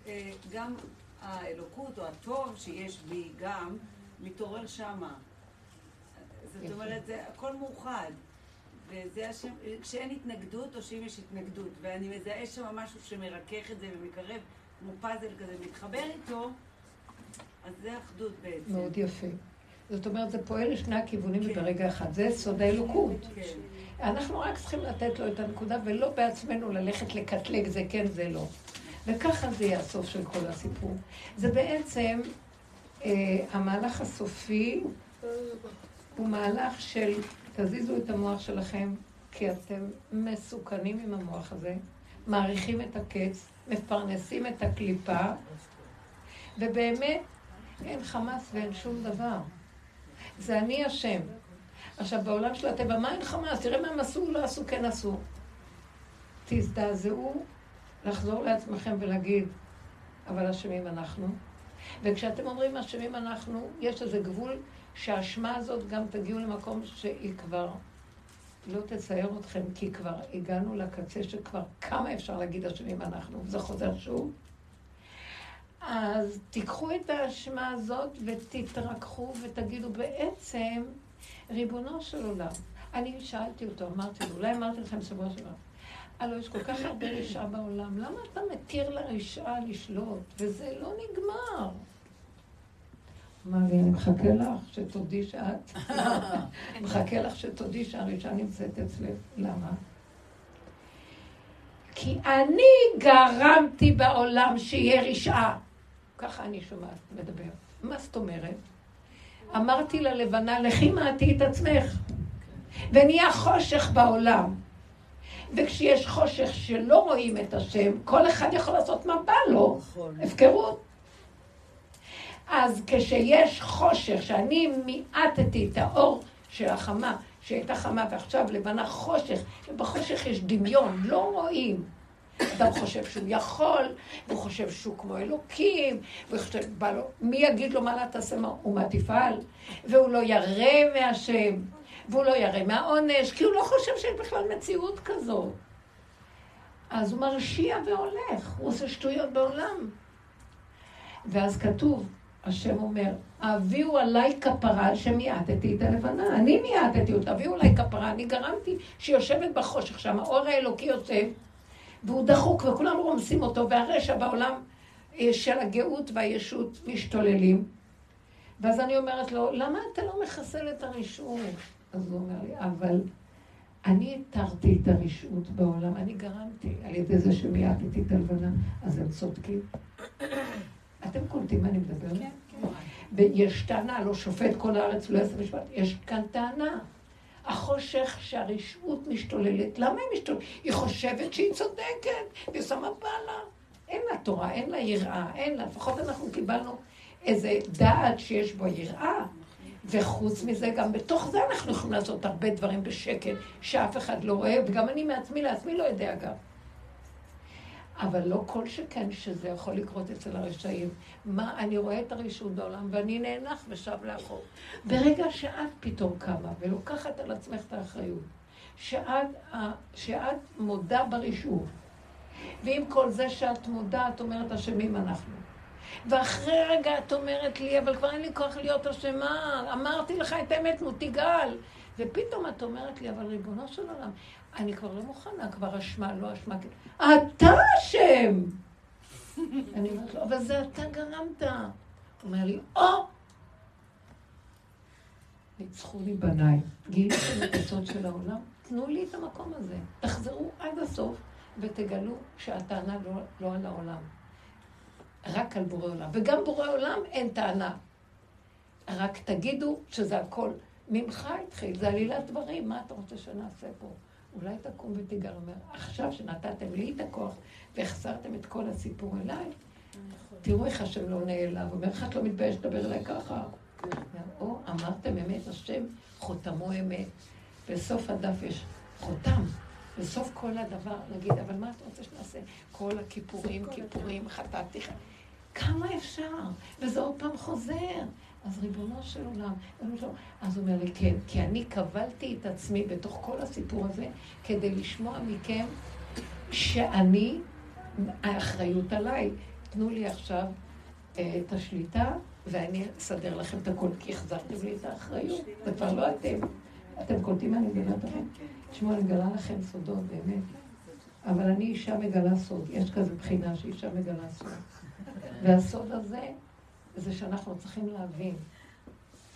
Speaker 6: אה, גם האלוקות או הטוב שיש בי גם מתעורר שמה. זאת אומרת, זה הכל מאוחד. וזה השם, כשאין התנגדות או שאם יש התנגדות, ואני מזהה שם משהו שמרכך את זה ומקרב, כמו פאזל כזה, מתחבר איתו, אז זה אחדות בעצם.
Speaker 1: מאוד יפה. זאת אומרת, זה פועל לשני הכיוונים כן. ברגע אחד. זה סוד האלוקות. כן. אנחנו רק צריכים לתת לו את הנקודה, ולא בעצמנו ללכת לקטלג זה כן, זה לא. וככה זה יהיה הסוף של כל הסיפור. זה בעצם אה, המהלך הסופי הוא מהלך של תזיזו את המוח שלכם, כי אתם מסוכנים עם המוח הזה, מעריכים את הקץ, מפרנסים את הקליפה, ובאמת אין חמאס ואין שום דבר. זה אני השם. עכשיו, בעולם של הטבע, מה אין חמאס? תראה מה הם עשו, לא עשו, כן עשו. תזדעזעו לחזור לעצמכם ולהגיד, אבל אשמים אנחנו. וכשאתם אומרים אשמים אנחנו, יש איזה גבול שהאשמה הזאת גם תגיעו למקום שהיא כבר לא תצייר אתכם, כי כבר הגענו לקצה שכבר כמה אפשר להגיד אשמים אנחנו, וזה חוזר שוב. אז תיקחו את האשמה הזאת ותתרככו ותגידו בעצם, ריבונו של עולם, אני שאלתי אותו, אמרתי לו, אולי אמרתי לכם שבוע שעבר, הלוא יש כל כך הרבה רשעה בעולם, למה אתה מתיר לרשעה לשלוט? וזה לא נגמר. אמר לי, אני מחכה לך שתודי שאת, *laughs* מחכה לך שתודי שהרשעה נמצאת אצלך. למה? כי אני גרמתי בעולם שיהיה רשעה. ככה אני שומעת, מדבר. מה זאת אומרת? אמרתי ללבנה, לכי מעטי את עצמך. ונהיה חושך בעולם. וכשיש חושך שלא רואים את השם, כל אחד יכול לעשות מה בא לו. נכון. הפקרות. אז כשיש חושך, שאני מיעטתי את האור של החמה, שהייתה חמה ועכשיו לבנה חושך, ובחושך יש דמיון, לא רואים. אדם חושב שהוא יכול, והוא חושב שהוא כמו אלוקים, וחושב, לו, מי יגיד לו מה לה תעשה ומה תפעל? והוא לא ירא מהשם, והוא לא ירא מהעונש, כי הוא לא חושב שיש בכלל מציאות כזאת. אז הוא מרשיע והולך, הוא עושה שטויות בעולם. ואז כתוב, השם אומר, הביאו עליי כפרה שמיעטתי את הלבנה. אני מיעטתי אותה, הביאו עליי כפרה, אני גרמתי שהיא יושבת בחושך שם, האור האלוקי יושב, והוא דחוק וכולם רומסים אותו, והרשע בעולם אה, של הגאות והישות משתוללים. ואז אני אומרת לו, למה אתה לא מחסל את הרשעות? אז הוא אומר לי, אבל אני התרתי את הרשעות בעולם, אני גרמתי על ידי זה שמיעטתי את הלבנה, אז הם צודקים. *coughs* אתם קולטים מה אני מדברת? כן, כן. ויש טענה, לא שופט כל הארץ, לא יעשה משפט, יש כאן טענה. החושך שהרשעות משתוללת, למה היא משתוללת? היא חושבת שהיא צודקת, והיא שמה בעלה. אין לה תורה, אין לה יראה, אין לה, לפחות אנחנו קיבלנו איזה דעת שיש בו יראה. וחוץ מזה, גם בתוך זה אנחנו יכולים לעשות הרבה דברים בשקט, שאף אחד לא רואה, וגם אני מעצמי לעצמי לא יודע גם. אבל לא כל שכן שזה יכול לקרות אצל הרשעים. מה, אני רואה את הרשעות בעולם ואני נאנח ושב לאחור. ברגע שאת פתאום קמה ולוקחת על עצמך את האחריות, שאת, שאת מודה ברשעות, ועם כל זה שאת מודה, את אומרת, אשמים אנחנו. ואחרי רגע את אומרת לי, אבל כבר אין לי כוח להיות אשמה, אמרתי לך את האמת, נו תגאל. ופתאום את אומרת לי, אבל ריבונו של עולם, אני כבר לא מוכנה, כבר אשמה, לא אשמה. אתה אשם! *laughs* אני אומרת לו, אבל זה אתה גרמת. הוא אומר לי, או! ניצחו לי בניי. גיליתם את הסוד של העולם? תנו לי את המקום הזה. תחזרו עד הסוף ותגלו שהטענה לא, לא על העולם. רק על בורא עולם. וגם בורא עולם אין טענה. רק תגידו שזה הכל ממך התחיל, זה עלילת דברים, מה אתה רוצה שנעשה פה? אולי תקום ותיגר, אומר, עכשיו שנתתם לי את הכוח והחזרתם את כל הסיפור אליי, תראו איך השם לא אליו, אומר, איך את לא מתביישת לדבר אליי ככה? או, אמרתם אמת, השם חותמו אמת. בסוף הדף יש חותם. בסוף כל הדבר, נגיד, אבל מה אתה רוצה שנעשה? כל הכיפורים, כיפורים, חטאתי. כמה אפשר? וזה עוד פעם חוזר. אז ריבונו של עולם, אז הוא אומר לי, כן, כי אני קבלתי את עצמי בתוך כל הסיפור הזה כדי לשמוע מכם שאני, האחריות עליי. תנו לי עכשיו אה, את השליטה ואני אסדר לכם את הכל, כי החזרתם לי את האחריות, זה כבר לא אתם. אתם קולטים מה אני מדברת לכם? תשמעו, אני מגלה לכם סודות, באמת. אבל אני אישה מגלה סוד. יש כזה בחינה שאישה מגלה סוד. והסוד הזה זה שאנחנו צריכים להבין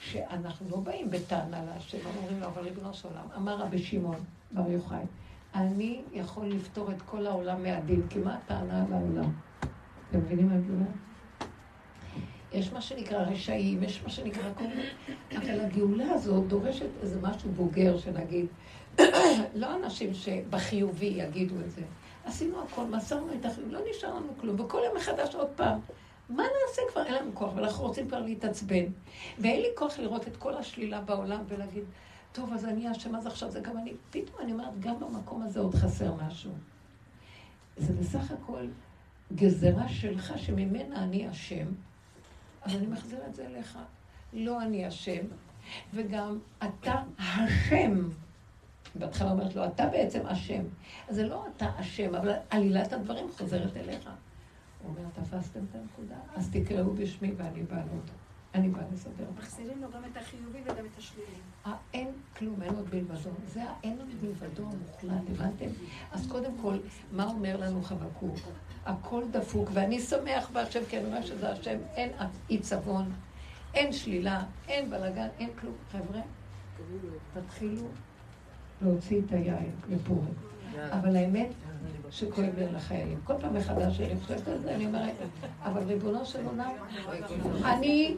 Speaker 1: שאנחנו לא באים בטענה להשם, אומרים לו, אבל ריבונו של עולם, אמר רבי שמעון בר יוחאי, אני יכול לפתור את כל העולם מהדין, כי מה הטענה על העולם? אתם מבינים מה אני אומרת? יש מה שנקרא רשעים, יש מה שנקרא כל מיני, אבל הגאולה הזאת דורשת איזה משהו בוגר, שנגיד, *coughs* לא אנשים שבחיובי יגידו את זה. עשינו הכל, מסרנו את החיוב, לא נשאר לנו כלום, וכל יום מחדש עוד פעם. מה נעשה כבר? אין לנו כוח, ואנחנו רוצים כבר להתעצבן. ואין לי כוח לראות את כל השלילה בעולם ולהגיד, טוב, אז אני אשם, אז עכשיו זה גם אני. פתאום אני אומרת, גם במקום הזה עוד חסר משהו. זה בסך הכל גזרה שלך שממנה אני אשם, אז אני מחזיר את זה אליך. לא אני אשם, וגם אתה השם. בהתחלה אומרת לו, אתה בעצם אשם. אז זה לא אתה אשם, אבל עלילת הדברים חוזרת אליך. הוא אומר, תפסתם את הנקודה? אז תקראו בשמי ואני בא לעוד. אני באה לסדר.
Speaker 7: מחזירים לו גם את החיובי וגם את השלילי.
Speaker 1: האין כלום, אין עוד בלבדו. זה האין עוד בלבדו המוחלט, הבנתם? אז קודם כל, מה אומר לנו חבקוק? הכל דפוק, ואני שמח בהשם, כי אני רואה שזה השם, אין עיצבון, אין שלילה, אין בלאגן, אין כלום. חבר'ה, תתחילו להוציא את היין לפורים. אבל האמת שכואב לי על החיילים. כל פעם מחדש שאני חושבת על זה, אני אומרת, אבל ריבונו של עולם, אני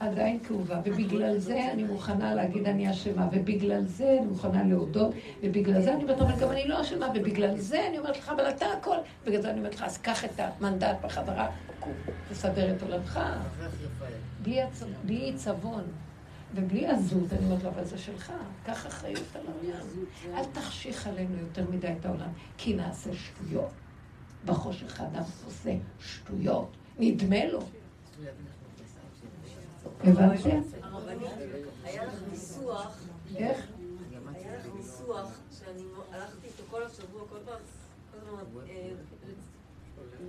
Speaker 1: עדיין כאובה, ובגלל זה אני מוכנה להגיד אני אשמה, ובגלל זה אני מוכנה להודות, ובגלל זה אני אומרת, אבל גם אני לא אשמה, ובגלל זה אני אומרת לך, אבל אתה הכל. בגלל זה אני אומרת לך, אז קח את המנדט בחזרה, תסדר את עולמך. בלי עיצבון. ובלי עזות, אני אומרת לו, אבל זה שלך, קח אחריות על העולם. אל תחשיך עלינו יותר מדי את העולם, כי נעשה שטויות. בחושך האדם עושה שטויות, נדמה לו. הבנתם?
Speaker 10: היה לך ניסוח,
Speaker 1: איך?
Speaker 10: היה לך ניסוח שאני הלכתי איתו כל השבוע, כל פעם, כל הזמן, אה,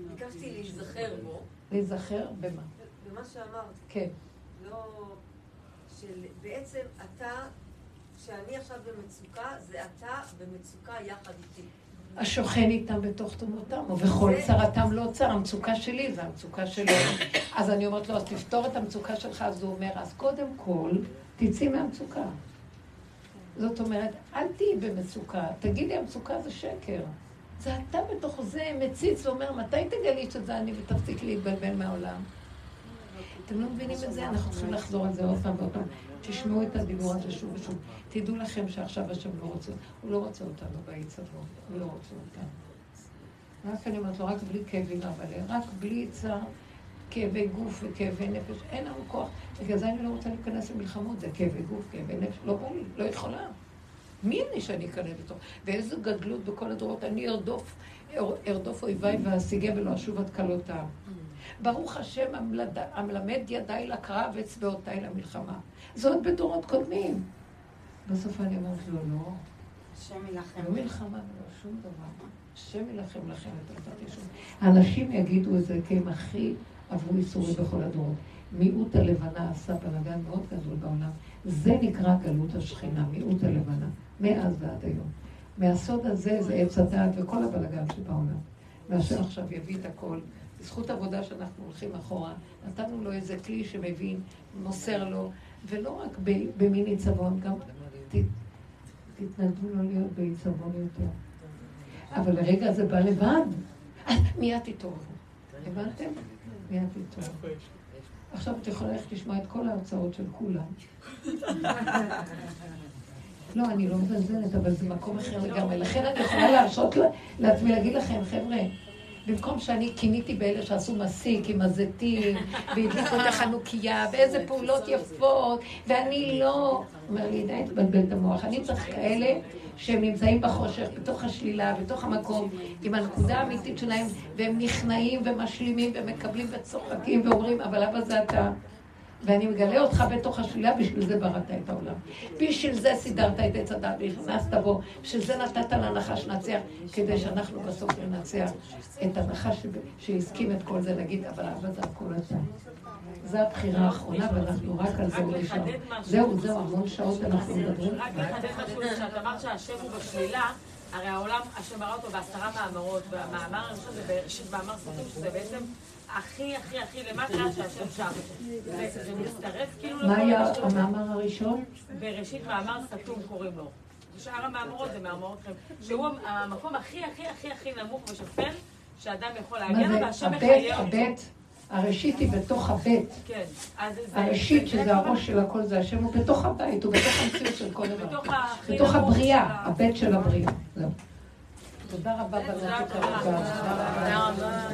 Speaker 10: ביקשתי להיזכר בו.
Speaker 1: להיזכר במה?
Speaker 10: במה שאמרת.
Speaker 1: כן.
Speaker 10: לא... של בעצם אתה, כשאני עכשיו במצוקה, זה אתה במצוקה יחד איתי.
Speaker 1: השוכן איתם בתוך תומותם, ובכל צרתם לא צר, המצוקה שלי זה המצוקה שלו. אז אני אומרת לו, אז תפתור את המצוקה שלך, אז הוא אומר, אז קודם כל, תצאי מהמצוקה. זאת אומרת, אל תהיי במצוקה, תגידי, המצוקה זה שקר. זה אתה בתוך זה מציץ ואומר, מתי תגלי שזה אני ותפסיק להתבלבל מהעולם? אתם לא מבינים את זה? אנחנו צריכים לחזור על זה עוד פעם ועוד פעם. תשמעו את הדיבור הזה שוב ושוב. תדעו לכם שעכשיו השם לא רוצה, הוא לא רוצה אותנו בעיצבון, הוא לא רוצה אותנו. רק אני אומרת לו, רק בלי כאבים בלב, רק בלי צער, כאבי גוף וכאבי נפש, אין לנו כוח. בגלל זה אני לא רוצה להיכנס למלחמות, זה כאבי גוף, כאבי נפש, לא בא לי, לא יכולה. מי אני שאני אכנס בתוך? ואיזו גדלות בכל הדורות, אני ארדוף, ארדוף אויביי ואשיגה ולא אשוב עד כלות העם. ברוך השם המלמד ידיי לקרב ואצבעותיי למלחמה. זה עוד בדורות קודמים. בסוף אני אומרת לו, לא.
Speaker 9: השם יילחם.
Speaker 1: לא מלחמה ולא שום דבר. השם יילחם לכם את עבודת ישון. האנשים יגידו את זה כי הם הכי עברו ייסורים בכל הדורות. מיעוט הלבנה עשה בלאגן מאוד גדול בעולם. זה נקרא גלות השכינה, מיעוט הלבנה, מאז ועד היום. מהסוד הזה זה עץ הדעת וכל הבלאגן שבעולם. והשם עכשיו יביא את הכל. בזכות עבודה שאנחנו הולכים אחורה, נתנו לו איזה כלי שמבין, מוסר לו, ולא רק במין עיצבון, גם תתנדבו לו להיות בעיצבון יותר. אבל לרגע זה בא לבד, אז מיד תתעוררו. הבנתם? מיד תתעוררו. עכשיו את יכולה ללכת לשמוע את כל ההרצאות של כולם. *laughs* לא, אני לא מזלזלת, אבל זה מקום אחר לגמרי. לכן אני יכולה להרשות לעצמי להגיד לכם, חבר'ה, במקום שאני קיניתי באלה שעשו מסיק עם הזיתים, *laughs* והדליקו את החנוכיה, ואיזה פעולות יפות, ואני לא... אומר לי, די, תבלבל את המוח. אני צריך כאלה שהם נמצאים בחושך, בתוך השלילה, בתוך המקום, עם הנקודה האמיתית שלהם, והם נכנעים ומשלימים ומקבלים וצוחקים ואומרים, אבל אבא זה אתה. ואני מגלה אותך בתוך השלילה, בשביל זה בראת את העולם. בשביל זה סידרת את עץ הדת והכנסת בו, בשביל זה נתת לנחש לנצח, כדי שאנחנו בסוף ננצח את הנחש שהסכים את כל זה, נגיד, אבל אבא זה הכל אתה. זו הבחירה האחרונה, ואנחנו רק על זה נשאר. זהו, זהו, המון שעות אנחנו מדברים.
Speaker 2: רק לחדד משהו, כשאת אמרת שהשם הוא בשלילה, הרי העולם, השם ברא אותו בעשרה מאמרות, והמאמר הראשון זה מאמר סופים, שזה בעצם הכי הכי הכי למטה שהשם שם. זה מצטרף כאילו...
Speaker 1: מה היה המאמר הראשון?
Speaker 2: בראשית מאמר סתום קוראים לו. שאר המאמרות זה מאמרות חיים. שהוא המקום הכי הכי הכי הכי נמוך ושפל שאדם יכול להגיע לו, והשם מחיה
Speaker 1: אותו. הראשית היא בתוך הבית.
Speaker 2: כן.
Speaker 1: הראשית, שזה הראש של הכל, זה השם, הוא בתוך הבית, הוא בתוך המציאות של כל דבר. בתוך הבריאה, הבית של הבריאה. זהו. תודה רבה בנת יקרה. תודה רבה.